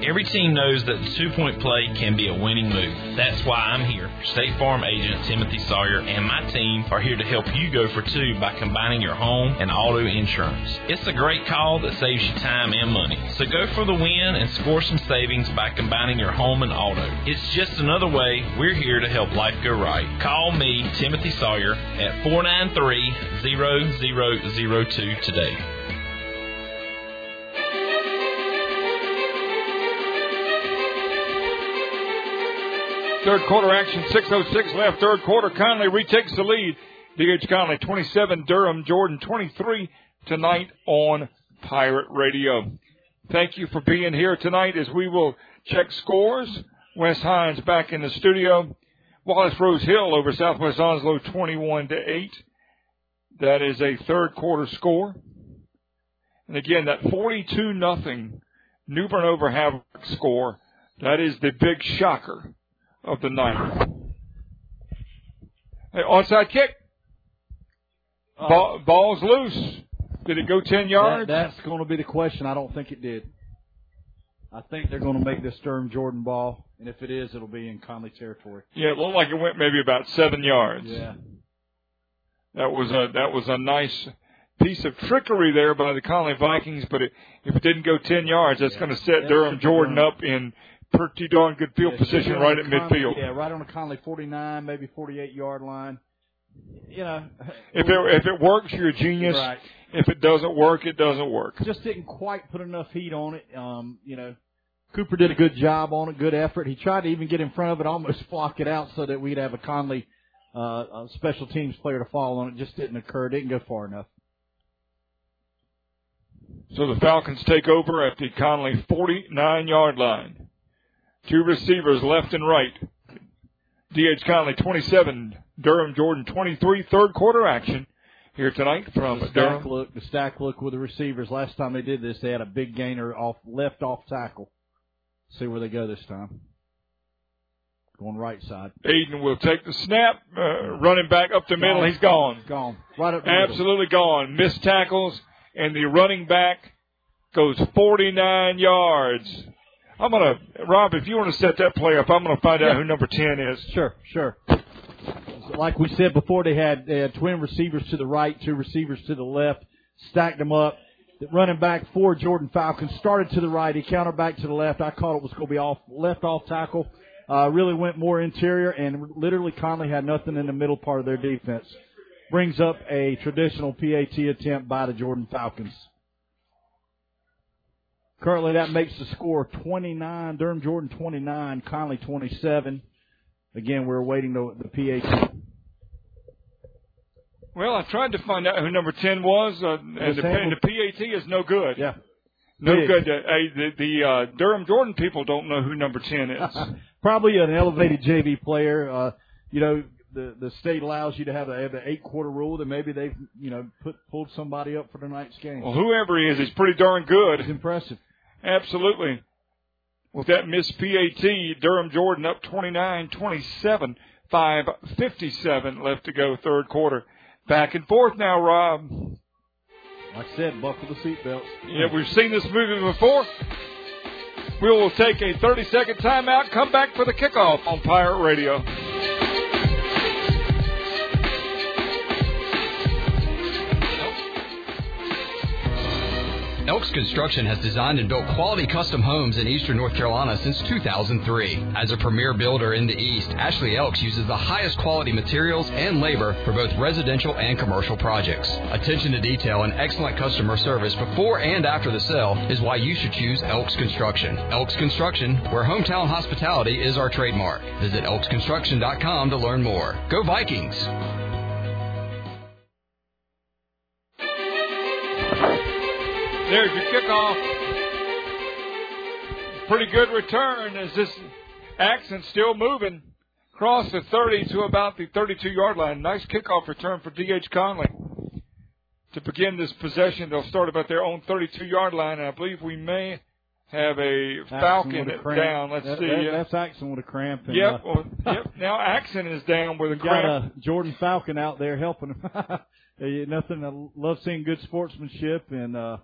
Every team knows that two point play can be a winning move. That's why I'm here. State Farm agent Timothy Sawyer and my team are here to help you go for two by combining your home and auto insurance. It's a great call that saves you time and money. So go for the win and score some savings by combining your home and auto. It's just another way we're here to help life go right. Call me, Timothy Sawyer, at 493-0002 today. Third quarter action, 6.06 left, third quarter. Conley retakes the lead. D.H. Conley 27, Durham Jordan 23 tonight on Pirate Radio. Thank you for being here tonight as we will check scores. Wes Hines back in the studio. Wallace Rose Hill over Southwest Onslow 21 to 8. That is a third quarter score. And again, that 42 nothing New Bern over Havelock score, that is the big shocker of the night. Hey, onside kick. Uh, ball, ball's loose. Did it go 10 yards? That, that's going to be the question. I don't think it did. I think they're going to make this Durham Jordan ball, and if it is, it'll be in Conley territory. yeah, it looked like it went maybe about seven yards. Yeah. That was a that was a nice piece of trickery there by the Conley Vikings, but it, if it didn't go 10 yards, that's going to set That Durham Jordan up in pretty darn good field Yeah, position right at Conley- midfield. Yeah, right on the Conley 49, maybe 48 yard line. You know, If it if it works, you're a genius. Right. If it doesn't work, it doesn't work. just didn't quite put enough heat on it. Um, you know, Cooper did a good job on it, good effort. He tried to even get in front of it, almost flock it out so that we'd have a Conley uh, a special teams player to fall on it. Just didn't occur. Didn't go far enough. So the Falcons take over at the Conley 49 yard line. Two receivers left and right. D.H. Conley 27, Durham Jordan 23, third quarter action here tonight from the stack Durham. look, the stack look with the receivers. Last time they did this, they had a big gainer off left off tackle. See where they go this time. Going right side. Aiden will take the snap, uh, running back up the middle. He's gone. Gone. Right up the middle. Absolutely gone. Missed tackles, and the running back goes 49 yards. I'm gonna, Rob, if you want to set that play up, I'm gonna find out Yeah. who number 10 is. Sure, sure. Like we said before, they had, they had twin receivers to the right, two receivers to the left, stacked them up. The running back for Jordan Falcons started to the right, he countered back to the left. I caught it was going to be off left off tackle. Uh, really went more interior, and literally Conley had nothing in the middle part of their defense. Brings up a traditional PAT attempt by the Jordan Falcons. Currently, that makes the score 29. Durham Jordan 29, Conley 27. Again, we're awaiting the, the PAT. Well, I tried to find out who number 10 was, uh, and, the, and the PAT is no good. Yeah. No Big. good. Uh, the the uh, Durham Jordan people don't know who number 10 is. Probably an elevated JV player. Uh, you know, the the state allows you to have, the eight quarter rule. That maybe they've you know put pulled somebody up for tonight's game. well, whoever he is, he's pretty darn good. It's impressive. Absolutely. With that missed PAT, Durham Jordan up 29-27, 5.57 left to go, third quarter. Back and forth now, Rob. Like I said, buckle the seatbelts. Yeah, we've seen this movie before. We will take a 30 second timeout, come back for the kickoff on Pirate Radio. Elks Construction has designed and built quality custom homes in eastern North Carolina since 2003. As a premier builder in the East, Ashley Elks uses the highest quality materials and labor for both residential and commercial projects. Attention to detail and excellent customer service before and after the sale is why you should choose Elks Construction. Elks Construction, where hometown hospitality is our trademark. Visit elksconstruction.com to learn more. Go Vikings! There's your kickoff. Pretty good return as this Axon still moving across the 30 to about the 32 yard line. Nice kickoff return for D.H. Conley to begin this possession. They'll start about their own 32 yard line, and I believe we may have a Falcon Axon a down. Let's That- see. that- that's Axon with a cramp. And, Yep. uh, yep. Now Axon is down with a got cramp. uh, Jordan Falcon out there helping him. Nothing. I love seeing good sportsmanship, and uh,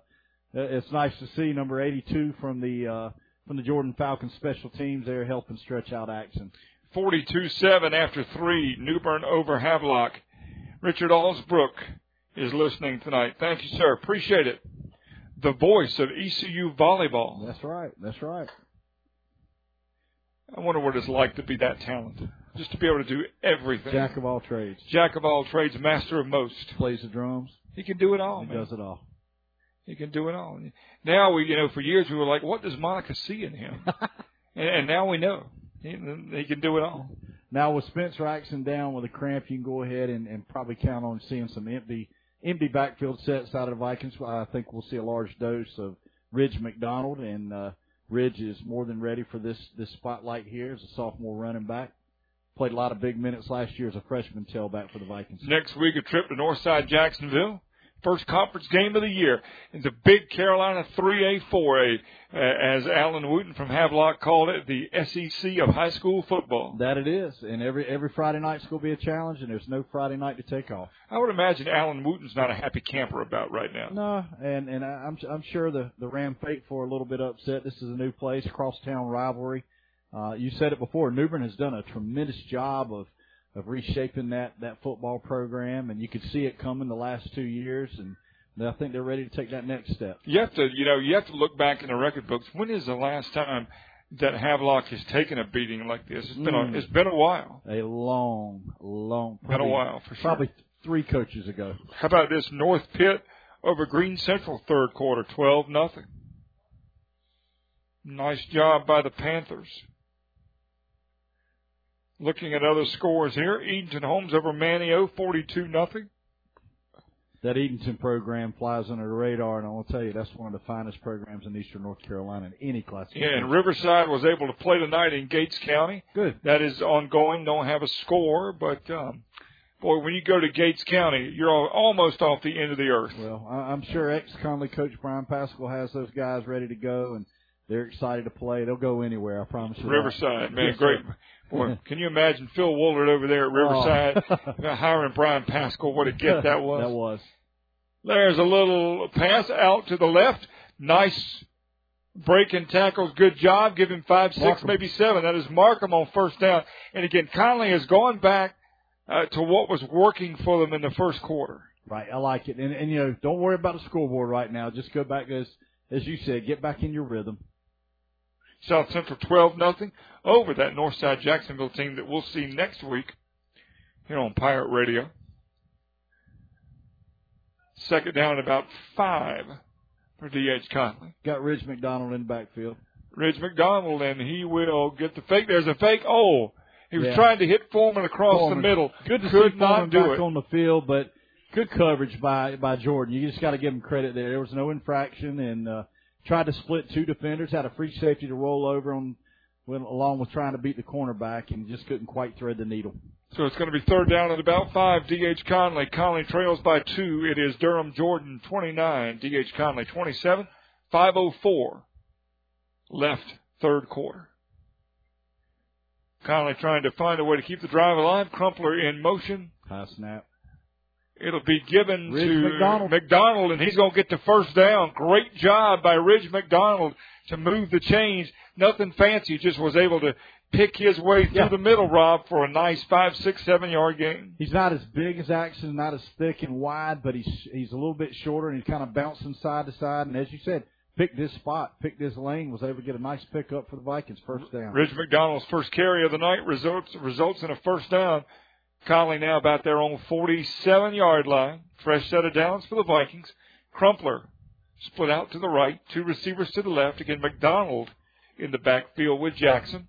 it's nice to see number 82 from the uh, from the Jordan Falcons special teams there helping stretch out Axon. 42-7 after three. New Bern over Havelock. Richard Allsbrook is listening tonight. Thank you, sir. Appreciate it. The voice of ECU volleyball. That's right. That's right. I wonder what it's like to be that talented. Just to be able to do everything. Jack of all trades. Jack of all trades, master of most. Plays the drums. He can do it all, He man. does it all. He can do it all. Now we, you know, for years we were like, what does Monica see in him? and, and now we know. He, he can do it all. Now with Spencer Axon down with a cramp, you can go ahead and, and probably count on seeing some empty empty backfield sets out of the Vikings. I think we'll see a large dose of Ridge McDonald, and uh, Ridge is more than ready for this this spotlight here as a sophomore running back. Played a lot of big minutes last year as a freshman tailback for the Vikings. Next week, a trip to Northside Jacksonville. First conference game of the year. It's a big Carolina 3A, 4A, uh, as Alan Wooten from Havelock called it, the SEC of high school football. That it is, and every every Friday night's going to be a challenge, and there's no Friday night to take off. I would imagine Alan Wooten's not a happy camper about right now. No, and and I'm I'm sure the the Ram faithful are a little bit upset. This is a new place, crosstown rivalry. Uh, you said it before. New Bern has done a tremendous job of of reshaping that that football program, and you could see it coming the last two years, and I think they're ready to take that next step. You have to, you know, you have to look back in the record books. When is the last time that Havelock has taken a beating like this? It's been Mm. a, it's been a while. A long, long, Been a while for sure. Probably three coaches ago. How about this North Pitt over Greene Central third quarter, twelve nothing. Nice job by the Panthers. Looking at other scores here, Edenton Holmes over Manteo, forty-two nothing. That Edenton program flies under the radar, and I will tell you that's one of the finest programs in Eastern North Carolina in any classification. Yeah, and Riverside was able to play tonight in Gates County. Good. That is ongoing. Don't have a score, but um, boy, when you go to Gates County, you're al- almost off the end of the earth. Well, I'm sure ex Conley coach Brian Pascal has those guys ready to go, and they're excited to play. They'll go anywhere, I promise you. that. Riverside, man, Yes, great. sir. Boy, can you imagine Phil Woolard over there at Riverside Oh. hiring Brian Pascal? What a gift that was. that was. There's a little pass out to the left. Nice break and tackles. Good job. Give him five, six, Markham. maybe seven. That is Markham on first down. And again, Conley has gone back uh, to what was working for them in the first quarter. Right, I like it. And, and you know, don't worry about the scoreboard right now. Just go back as as you said, get back in your rhythm. South Central 12 nothing over that Northside Jacksonville team that we'll see next week here on Pirate Radio. Second down at about five for D.H. Conley. Got Ridge McDonald in the backfield. Ridge McDonald, and he will get the fake. There's a fake. Oh, he was Yeah. trying to hit Foreman across Foreman. the middle. Good to Could see Foreman do back it. on the field, but good coverage by by Jordan. You just got to give him credit there. There was no infraction, and uh, tried to split two defenders. Had a free safety to roll over on, went along with trying to beat the cornerback, and just couldn't quite thread the needle. So it's going to be third down at about five. D.H. Conley. Conley trails by two. It is Durham Jordan 29. D.H. Conley 27. 504 left third quarter. Conley trying to find a way to keep the drive alive. Crumpler in motion. High snap. It'll be given Ridge to McDonald. McDonald, and he's going to get the first down. Great job by Ridge McDonald to move the chains. Nothing fancy, just was able to pick his way through Yeah. the middle, Rob, for a nice five, six, seven yard gain. He's not as big as Axon, not as thick and wide, but he's he's a little bit shorter, and he's kind of bouncing side to side. And as you said, picked this spot, picked this lane, was able to get a nice pickup for the Vikings, first down. Ridge McDonald's first carry of the night results results in a first down. Conley now about their own 47 yard line. Fresh set of downs for the Vikings. Crumpler split out to the right. Two receivers to the left. Again, McDonald in the backfield with Jackson.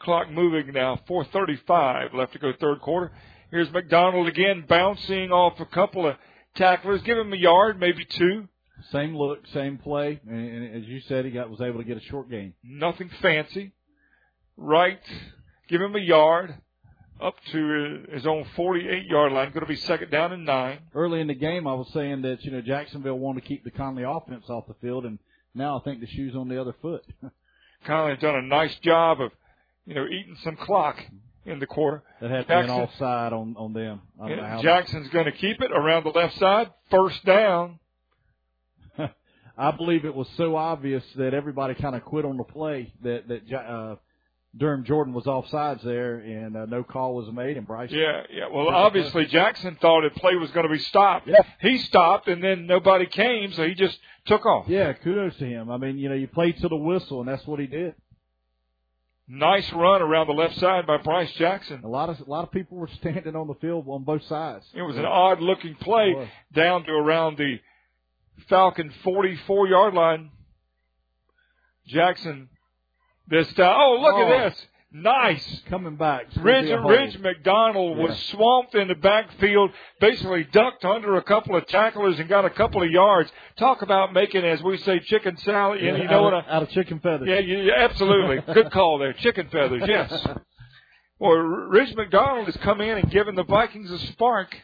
Clock moving now. 4:35 left to go third quarter. Here's McDonald again bouncing off a couple of tacklers. Give him a yard, maybe two. Same look, same play, and, and as you said, he got was able to get a short gain. Nothing fancy. Right. Give him a yard up to his own 48 yard line. Going to be second down and nine. Early in the game, I was saying that you know Jacksonville wanted to keep the Conley offense off the field, and now I think the shoe's on the other foot. Conley's done a nice job of, you know, eating some clock in the quarter. that had to be an offside on on them. I don't know how Jackson's going to keep it around the left side. First down. I believe it was so obvious that everybody kind of quit on the play that that uh, Durham Jordan was offsides there, and uh, no call was made, and Bryce. Yeah, yeah. Well, obviously Jackson thought the play was going to be stopped. Yeah. He stopped, and then nobody came, so he just took off. Yeah, kudos to him. I mean, you know, you played to the whistle, and that's what he did. Nice run around the left side by Bryce Jackson. A lot of a lot of people were standing on the field on both sides. It was an odd looking play down to around the Falcon 44 yard line. Jackson this time. Oh, look Oh. at this. Nice. Coming back. Ridge. Ridge McDonald was swamped in the backfield, basically ducked under a couple of tacklers and got a couple of yards. Talk about making, as we say, chicken salad. Yeah, you know out what? of, I, out of chicken feathers. yeah, you, yeah, absolutely. Good call there. Chicken feathers, yes. Well, Ridge McDonald has come in and given the Vikings a spark,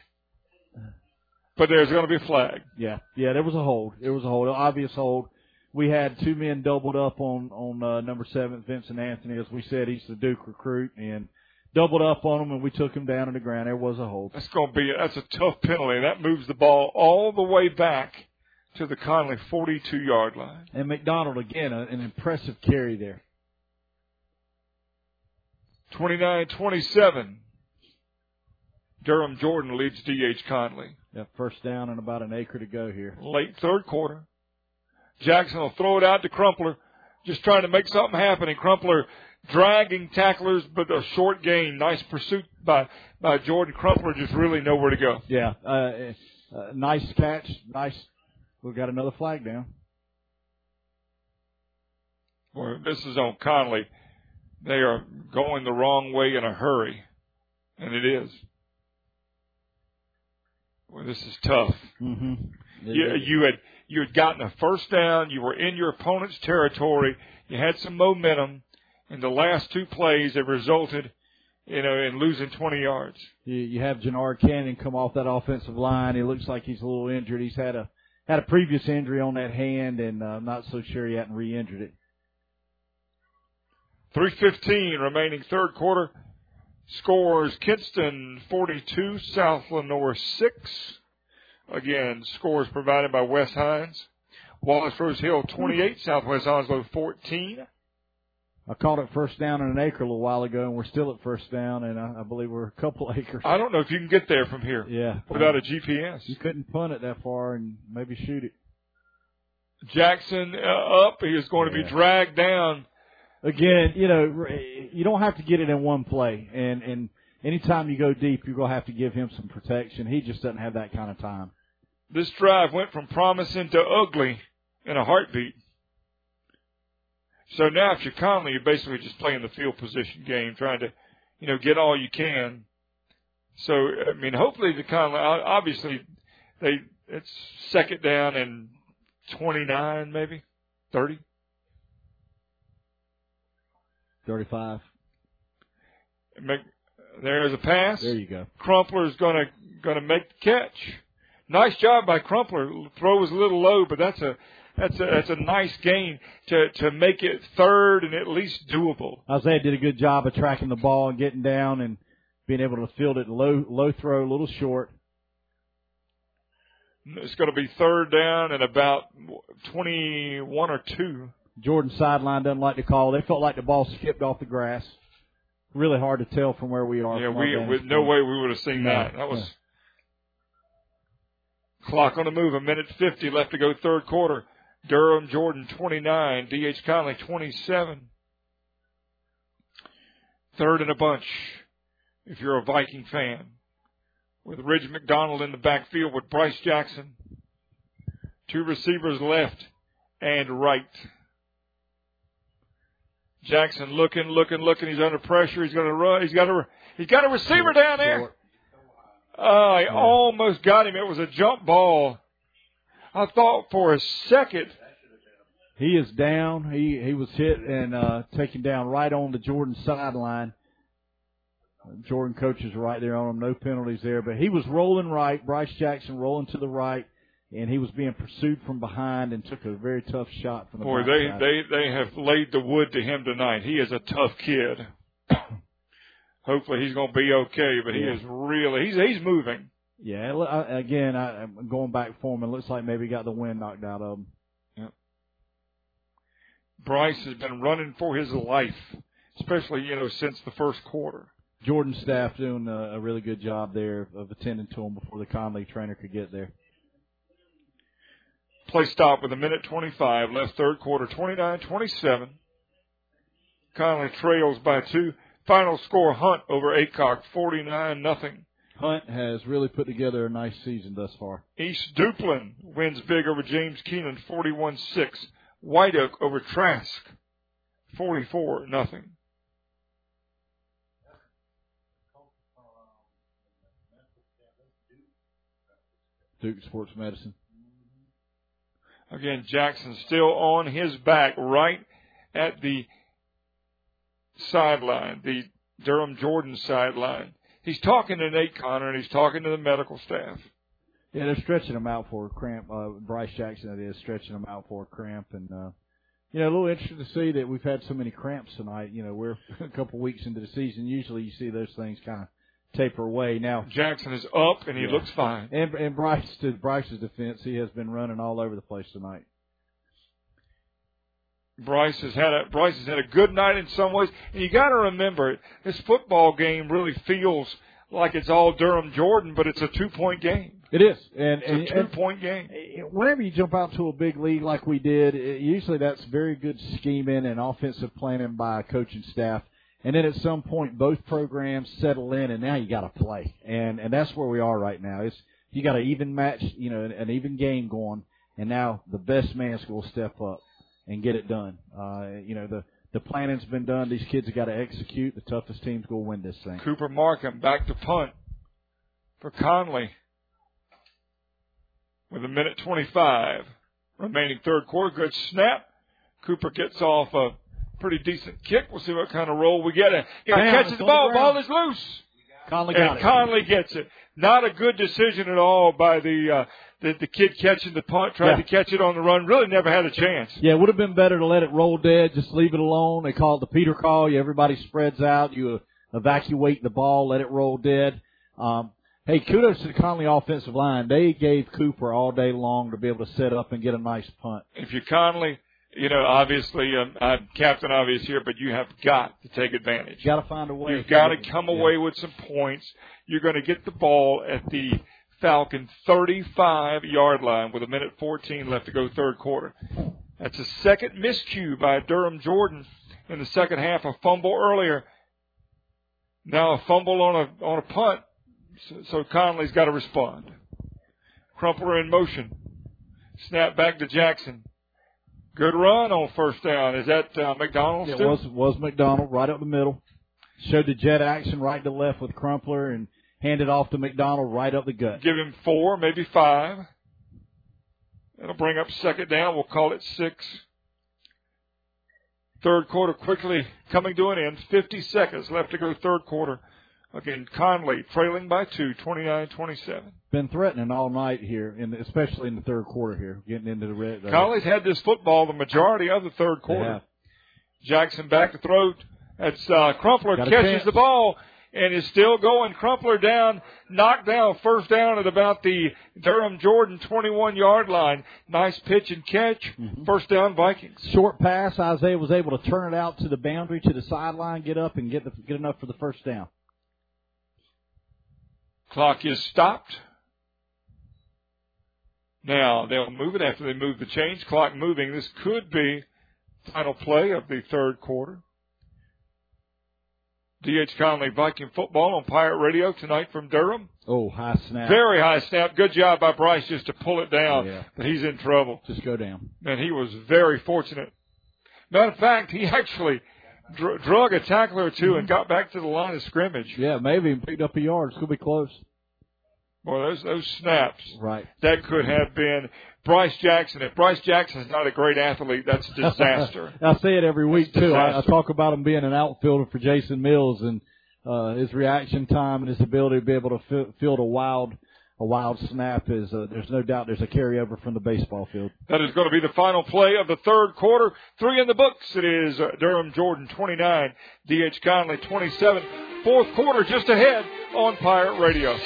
but there's going to be a flag. Yeah, yeah, there was a hold. There was a hold, an obvious hold. We had two men doubled up on on uh, number seven, Vincent Anthony. As we said, he's the Duke recruit, and doubled up on him, and we took him down to the ground. There was a hold. That's going to be that's a tough penalty. That moves the ball all the way back to the Conley 42 yard line. And McDonald again, a, an impressive carry there. 29-27. Durham Jordan leads D.H. Conley. Yeah, first down and about an acre to go here. Late third quarter. Jackson will throw it out to Crumpler, just trying to make something happen. And Crumpler dragging tacklers, but a short gain. Nice pursuit by by Jordan. Crumpler just really nowhere to go. Yeah, uh, uh, nice catch. Nice. We've got another flag down. Well, this is on Conley. They are going the wrong way in a hurry, and it is. Well, this is tough. Mm-hmm. You, you had you had gotten a first down. You were in your opponent's territory. You had some momentum. In the last two plays, it resulted, you know, in losing 20 yards. You, have Jannard Cannon come off that offensive line. He looks like he's a little injured. He's had a had a previous injury on that hand, and uh, I'm not so sure he hadn't re-injured it. 3:15 remaining third quarter. Scores Kinston 42, South Lenoir 6. Again, scores provided by Wes Hines. Wallace Rose Hill 28, Southwest Onslow 14. I called it first down in an acre a little while ago, and we're still at first down, and I, I believe we're a couple acres. I don't know if you can get there from here Yeah, without a GPS. You couldn't punt it that far and maybe shoot it. Jackson uh, up. He is going to be dragged down. Again, you know, you don't have to get it in one play, and and anytime you go deep, you're gonna have to give him some protection. He just doesn't have that kind of time. This drive went from promising to ugly in a heartbeat. So now if you're Conley, you're basically just playing the field position game, trying to, you know, get all you can. So, I mean, hopefully the Conley, obviously they, it's second down and 29 maybe, 30. 35. Make, there's a pass. There you go. Crumpler's gonna gonna make the catch. Nice job by Crumpler. Throw was a little low, but that's a that's a that's a nice gain to to make it third and at least doable. Isaiah did a good job of tracking the ball and getting down and being able to field it low low throw, a little short. It's going to be third down and about 21 or 2. Jordan sideline doesn't like to call. They felt like the ball skipped off the grass. Really hard to tell from where we are. Yeah, we with no way we would have seen that. That was clock on the move. A minute 50 left to go, third quarter. Durham Jordan 29, DH Conley 27. Third in a bunch. If you're a Viking fan, with Ridge McDonald in the backfield with Bryce Jackson, two receivers left and right. Jackson looking, looking, looking. He's under pressure. He's going to run. He's got a he's got a receiver down there. Oh, he almost got him. It was a jump ball. I thought for a second. He is down. He he was hit and uh, taken down right on the Jordan sideline. Jordan coaches are right there on him. No penalties there, but he was rolling right. Bryce Jackson rolling to the right, and he was being pursued from behind and took a very tough shot from the Boy, they backside. they they have laid the wood to him tonight. He is a tough kid. Hopefully he's going to be okay, but he Yeah. is really he's he's moving. Yeah, I- uh, again, I, I'm going back for him. It looks like maybe he got the wind knocked out of him. Bryce has been running for his life, especially you know since the first quarter. Jordan staff doing a, a really good job there of attending to him before the Conley trainer could get there. Play stop with a minute 25 left, third quarter, 29-27. Conley trails by two. Final score: Hunt over Aycock, 49 nothing. Hunt has really put together a nice season thus far. East Duplin wins big over James Kenan, 41-6. White Oak over Trask, 44 nothing. Duke Sports Medicine. Again, Jackson still on his back right at the sideline, the Durham Jordan sideline. He's talking to Nate Connor and he's talking to the medical staff. Yeah, they're stretching him out for a cramp. Uh, Bryce Jackson, that is, stretching him out for a cramp, and uh, you know, a little interesting to see that we've had so many cramps tonight. You know, we're a couple weeks into the season. Usually, you see those things kind of taper away. Now Jackson is up and he Yeah. looks fine. And, and Bryce, to Bryce's defense, he has been running all over the place tonight. Bryce has had a Bryce has had a good night in some ways. And you got to remember, this football game really feels like it's all Durham Jordan, but it's a two point game. It is, and It's and, a two and point game. whenever you jump out to a big league like we did, it, usually that's very good scheming and offensive planning by a coaching staff. And then at some point, both programs settle in, and now you got to play, and and that's where we are right now. It's you got an even match, you know, an, an even game going, and now the best man's going to step up and get it done. Uh, you know, the the planning's been done. These kids have got to execute. The toughest team's going to win this thing. Cooper Markham back to punt for Conley with a minute 25 remaining third quarter. Good snap. Cooper gets off a pretty decent kick. We'll see what kind of roll we get. He catches the on the ball. Ball is loose. Conley got and it. Conley gets it. Not a good decision at all by the uh, the, the kid catching the punt, tried Yeah. to catch it on the run. Really never had a chance. Yeah, it would have been better to let it roll dead, just leave it alone. They call it the Peter call. You, everybody spreads out. You evacuate the ball, let it roll dead. Um, hey, kudos to the Conley offensive line. They gave Cooper all day long to be able to set up and get a nice punt. If you're Conley, you know obviously um, I'm Captain Obvious here, but you have got to take advantage. You've got to find a way. You've got to come away with some points. You're going to get the ball at the Falcon 35 yard line with a minute 14 left to go third quarter. That's a second miscue by Durham Jordan in the second half. A fumble earlier. Now a fumble on a on a punt. So, so Conley's got to respond. Crumpler in motion. Snap back to Jackson. Good run on first down. Is that uh, McDonald? It was was McDonald right up the middle. Showed the jet action right to left with Crumpler and handed off to McDonald right up the gut. Give him four, maybe five. That'll bring up second down. We'll call it six. Third quarter quickly coming to an end. 50 seconds left to go third quarter. Again, Conley trailing by two, 29-27. Been threatening all night here, in especially in the third quarter here, getting into the red. Uh, Conley's had this football the majority of the third quarter. Jackson back to throw. That's uh, Crumpler Got catches the ball and is still going. Crumpler down, knocked down, first down at about the Durham Jordan 21 yard line. Nice pitch and catch. Mm-hmm. First down Vikings. Short pass. Isaiah was able to turn it out to the boundary, to the sideline, get up and get the, get enough for the first down. Clock is stopped. Now they'll move it after they move the change clock moving. This could be final play of the third quarter. DH Conley Viking football on Pirate Radio tonight from Durham. Oh, high snap. Very high snap. Good job by Bryce just to pull it down. Yeah. But he's in trouble. Just go down. And he was very fortunate. Matter of fact, he actually dr- drug a tackler or 2 Mm-hmm. and got back to the line of scrimmage. Yeah, maybe even picked up a yard. It's gonna be close. Boy, those those snaps. Right. That could have been Bryce Jackson. If Bryce Jackson's not a great athlete, that's a disaster. I say it every week too. I, I talk about him being an outfielder for Jason Mills and uh, his reaction time and his ability to be able to fi- field a wild a wild snap is. Uh, there's no doubt there's a carryover from the baseball field. That is going to be the final play of the third quarter. Three in the books. It is uh, Durham Jordan 29, DH Conley 27. Fourth quarter just ahead on Pirate Radio.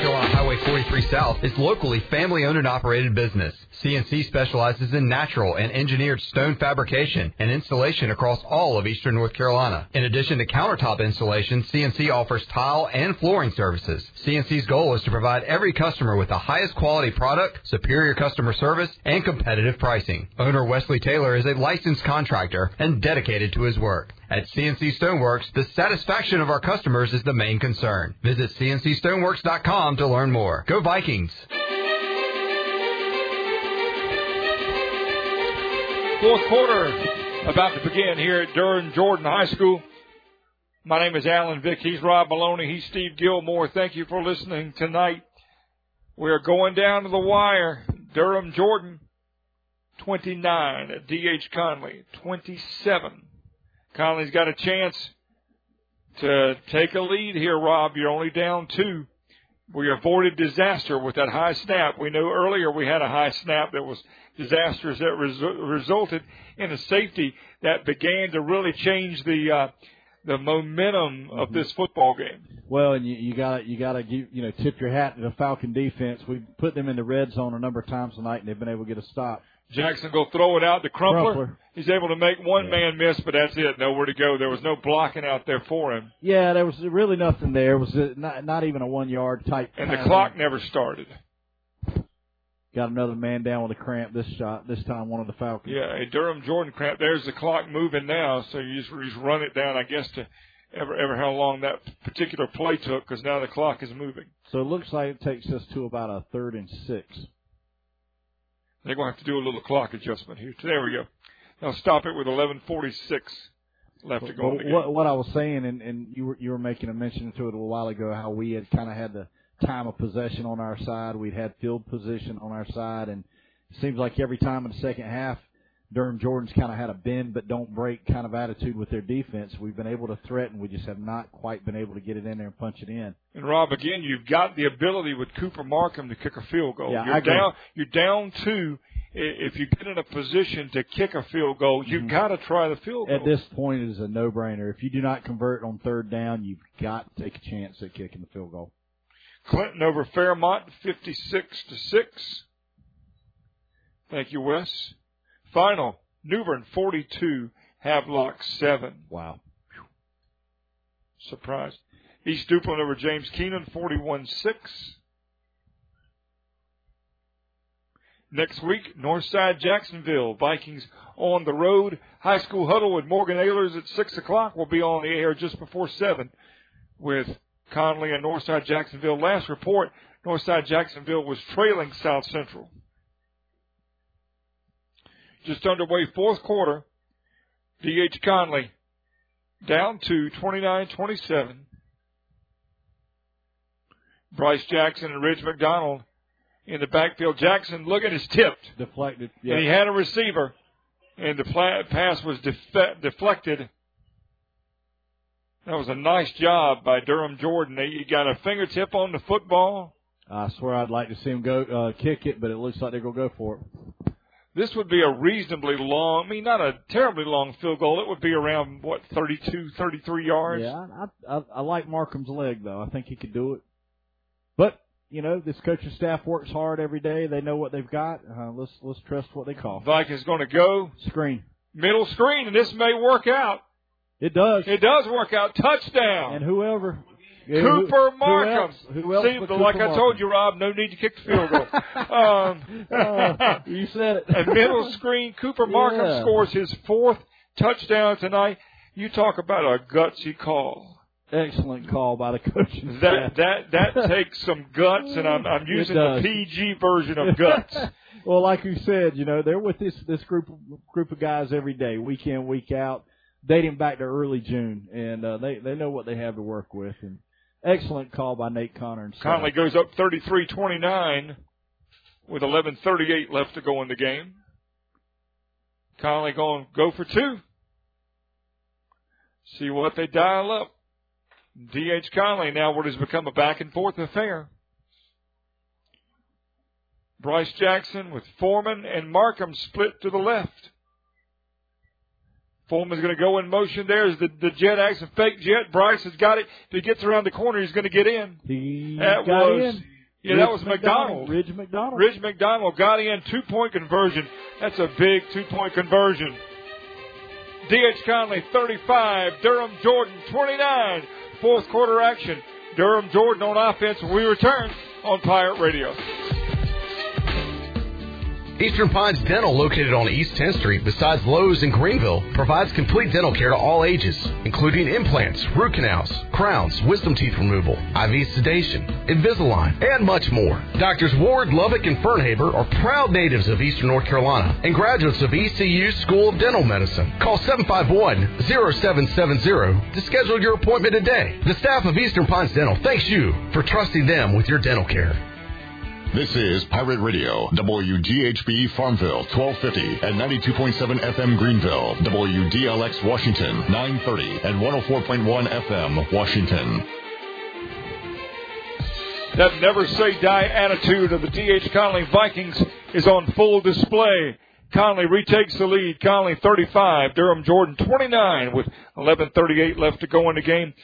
Carolina Highway 43 South is locally family owned and operated business. CNC specializes in natural and engineered stone fabrication and installation across all of eastern North Carolina. In addition to countertop installation, CNC offers tile and flooring services. CNC's goal is to provide every customer with the highest quality product, superior customer service, and competitive pricing. Owner Wesley Taylor is a licensed contractor and dedicated to his work. At CNC Stoneworks, the satisfaction of our customers is the main concern. Visit CNCStoneworks.com to learn more. Go Vikings! Fourth quarter about to begin here at Durham Jordan High School. My name is Alan Vick. He's Rob Maloney. He's Steve Gilmore. Thank you for listening tonight. We are going down to the wire. Durham Jordan, 29 at DH Conley, 27. Conley's got a chance to take a lead here, Rob. You're only down two. We avoided disaster with that high snap. We knew earlier we had a high snap that was disastrous that resu- resulted in a safety that began to really change the uh, the momentum of this football game. Well, and you, got you got to you know tip your hat to the Falcon defense. We put them in the red zone a number of times tonight, and they've been able to get a stop. Jackson go throw it out to Crumpler. Crumpler. He's able to make one man miss, but that's it. Nowhere to go. There was no blocking out there for him, Yeah, there was really nothing there. It was uh, not not even a one yard type. and the clock never started. Got another man down with a cramp. This shot, this time one of the Falcons. Yeah, a Durham Jordan cramp. There's the clock moving now, so you just, you just run it down, I guess, to ever ever how long that particular play took, because now the clock is moving. So it looks like it takes us to about a third and six. They're going to have to do a little clock adjustment here. There we go. They'll stop it with 11:46 left to go. in the But game. what, what I was saying, and, and you were you were making a mention to it a little while ago, how we had kind of had the time of possession on our side. We'd had field position on our side, and it seems like every time in the second half, Durham Jordan's kind of had a bend but don't break kind of attitude with their defense. We've been able to threaten. We just have not quite been able to get it in there and punch it in. And Rob, again, you've got the ability with Cooper Markham to kick a field goal. Yeah, you're I agree. down. You're down two. If you get in a position to kick a field goal, you've got to try the field goal. Mm-hmm. At this point, it is a no-brainer. If you do not convert on third down, you've got to take a chance at kicking the field goal. Clinton over Fairmont, 56 to 6. Thank you, Wes. Final, New Bern 42, Havelock 7. Wow. Surprise. East Duplin over James Kenan, 41 6. next week, Northside Jacksonville. Vikings on the road. High school huddle with Morgan Ayers at 6 o'clock. We'll be on the air just before 7 with Conley and Northside Jacksonville. Last report, Northside Jacksonville was trailing South Central. Just underway fourth quarter. D.H. Conley down to 29-27. Bryce Jackson and Ridge McDonald in the backfield. Jackson, look at his tipped. Deflected. And he had a receiver, and the pass was def- deflected. That was a nice job by Durham Jordan. He got a fingertip on the football. I swear I'd like to see him go uh, kick it, but it looks like they're going to go for it. This would be a reasonably long, I mean, not a terribly long field goal. It would be around, what, 32, 33 yards? Yeah, I, I, I like Markham's leg, though. I think he could do it. But, you know, this coaching staff works hard every day. They know what they've got. Uh, let's, let's trust what they call. Vikings going to go. Screen. Middle screen, and this may work out. It does. It does work out. Touchdown. And whoever. Cooper who, Markham. Who else, who else See, like I told you, Rob, no need to kick the field goal. um, uh, you said it. a middle screen. Cooper Markham Yeah. scores his fourth touchdown tonight. You talk about a gutsy call. Excellent call by the coaching That staff. that that takes some guts, and I'm I'm using the. PG version of guts. well, like you said, you know they're with this this group of, group of guys every day, week in, week out, dating back to early June, and uh, they they know what they have to work with. And excellent call by Nate Connor. And. Conley goes up 33-29 with 11:38 left to go in the game. Conley going go for two. See what they dial up. D.H. Conley now what has become a back and forth affair. Bryce Jackson with Foreman and Markham split to the left. Foreman's going to go in motion there as the, the jet acts a fake jet. Bryce has got it. If he gets around the corner, he's going to get in. He That got was in. yeah, that Ridge was McDonald. Ridge McDonald. Ridge McDonald got in two point conversion. That's a big two point conversion. D.H. Conley 35, Durham Jordan 29. Fourth quarter action. Durham Jordan on offense. We return on Pirate Radio. Eastern Pines Dental, located on East 10th Street besides Lowe's in Greenville, provides complete dental care to all ages, including implants, root canals, crowns, wisdom teeth removal, IV sedation, Invisalign, and much more. Doctors Ward, Lubbock, and Fernhaber are proud natives of Eastern North Carolina and graduates of ECU School of Dental Medicine. Call 751-0770 to schedule your appointment today. The staff of Eastern Pines Dental thanks you for trusting them with your dental care. This is Pirate Radio, WGHB Farmville, 1250 and 92.7 FM Greenville, WDLX Washington, 930 and 104.1 FM Washington. That never say die attitude of the D.H. Conley Vikings is on full display. Conley retakes the lead. Conley 35, Durham Jordan 29 with 11:38 left to go in the game.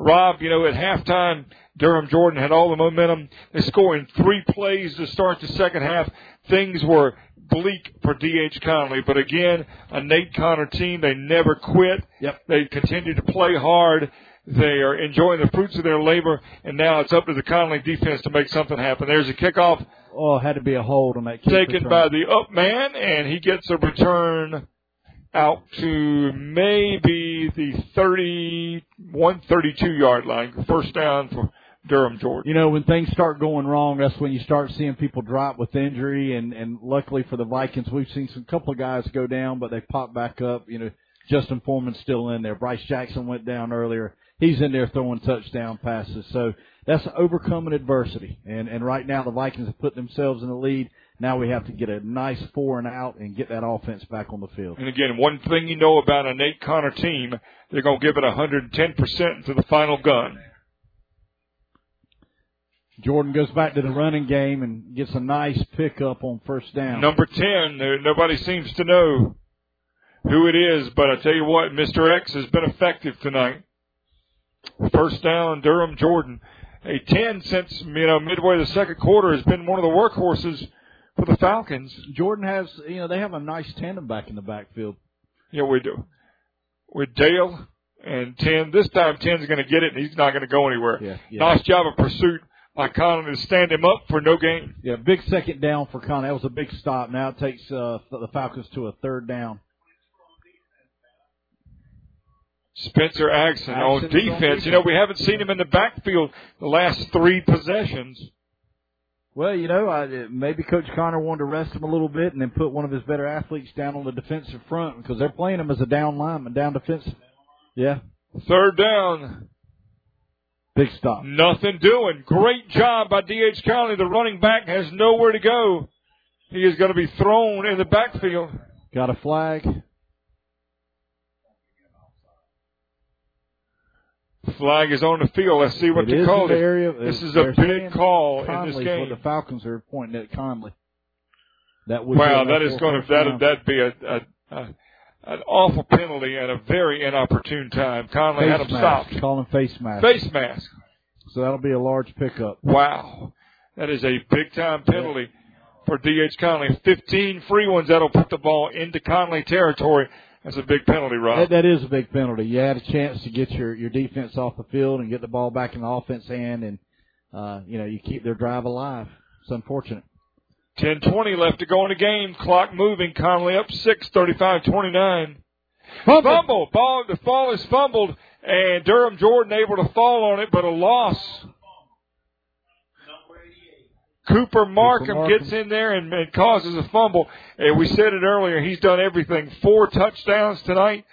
Rob, you know, at halftime, Durham Jordan had all the momentum. They score in three plays to start the second half. Things were bleak for D.H. Conley, but again, a Nate Connor team. They never quit. Yep. They continue to play hard. They are enjoying the fruits of their labor, and now it's up to the Conley defense to make something happen. There's a kickoff Oh, had to be a hold on that kick taken return. by the up man, and he gets a return out to maybe the 31, 32 yard line. First down for Durham Jordan. You know, when things start going wrong, that's when you start seeing people drop with injury. And and luckily for the Vikings, we've seen some couple of guys go down, but they pop back up. You know, Justin Foreman's still in there. Bryce Jackson went down earlier. He's in there throwing touchdown passes. So that's overcoming adversity. And and right now the Vikings have put themselves in the lead. Now we have to get a nice four and out and get that offense back on the field. And again, one thing you know about a Nate Connor team, they're going to give it 110% to the final gun. Jordan goes back to the running game and gets a nice pickup on first down. Number 10, there- nobody seems to know who it is, but I tell you what, Mr. X has been effective tonight. First down, Durham Jordan. A 10 since, you know, midway the second quarter has been one of the workhorses for the Falcons. Jordan has, you know, they have a nice tandem back in the backfield. Yeah, we do. With Dale and 10. This time 10's going to get it and he's not going to go anywhere. Yeah, yeah. Nice job of pursuit by Conley to stand him up for no gain. Yeah, big second down for Conley. That was a big stop. Now it takes uh, the Falcons to a third down. Spencer Axon on defense. You know, we haven't seen him in the backfield the last three possessions. Well, you know, I, maybe Coach Connor wanted to rest him a little bit and then put one of his better athletes down on the defensive front because they're playing him as a down lineman, down defensive. Yeah. Third down. Big stop. Nothing doing. Great job by D.H. Conley. The running back has nowhere to go. He is going to be thrown in the backfield. Got a flag. Flag is on the field. Let's see what it they call it. Area, this is a big call Conley's in this game. What the Falcons are pointing at Conley. That would wow, that is going to that that'd be a, a, a an awful penalty at a very inopportune time. Conley face had him mask. stopped. Call him face mask. Face mask. So that'll be a large pickup. Wow, that is a big time penalty yeah. for D.H. Conley. Fifteen free ones that'll put the ball into Conley territory. That's a big penalty, Rob. That, that is a big penalty. You had a chance to get your your defense off the field and get the ball back in the offense hand, and uh, you know you keep their drive alive. It's unfortunate. 10:20 left to go in the game. Clock moving. Conley up six, 35-29. Fumble. Fumble. Ball. The ball is fumbled, and Durham Jordan able to fall on it, but a loss. Cooper Markham, Cooper Markham. gets in there and, and causes a fumble. And we said it earlier, he's done everything. Four touchdowns tonight.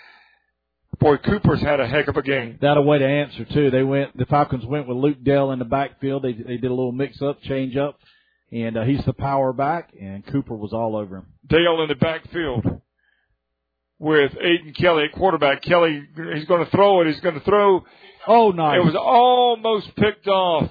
Boy, Cooper's had a heck of a game. That a way to answer too. They went. The Falcons went with Luke Dell in the backfield. They they did a little mix up, change up, and uh, he's the power back. And Cooper was all over him. Dale in the backfield with Aiden Kelly at quarterback. Kelly, he's going to throw it. He's going to throw. Oh, nice. It was almost picked off.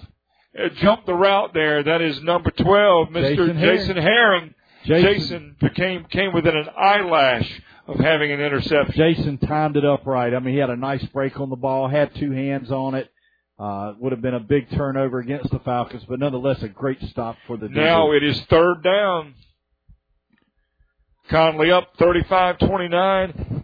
It jumped the route there. That is number 12, Mr. Jason Jason, Herring. Herring. Jason. Jason became came within an eyelash of having an interception. Jason timed it up right. I mean, he had a nice break on the ball, had two hands on it. Uh, would have been a big turnover against the Falcons, but nonetheless a great stop for the. Now it is third down. Conley up 35-29.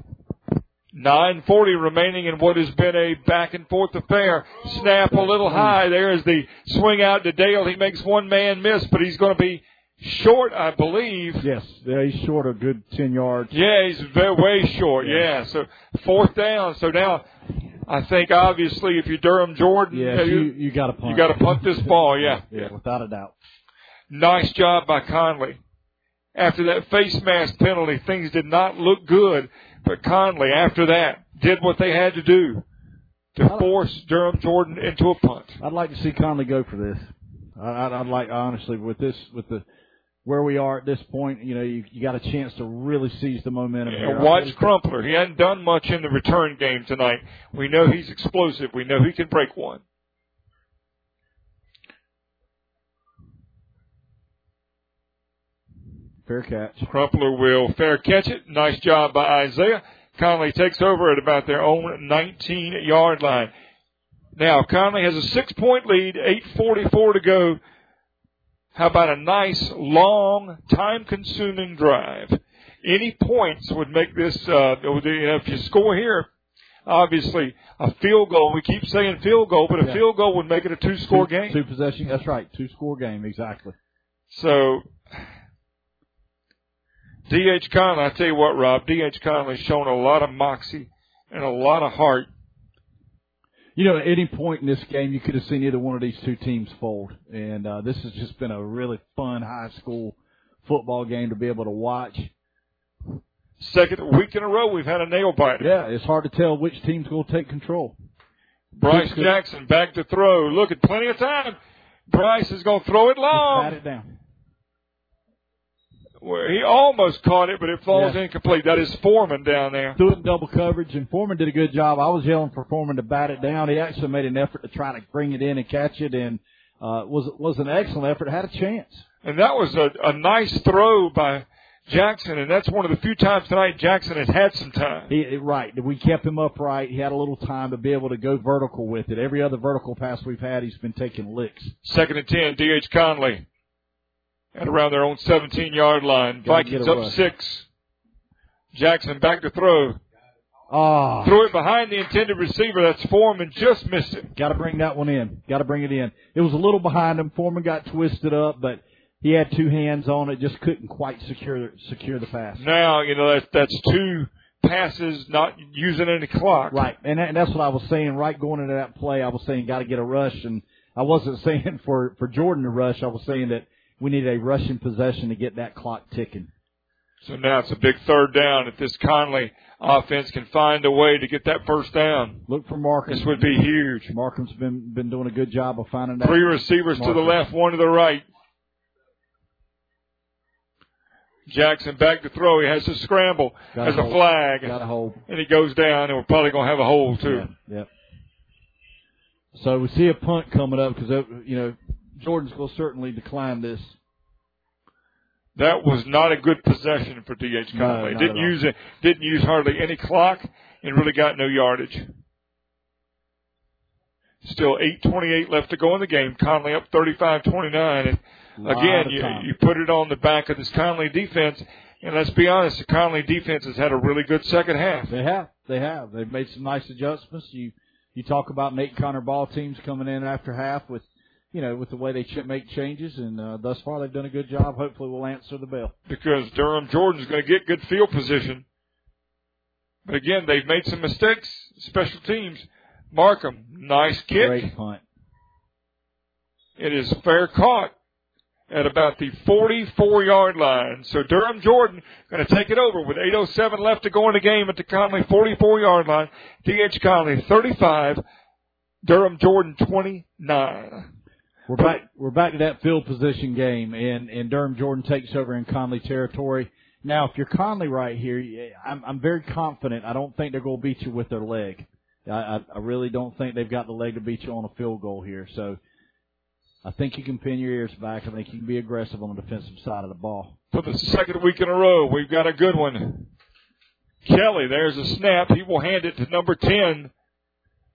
940 remaining in what has been a back and forth affair. Snap a little high. There is the swing out to Dale. He makes one man miss, but he's going to be short, I believe. Yes, yeah, he's short a good 10 yards. Yeah, he's very, way short. Yeah. yeah. So fourth down. So now I think obviously if you're Durham Jordan, yeah, you, you, you got to punt. You got to punt this ball. Yeah. yeah, without a doubt. Nice job by Conley. After that face mask penalty, things did not look good. But Conley, after that, did what they had to do to force Durham Jordan into a punt. I'd like to see Conley go for this. I'd, I'd like honestly with this with the where we are at this point. You know, you, you got a chance to really seize the momentum. Yeah, watch Crumpler. He hadn't done much in the return game tonight. We know he's explosive. We know he can break one. Fair catch. Crumpler will fair catch it. Nice job by Isaiah. Conley takes over at about their own 19 yard line. Now, Conley has a six point lead, 8.44 to go. How about a nice, long, time consuming drive? Any points would make this, uh, you know, if you score here, obviously a field goal. We keep saying field goal, but a Yeah. field goal would make it a two score game. Two possession. That's right. Two score game. Exactly. So, D.H. Conley, I tell you what, Rob, D.H. Conley's shown a lot of moxie and a lot of heart. You know, at any point in this game, you could have seen either one of these two teams fold, and uh, this has just been a really fun high school football game to be able to watch. Second week in a row, we've had a nail biter. Yeah, it's hard to tell which team's going to take control. Bryce. Jackson back to throw. Look at plenty of time. Bryce is going to throw it long. Pat it down. Well, he almost caught it, but it falls Yeah. incomplete. That is Foreman down there. Threw it in double coverage, and Foreman did a good job. I was yelling for Foreman to bat it down. He actually made an effort to try to bring it in and catch it, and uh, was was an excellent effort. Had a chance. And that was a, a nice throw by Jackson, and that's one of the few times tonight Jackson has had some time. He, right, we kept him upright. He had a little time to be able to go vertical with it. Every other vertical pass we've had, he's been taking licks. Second and ten, D.H. Conley at around their own 17 yard line. Gotta Vikings up rush. six. Jackson back to throw. Oh. Threw it behind the intended receiver. That's Foreman. Just missed it. Got to bring that one in. Got to bring it in. It was a little behind him. Foreman got twisted up, but he had two hands on it. Just couldn't quite secure secure the pass. Now you know that's that's two passes not using any clock. Right, and, that, and that's what I was saying. Right going into that play, I was saying got to get a rush, and I wasn't saying for for Jordan to rush. I was saying that we need a rushing possession to get that clock ticking. So now it's a big third down. If this Conley offense can find a way to get that first down, look for Markham. This would be huge. Markham's been been doing a good job of finding that. Three receivers Markham. to the left, one to the right. Jackson back to throw. He has to scramble. Got Has a, a flag. Got a hold. And he goes down, and we're probably going to have a hole too. Yeah. Yep. So we see a punt coming up because you know Jordan's to certainly decline this. That was not a good possession for DH Conley. No, didn't use it. Didn't use hardly any clock, and really got no yardage. Still 8:28 left to go in the game. Conley up 35-29, and again, you, you put it on the back of this Conley defense. And let's be honest, the Conley defense has had a really good second half. They have. They have. They've made some nice adjustments. You you talk about Nate Connor ball teams coming in after half with you know, with the way they ch- make changes, and uh, thus far they've done a good job. Hopefully, we'll answer the bell. Because Durham Jordan's going to get good field position, but again, they've made some mistakes. Special teams, Markham, nice kick. Great punt. It is fair caught at about the 44 yard line. So Durham Jordan going to take it over with 8.07 left to go in the game at the Conley 44 yard line. DH Conley 35, Durham Jordan 29. We're back. We're back to that field position game, and and Durham Jordan takes over in Conley territory. Now, if you're Conley right here, I'm I'm very confident. I don't think they're going to beat you with their leg. I, I really don't think they've got the leg to beat you on a field goal here. So, I think you can pin your ears back. I think you can be aggressive on the defensive side of the ball. For the second week in a row, we've got a good one. Kelly, there's a snap. He will hand it to number ten,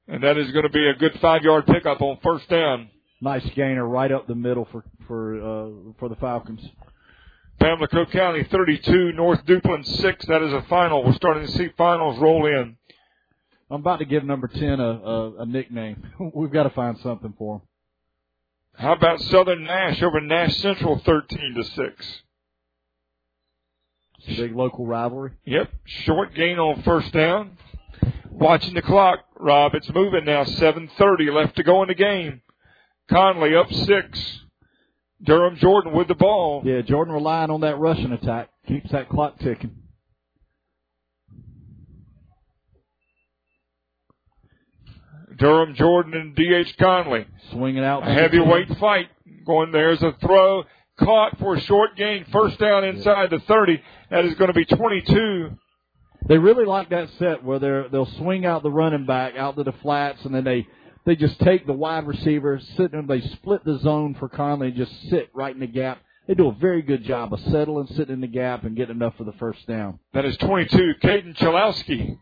and that is going to be a good five yard pickup on first down nice gainer right up the middle for for uh, for the Falcons. Pamlico County 32, North Duplin 6. That is a final. We're starting to see finals roll in. I'm about to give number 10 a, a, a nickname. We've got to find something for him. How about Southern Nash over Nash Central 13 to 6? Big local rivalry. Yep. Short gain on first down. Watching the clock, Rob. It's moving now. 7:30 left to go in the game. Conley up six. Durham Jordan with the ball. Yeah, Jordan relying on that rushing attack. Keeps that clock ticking. Durham Jordan and D.H. Conley. Swinging out. A heavyweight fight. Going there's a throw. Caught for a short gain. First down inside the 30. That is going to be 22. They really like that set where they're, they'll swing out the running back out to the flats and then they they just take the wide receiver, sit and they split the zone for Conley and just sit right in the gap. They do a very good job of settling, sitting in the gap, and getting enough for the first down. That is 22, Caden Chalowski.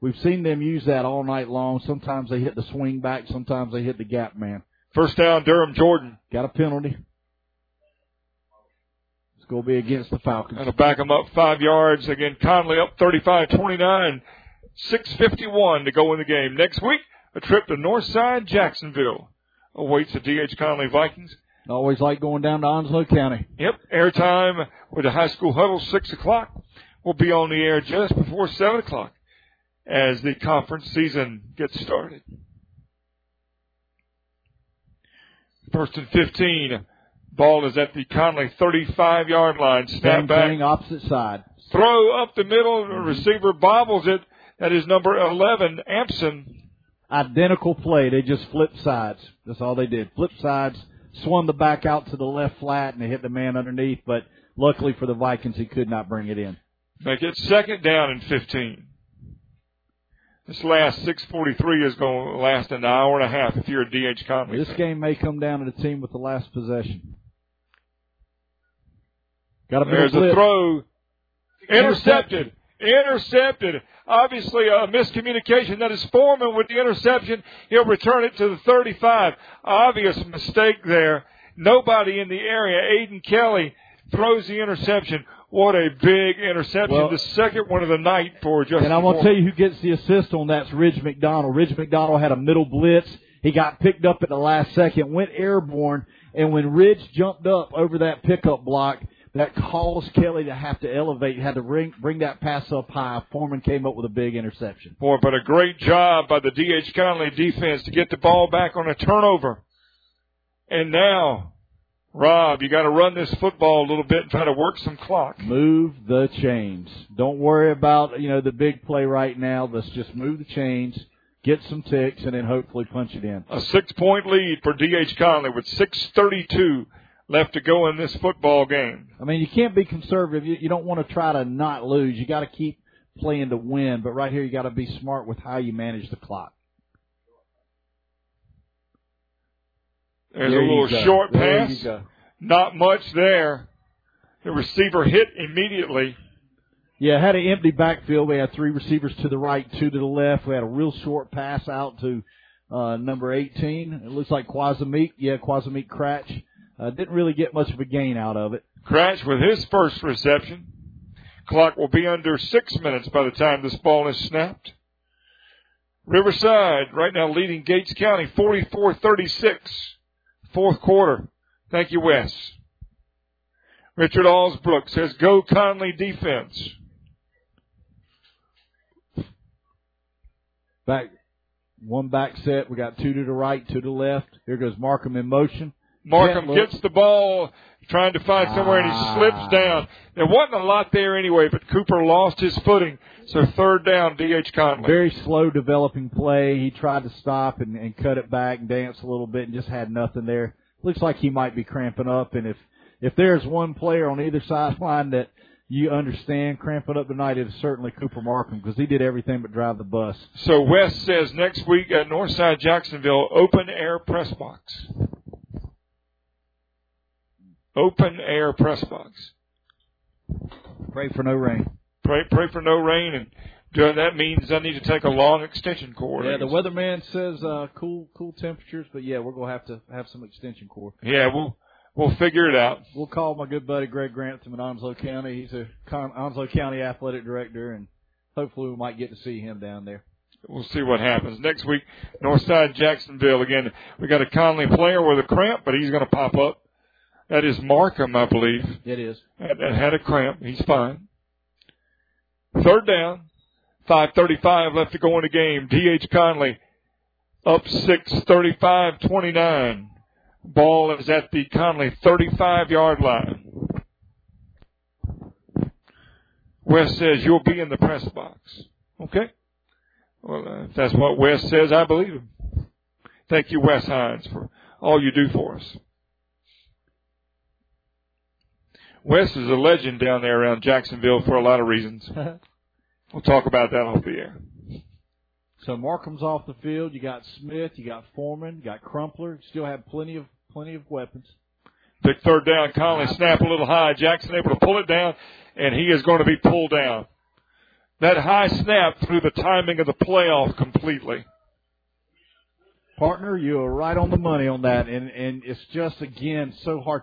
We've seen them use that all night long. Sometimes they hit the swing back, sometimes they hit the gap man. First down, Durham Jordan. Got a penalty. It's going to be against the Falcons. And to back them up five yards. Again, Conley up 35-29. 6.51 to go in the game. Next week, a trip to Northside Jacksonville awaits the D.H. Conley Vikings. Always like going down to Onslow County. Yep. Airtime with the high school huddle, 6 o'clock. We'll be on the air just before 7 o'clock as the conference season gets started. First and 15. Ball is at the Conley 35 yard line. Snap back. Opposite side. Throw up the middle. The receiver bobbles it. That is number 11, Ampson identical play. They just flipped sides. That's all they did. Flip sides, swung the back out to the left flat, and they hit the man underneath. But luckily for the Vikings, he could not bring it in. Make it second down and 15. This last 6:43 is going to last an hour and a half if you're a DH Conley. This game may come down to the team with the last possession. Got a There's a throw. Intercepted. Intercepted. Obviously, a miscommunication. That is Foreman with the interception. He'll return it to the 35. Obvious mistake there. Nobody in the area. Aiden Kelly throws the interception. What a big interception. Well- the second one of the night for Justin. And I'm going to tell you who gets the assist on that's Ridge McDonald. Ridge McDonald had a middle blitz. He got picked up at the last second, went airborne, and when Ridge jumped up over that pickup block, that caused Kelly to have to elevate, had to bring, bring that pass up high. Foreman came up with a big interception. Boy, but a great job by the D.H. Conley defense to get the ball back on a turnover. And now, Rob, you got to run this football a little bit and try to work some clock. Move the chains. Don't worry about, you know, the big play right now. Let's just move the chains, get some ticks, and then hopefully punch it in. A six point lead for D.H. Conley with 6.32 left to go in this football game. I mean, you can't be conservative. You, you don't want to try to not lose. You got to keep playing to win. But right here, you got to be smart with how you manage the clock. There's There a little short There pass. Not much there. The receiver hit immediately. Yeah, had an empty backfield. We had three receivers to the right, two to the left. We had a real short pass out to uh, number 18. It looks like Quasamik. Yeah, Quasamik Cratch. Uh, didn't really get much of a gain out of it. Cratch with his first reception. Clock will be under six minutes by the time this ball is snapped. Riverside right now leading Gates County 44-36. Fourth quarter. Thank you, Wes. Richard Allsbrook says, go Conley defense. Back, one back set. We got two to the right, two to the left. Here goes Markham in motion. Markham look. gets the ball, trying to find somewhere, and he ah. slips down. There wasn't a lot there anyway, but Cooper lost his footing. So third down, D.H. Conley. Very slow developing play. He tried to stop and, and cut it back and dance a little bit and just had nothing there. Looks like he might be cramping up. And if if there's one player on either sideline that you understand cramping up tonight, it is certainly Cooper Markham because he did everything but drive the bus. So West says next week at Northside Jacksonville, open air press box. Open air press box. Pray for no rain. Pray, pray for no rain, and doing that means I need to take a long extension cord. Yeah, the weatherman says uh, cool cool temperatures, but yeah, we're gonna have to have some extension cord. Yeah, we'll we'll figure it out. We'll call my good buddy Greg Grantham in Onslow County. He's a Con- Onslow County athletic director, and hopefully we might get to see him down there. We'll see what happens next week. Northside Jacksonville again. We got a Conley player with a cramp, but he's going to pop up. That is Markham, I believe. It is. That, that had a cramp. He's fine. Third down. 5.35 left to go in the game. D.H. Conley up 6, 35-29. Ball is at the Conley 35 yard line. Wes says you'll be in the press box. Okay? Well, uh, if that's what Wes says, I believe him. Thank you, Wes Hines, for all you do for us. Wes is a legend down there around Jacksonville for a lot of reasons. We'll talk about that off the air. So Markham's off the field. You got Smith. You got Foreman. You got Crumpler. Still have plenty of plenty of weapons. Big third down. Conley snap a little high. Jackson able to pull it down, and he is going to be pulled down. That high snap threw the timing of the playoff completely. Partner, you are right on the money on that, and and it's just again so hard.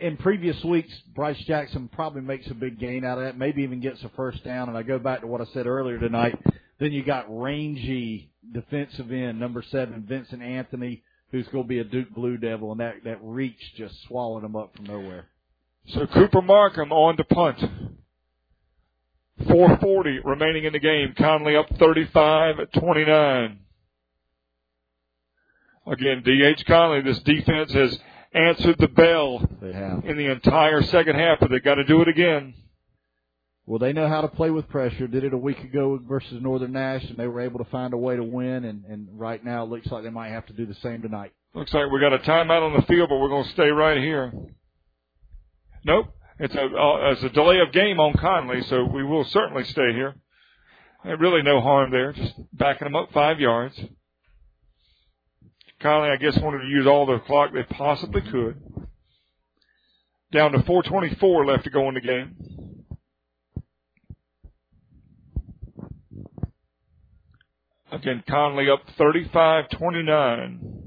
In previous weeks, Bryce Jackson probably makes a big gain out of that, maybe even gets a first down. And I go back to what I said earlier tonight. Then you got rangy defensive end number seven, Vincent Anthony, who's going to be a Duke Blue Devil, and that that reach just swallowed him up from nowhere. So Cooper Markham on to punt. 440 remaining in the game. Conley up 35 at 29. Again, D.H. Conley, this defense has answered the bell They have. in the entire second half, but they've got to do it again. Well, they know how to play with pressure. Did it a week ago versus Northern Nash, and they were able to find a way to win. And, and right now, it looks like they might have to do the same tonight. Looks like we got a timeout on the field, but we're going to stay right here. Nope. It's a, uh, it's a delay of game on Conley, so we will certainly stay here. And really no harm there, just backing them up five yards. Conley, I guess, wanted to use all the clock they possibly could. Down to 424 left to go in the game. Again, Conley up 35-29.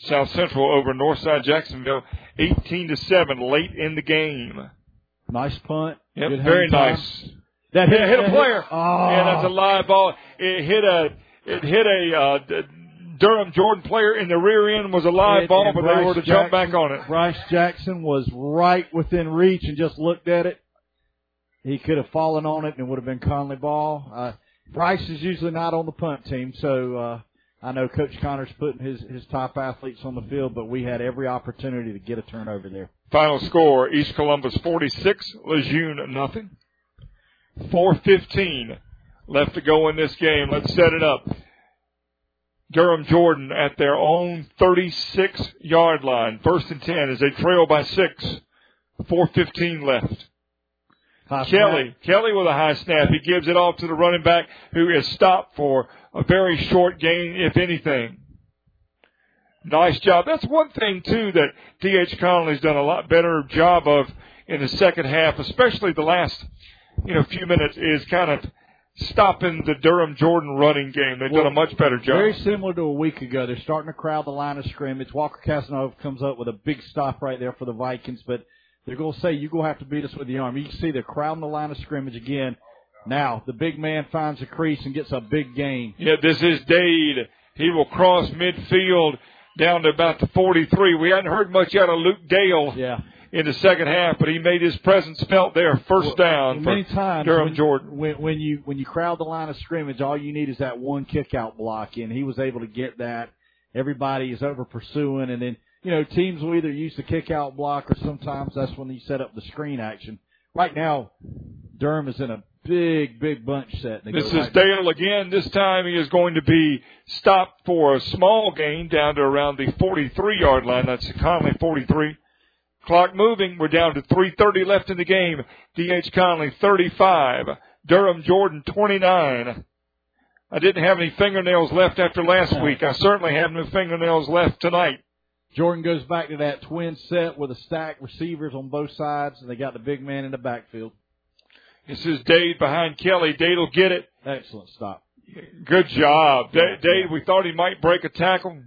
South Central over Northside Jacksonville, 18 to seven, late in the game. Nice punt. Yep, very time. nice. That hit, hit- a player. hit- Oh. Yeah, that's a live ball. It hit a it hit a uh, Durham Jordan player in the rear end was a live And- ball, but they were to jump back on it. Bryce Jackson was right within reach and just looked at it. He could have fallen on it and it would have been Conley ball. Uh, Bryce is usually not on the punt team, so uh, I know Coach Connor's putting his his top athletes on the field, but we had every opportunity to get a turnover there. Final score: East Columbus 46, Lejeune nothing. 4:15 left to go in this game. Let's set it up. Durham Jordan at their own 36 yard line, first and 10 as they trail by six. 4:15 left. Kelly, Kelly with a high snap. He gives it off to the running back who is stopped for a very short gain, if anything. Nice job. That's one thing too that D.H. Connolly's done a lot better job of in the second half, especially the last, you know, few minutes is kind of stopping the Durham Jordan running game. They've done a much better job. Very similar to a week ago. They're starting to crowd the line of scrimmage. Walker Casanova comes up with a big stop right there for the Vikings, but they're going to say, you're going to have to beat us with the arm. You can see they're crowding the line of scrimmage again. Now, the big man finds a crease and gets a big gain. Yeah, this is Dade. He will cross midfield down to about the 43. We hadn't heard much out of Luke Dale yeah. In the second half, but he made his presence felt there. First down for Many times Durham when, Jordan. When, when you when you crowd the line of scrimmage, all you need is that one kick out block, and he was able to get that. Everybody is over pursuing, and then you know teams will either use the kick out block or sometimes that's when you set up the screen action. Right now, Durham is in a big big bunch set. This go is right- Dale again. This time he is going to be stopped for a small gain down to around the 43 yard line. That's Conley 43. Clock moving. We're down to 3.30 left in the game. D.H. Conley 35. Durham Jordan 29. I didn't have any fingernails left after last week. I certainly have no fingernails left tonight. Jordan goes back to that twin set with a stack receivers on both sides, and they got the big man in the backfield. This is Dade behind Kelly. Dade will get it. Excellent stop. Good job. Da- Dade, we thought he might break a tackle.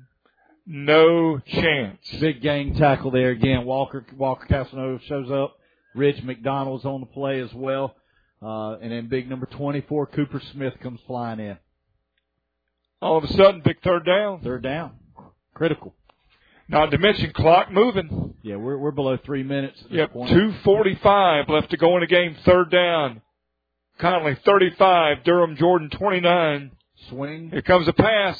No chance. Big gang tackle there again. Walker Walker Casanova shows up. Rich McDonald's on the play as well. Uh, and then big number 24, Cooper Smith comes flying in. All of a sudden, big third down. Third down. Critical. Not to mention clock moving. Yeah, we're, we're below three minutes Yep, point. 245 left to go in the game. Third down. Conley 35, Durham Jordan 29. Swing. Here comes a pass.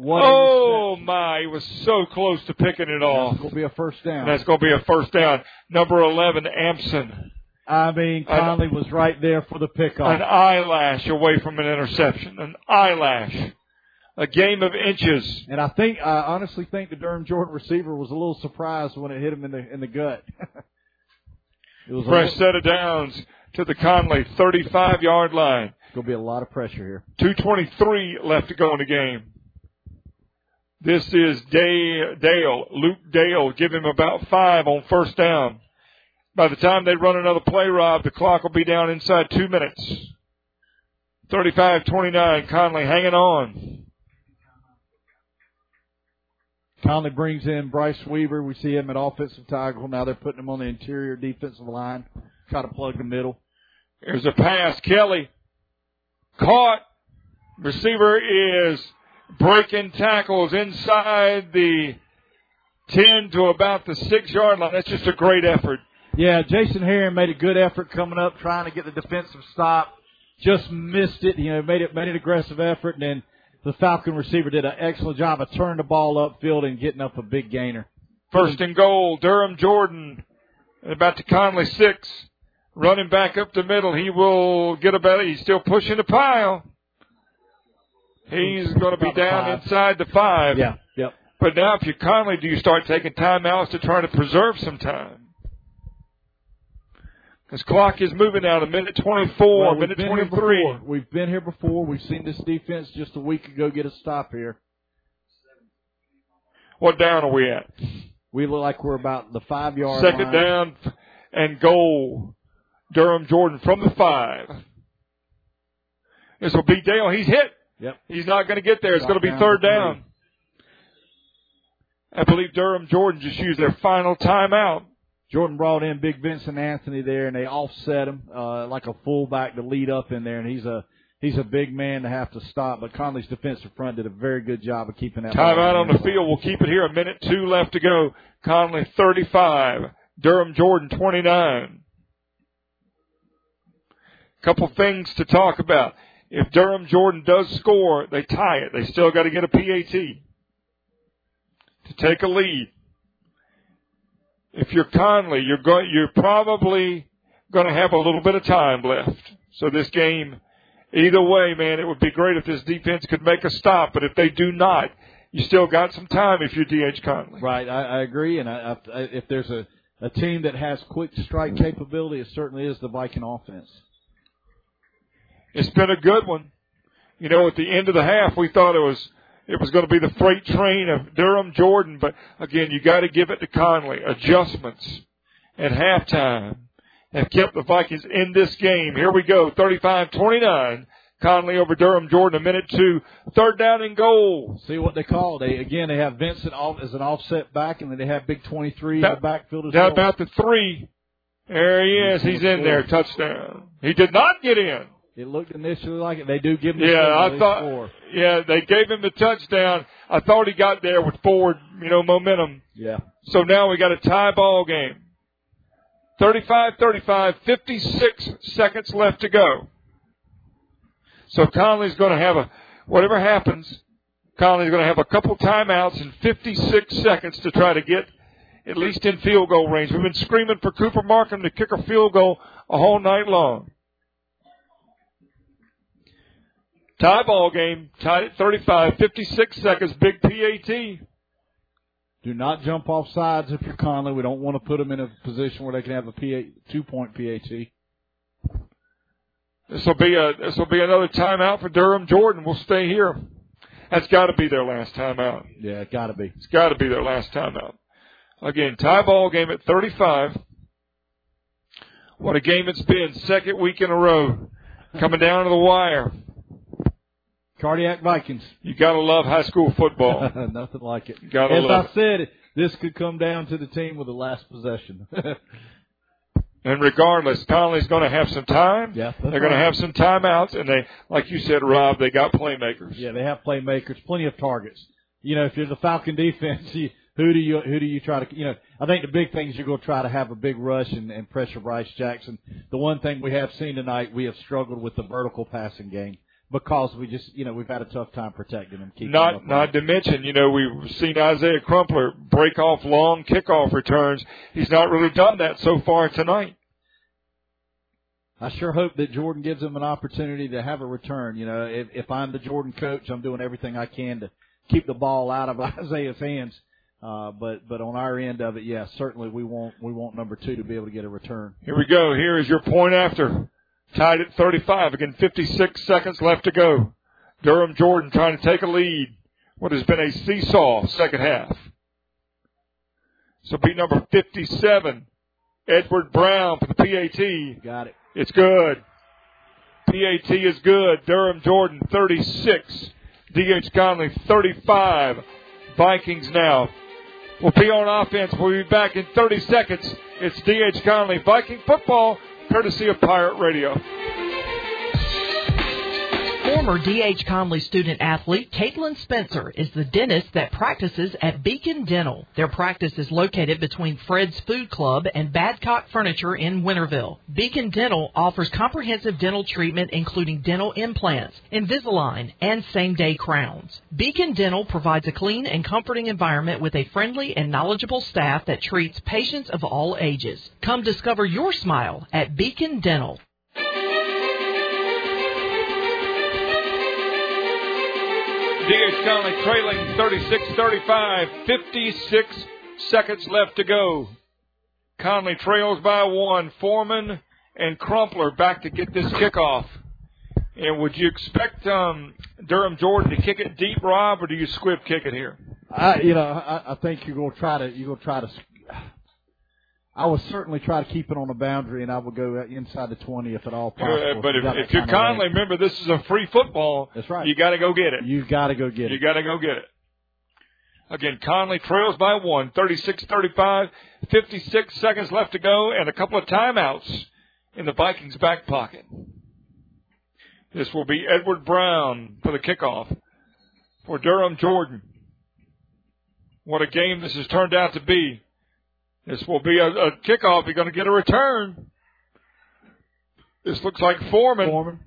What oh my, he was so close to picking it off. That's going to be a first down. That's going to be a first down. Number 11, Ampson. I mean, Conley was right there for the pickoff. An eyelash away from an interception. An eyelash. A game of inches. And I think, I honestly think the Durham Jordan receiver was a little surprised when it hit him in the in the gut. it was Fresh little- set of downs to the Conley 35 yard line. Going to be a lot of pressure here. 223 left to go in the game. This is Dale, Luke Dale. Give him about five on first down. By the time they run another play, Rob, the clock will be down inside two minutes. 35-29, Conley hanging on. Conley brings in Bryce Weaver. We see him at offensive tackle. Now they're putting him on the interior defensive line. Try to plug the middle. Here's a pass. Kelly caught. Receiver is breaking tackles inside the 10 to about the 6 yard line. That's just a great effort. Yeah, Jason Herring made a good effort coming up, trying to get the defensive stop. Just missed it. You know, made it made an aggressive effort, and then the Falcon receiver did an excellent job of turning the ball upfield and getting up a big gainer. First and goal, Durham Jordan. About to Conley six. Running back up the middle. He will get about it. He's still pushing the pile. He's going to be down inside the five. Yeah, yep. But now if you're Conley, do you start taking timeouts to try to preserve some time? This clock is moving now to minute 24, Well, minute been here 23. before. We've been here before. We've seen this defense just a week ago get a stop here. What down are we at? We look like we're about the five yard Second line. down and goal. Durham Jordan from the five. This will be Dale. He's hit. Yep. He's not going to get there. It's going to be third down. I believe Durham Jordan just used their final timeout. Jordan brought in Big Vincent Anthony there, and they offset him uh, like a fullback to lead up in there, and he's a he's a big man to have to stop. But Conley's defensive front did a very good job of keeping that. Timeout on the field. We'll keep it here. A minute two left to go. Conley 35, Durham Jordan 29. Couple things to talk about. If Durham Jordan does score, they tie it. They still got to get a PAT to take a lead. If you're Conley, you're going, you're probably going to have a little bit of time left. So this game, either way, man, it would be great if this defense could make a stop. But if they do not, you still got some time if you're DH Conley. Right, I, I agree. And I, I, if there's a, a team that has quick strike capability, it certainly is the Viking offense. It's been a good one. You know, at the end of the half, we thought it was it was going to be the freight train of Durham Jordan, but again, you got to give it to Conley. Adjustments at halftime have kept the Vikings in this game. Here we go, 35-29. Conley over Durham Jordan, a minute to third down and goal. See what they call. They again they have Vincent off as an offset back, and then they have Big Twenty Three in the backfield as Down well. about the three. There he is. He's in there. Touchdown. He did not get in. It looked initially like it. They do give him. the Yeah. I thought. score. Yeah, they gave him the touchdown. I thought he got there with forward, you know, momentum. Yeah. So now we got a tie ball game. 35-35, 56 seconds left to go. So Conley's going to have a, whatever happens, Conley's going to have a couple timeouts in 56 seconds to try to get at least in field goal range. We've been screaming for Cooper Markham to kick a field goal a whole night long. Tie ball game, tied at 35, 56 seconds, big PAT. Do not jump off sides if you're Conley. We don't want to put them in a position where they can have a PA, two point PAT. This will be a this will be another timeout for Durham Jordan. We'll stay here. That's got to be their last timeout. Yeah, it got to be. It's got to be their last timeout. Again, tie ball game at 35. What a game it's been. Second week in a row. Coming down to the wire. Cardiac Vikings. You gotta love high school football. Nothing like it. Gotta As love I said, this could come down to the team with the last possession. And regardless, Conley's going to have some time. Yeah, They're going to have some timeouts, and they, like you said, Rob, they got playmakers. yeah, they have playmakers, plenty of targets. You know, if you're the Falcon defense, you, who do you who do you try to you know? I think the big thing is you're going to try to have a big rush and, and pressure Bryce Jackson. The one thing we have seen tonight, we have struggled with the vertical passing game because we just you know we've had a tough time protecting him. Keeping Not, not to mention, you know, we've seen Isaiah Crumpler break off long kickoff returns. He's not really done that so far tonight. I sure hope that Jordan gives him an opportunity to have a return. You know, if, if I'm the Jordan coach, I'm doing everything I can to keep the ball out of Isaiah's hands. Uh, but but on our end of it, yeah, certainly we want we want number two to be able to get a return. Here we go. Here is your point after. Tied at 35. Again, 56 seconds left to go. Durham Jordan trying to take a lead. What has been a seesaw second half. So be number 57. Edward Brown for the PAT. Got it. It's good. PAT is good. Durham Jordan 36. DH Conley 35. Vikings now. We'll be on offense. We'll be back in 30 seconds. It's DH Conley Viking football, courtesy of Pirate Radio. Former D.H. Conley student athlete Caitlin Spencer is the dentist that practices at Beacon Dental. Their practice is located between Fred's Food Club and Badcock Furniture in Winterville. Beacon Dental offers comprehensive dental treatment including dental implants, Invisalign, and same-day crowns. Beacon Dental provides a clean and comforting environment with a friendly and knowledgeable staff that treats patients of all ages. Come discover your smile at Beacon Dental. DH Conley trailing 36-35, 56 seconds left to go. Conley trails by one. Foreman and Crumpler back to get this kickoff. And would you expect um, Durham Jordan to kick it deep, Rob, or do you squib kick it here? I, you know, I, I think you're to try to you're to try to. I would certainly try to keep it on the boundary, and I would go inside the twenty if at all possible. Uh, but You if, if you're of Conley, remember this is a free football. That's right. You got to go get it. You've got to go get it. You got to go get it. Again, Conley trails by one, 36-35, 56 seconds left to go, and a couple of timeouts in the Vikings' back pocket. This will be Edward Brown for the kickoff for Durham Jordan. What a game this has turned out to be. This will be a, a kickoff. You're going to get a return. This looks like Foreman. Foreman.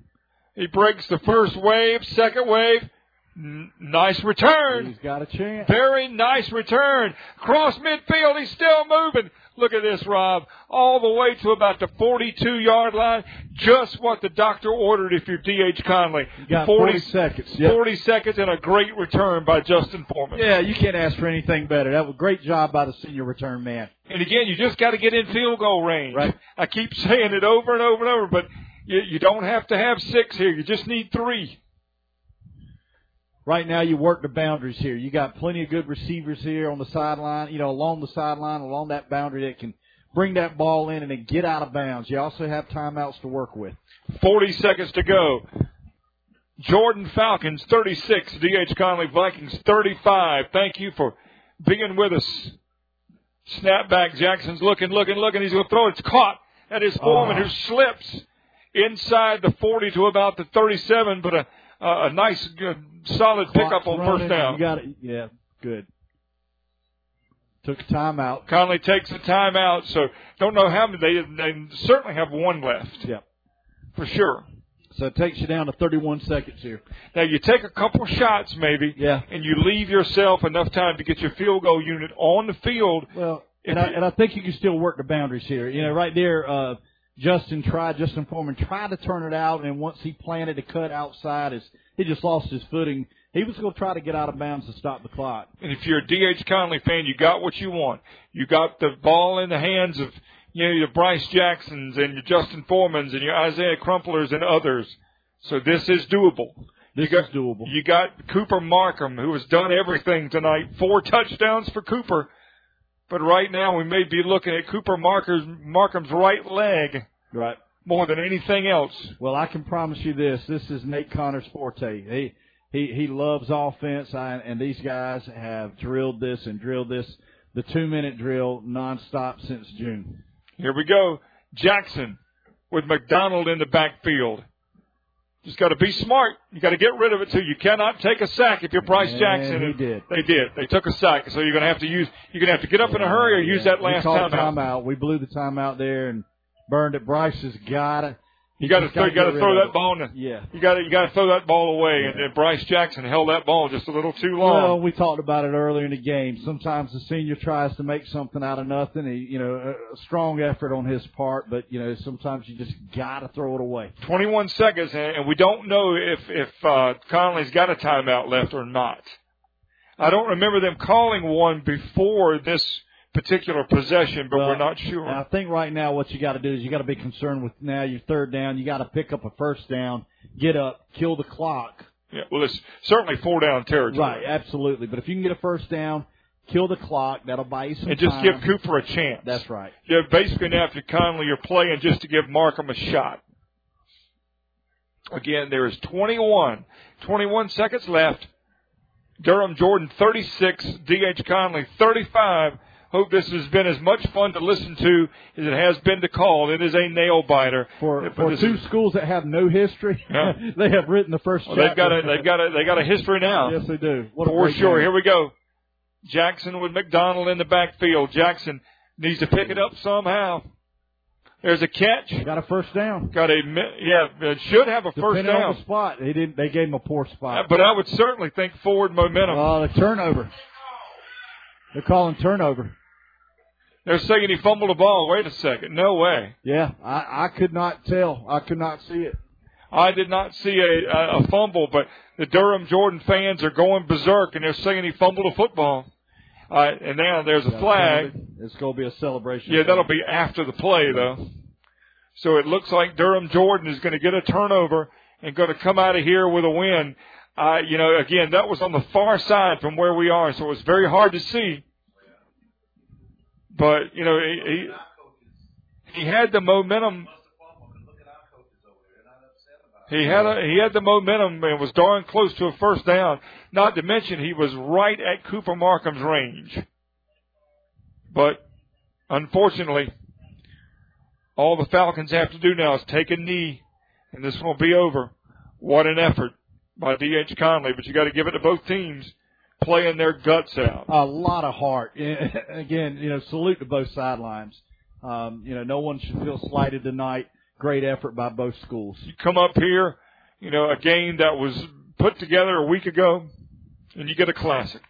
He breaks the first wave, second wave. N- nice return. He's got a chance. Very nice return. Cross midfield. He's still moving. Look at this, Rob. All the way to about the 42 yard line. Just what the doctor ordered if you're D.H. Conley. You got 40, 40 seconds. Yep. 40 seconds and a great return by Justin Foreman. Yeah, you can't ask for anything better. That was a great job by the senior return man. And again, you just got to get in field goal range. Right. I keep saying it over and over and over, but you, you don't have to have six here. You just need three. Right now, you work the boundaries here. You got plenty of good receivers here on the sideline, you know, along the sideline, along that boundary that can bring that ball in and then get out of bounds. You also have timeouts to work with. 40 seconds to go. Jordan Falcons 36, DH Conley Vikings 35. Thank you for being with us. Snapback Jackson's looking, looking, looking. He's going to throw it. It's caught. at his Foreman Oh. who slips inside the 40 to about the 37, but a, a, a nice, good, solid pickup Clock's on running. first down. You got it. Yeah, good. Took a timeout. Conley takes a timeout, so don't know how many. They, they certainly have one left. Yep. For sure. So it takes you down to 31 seconds here. Now you take a couple shots maybe, Yeah. and you leave yourself enough time to get your field goal unit on the field. Well, and I, and I think you can still work the boundaries here. You know, right there, uh, Justin tried, Justin Foreman tried to turn it out, and once he planted a cut outside, his, he just lost his footing. He was going to try to get out of bounds to stop the clock. And if you're a DH Conley fan, you got what you want. You got the ball in the hands of you know your Bryce Jacksons and your Justin Foremans and your Isaiah Crumplers and others. So this is doable. This you got, is doable. You got Cooper Markham, who has done everything tonight. Four touchdowns for Cooper. But right now we may be looking at Cooper Marker's, Markham's right leg Right. more than anything else. Well, I can promise you this: this is Nate Connor's forte. He he he loves offense, I, and these guys have drilled this and drilled this, the two-minute drill nonstop since June. Here we go. Jackson with McDonald in the backfield. Just got to be smart. You got to get rid of it too. You cannot take a sack if you're Bryce And Jackson. he And did. They did. They took a sack. So you're going to have to use. You're going to have to get up in a hurry or use that we last called timeout. timeout. We blew the timeout there and burned it. Bryce has got it. You got to you got to throw that ball. In the, Yeah. You got to you got to throw that ball away. And, and Bryce Jackson held that ball just a little too long. Well, we talked about it earlier in the game. Sometimes the senior tries to make something out of nothing. He, you know, a, strong effort on his part, but you know, sometimes you just got to throw it away. 21 seconds, and and we don't know if if uh, Conley's got a timeout left or not. I don't remember them calling one before this particular possession, but we're not sure. I think right now what you got to do is you got to be concerned with now your third down. You got to pick up a first down, get up, kill the clock. yeah, well, it's certainly four down territory. Right, absolutely. But if you can get a first down, kill the clock, that'll buy you some And just time. give Cooper a chance. That's right. Yeah, basically now if you're Conley, you're playing just to give Markham a shot. Again, there is 21, 21 seconds left. Durham Jordan 36, DH Conley 35. Hope this has been as much fun to listen to as it has been to call. It is a nail biter. For But for two is- schools that have no history, Yeah. they have written the first. well, they've got a they've got a they got a history now. Yes, they do. What For sure. game. Here we go. Jackson with McDonald in the backfield. Jackson needs to pick it up somehow. There's a catch. Got a first down. Got a yeah. It should have a first Depending on down. the spot, they didn't. They gave him a poor spot. But I would certainly think forward momentum. Oh, the turnover. They're calling turnover. They're saying he fumbled the ball. Wait a second. No way. Yeah, I, I could not tell. I could not see it. I did not see a, a, a fumble, but the Durham Jordan fans are going berserk and they're saying he fumbled a football. Uh, and now there's a flag. It's going to be a celebration. Yeah, that'll be after the play though. So it looks like Durham Jordan is going to get a turnover and going to come out of here with a win. Uh, you know, again, that was on the far side from where we are, so it was very hard to see. But you know, he he, had the momentum. He had a, he had the momentum and was darn close to a first down. Not to mention he was right at Cooper Markham's range. But unfortunately, all the Falcons have to do now is take a knee, and this will be over. What an effort by D.H. Conley, but you got to give it to both teams playing their guts out. A lot of heart. Again, you know, salute to both sidelines. Um, you know, no one should feel slighted tonight. Great effort by both schools. You come up here, you know, a game that was put together a week ago, and you get a classic.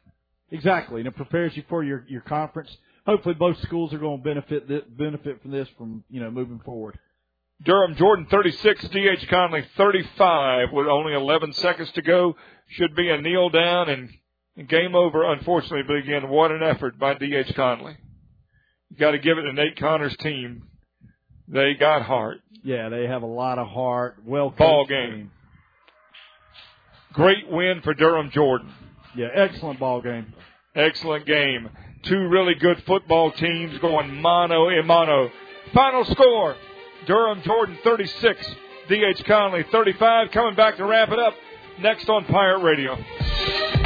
Exactly, and it prepares you for your your conference. Hopefully, both schools are going to benefit th- benefit from this from you know moving forward. Durham Jordan 36, D.H. Conley 35 with only 11 seconds to go. Should be a kneel down and, and game over, unfortunately. But again, what an effort by D.H. Conley. You got to give it to Nate Connor's team. They got heart. Yeah, they have a lot of heart. Well, ball game. Great win for Durham Jordan. Yeah, excellent ball game. Excellent game. Two really good football teams going mano a mano. Final score Durham Jordan 36, D.H. Conley 35. Coming back to wrap it up next on Pirate Radio.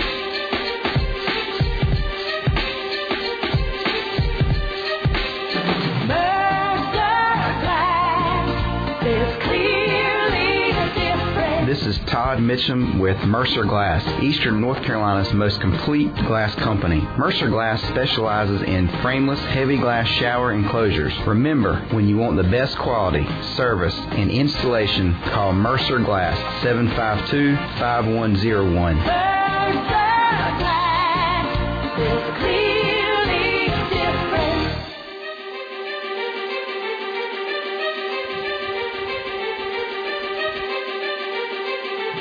This is Todd Mitchum with Mercer Glass, Eastern North Carolina's most complete glass company. Mercer Glass specializes in frameless heavy glass shower enclosures. Remember, when you want the best quality, service, and installation, call Mercer Glass 752 5101.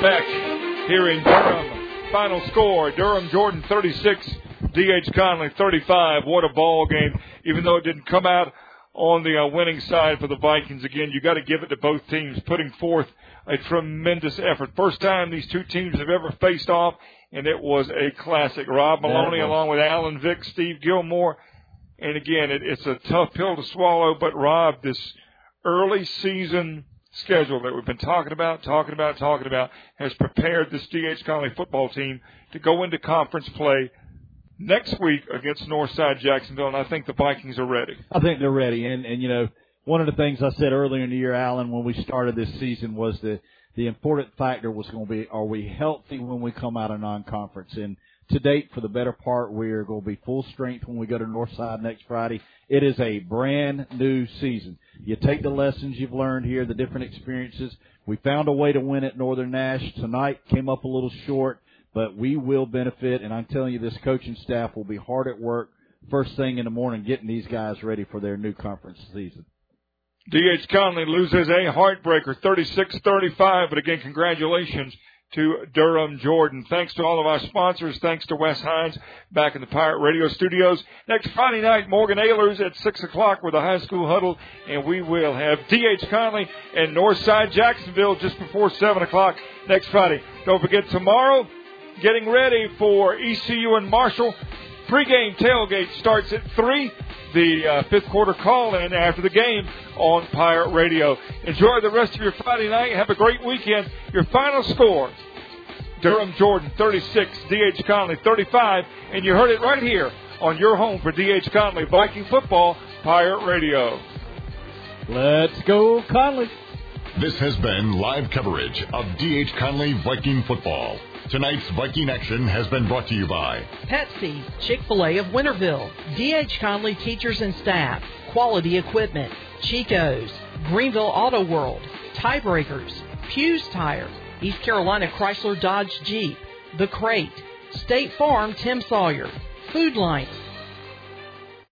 Beck here in Durham. Final score Durham Jordan 36, D.H. Conley 35. What a ball game. Even though it didn't come out on the uh, winning side for the Vikings again, you got to give it to both teams, putting forth a tremendous effort. First time these two teams have ever faced off, and it was a classic. Rob Maloney, along with Alan Vick, Steve Gilmore. And again, it, it's a tough pill to swallow, but Rob, this early season schedule that we've been talking about, talking about, talking about has prepared this D.H. Conley football team to go into conference play next week against Northside Jacksonville, and I think the Vikings are ready. I think they're ready, and and you know one of the things I said earlier in the year, Alan, when we started this season was the the important factor was going to be are we healthy when we come out of non-conference and to date, for the better part, we are going to be full strength when we go to Northside next Friday. It is a brand new season. You take the lessons you've learned here, the different experiences. We found a way to win at Northern Nash tonight. Came up a little short, but we will benefit. And I'm telling you, this coaching staff will be hard at work first thing in the morning getting these guys ready for their new conference season. D.H. Conley loses a heartbreaker, 36-35, but again, congratulations to Durham Jordan. Thanks to all of our sponsors. Thanks to Wes Hines back in the Pirate Radio studios. Next Friday night, Morgan Ayler's at 6 o'clock with the high school huddle, and we will have D.H. Conley and Northside Jacksonville just before 7 o'clock next Friday. Don't forget tomorrow, getting ready for ECU and Marshall. Pre-game tailgate starts at 3 the uh, fifth quarter call in after the game on Pirate Radio. Enjoy the rest of your Friday night. Have a great weekend. Your final score Durham Jordan 36, D.H. Conley 35, and you heard it right here on your home for D.H. Conley Viking football, Pirate Radio. Let's go, Conley. This has been live coverage of D.H. Conley Viking football. Tonight's Viking action has been brought to you by Pepsi, Chick fil A of Winterville, D.H. Conley teachers and staff, quality equipment, Chico's, Greenville Auto World, Tiebreakers, Pugh's Tire, East Carolina Chrysler Dodge Jeep, The Crate, State Farm Tim Sawyer, Food Lion,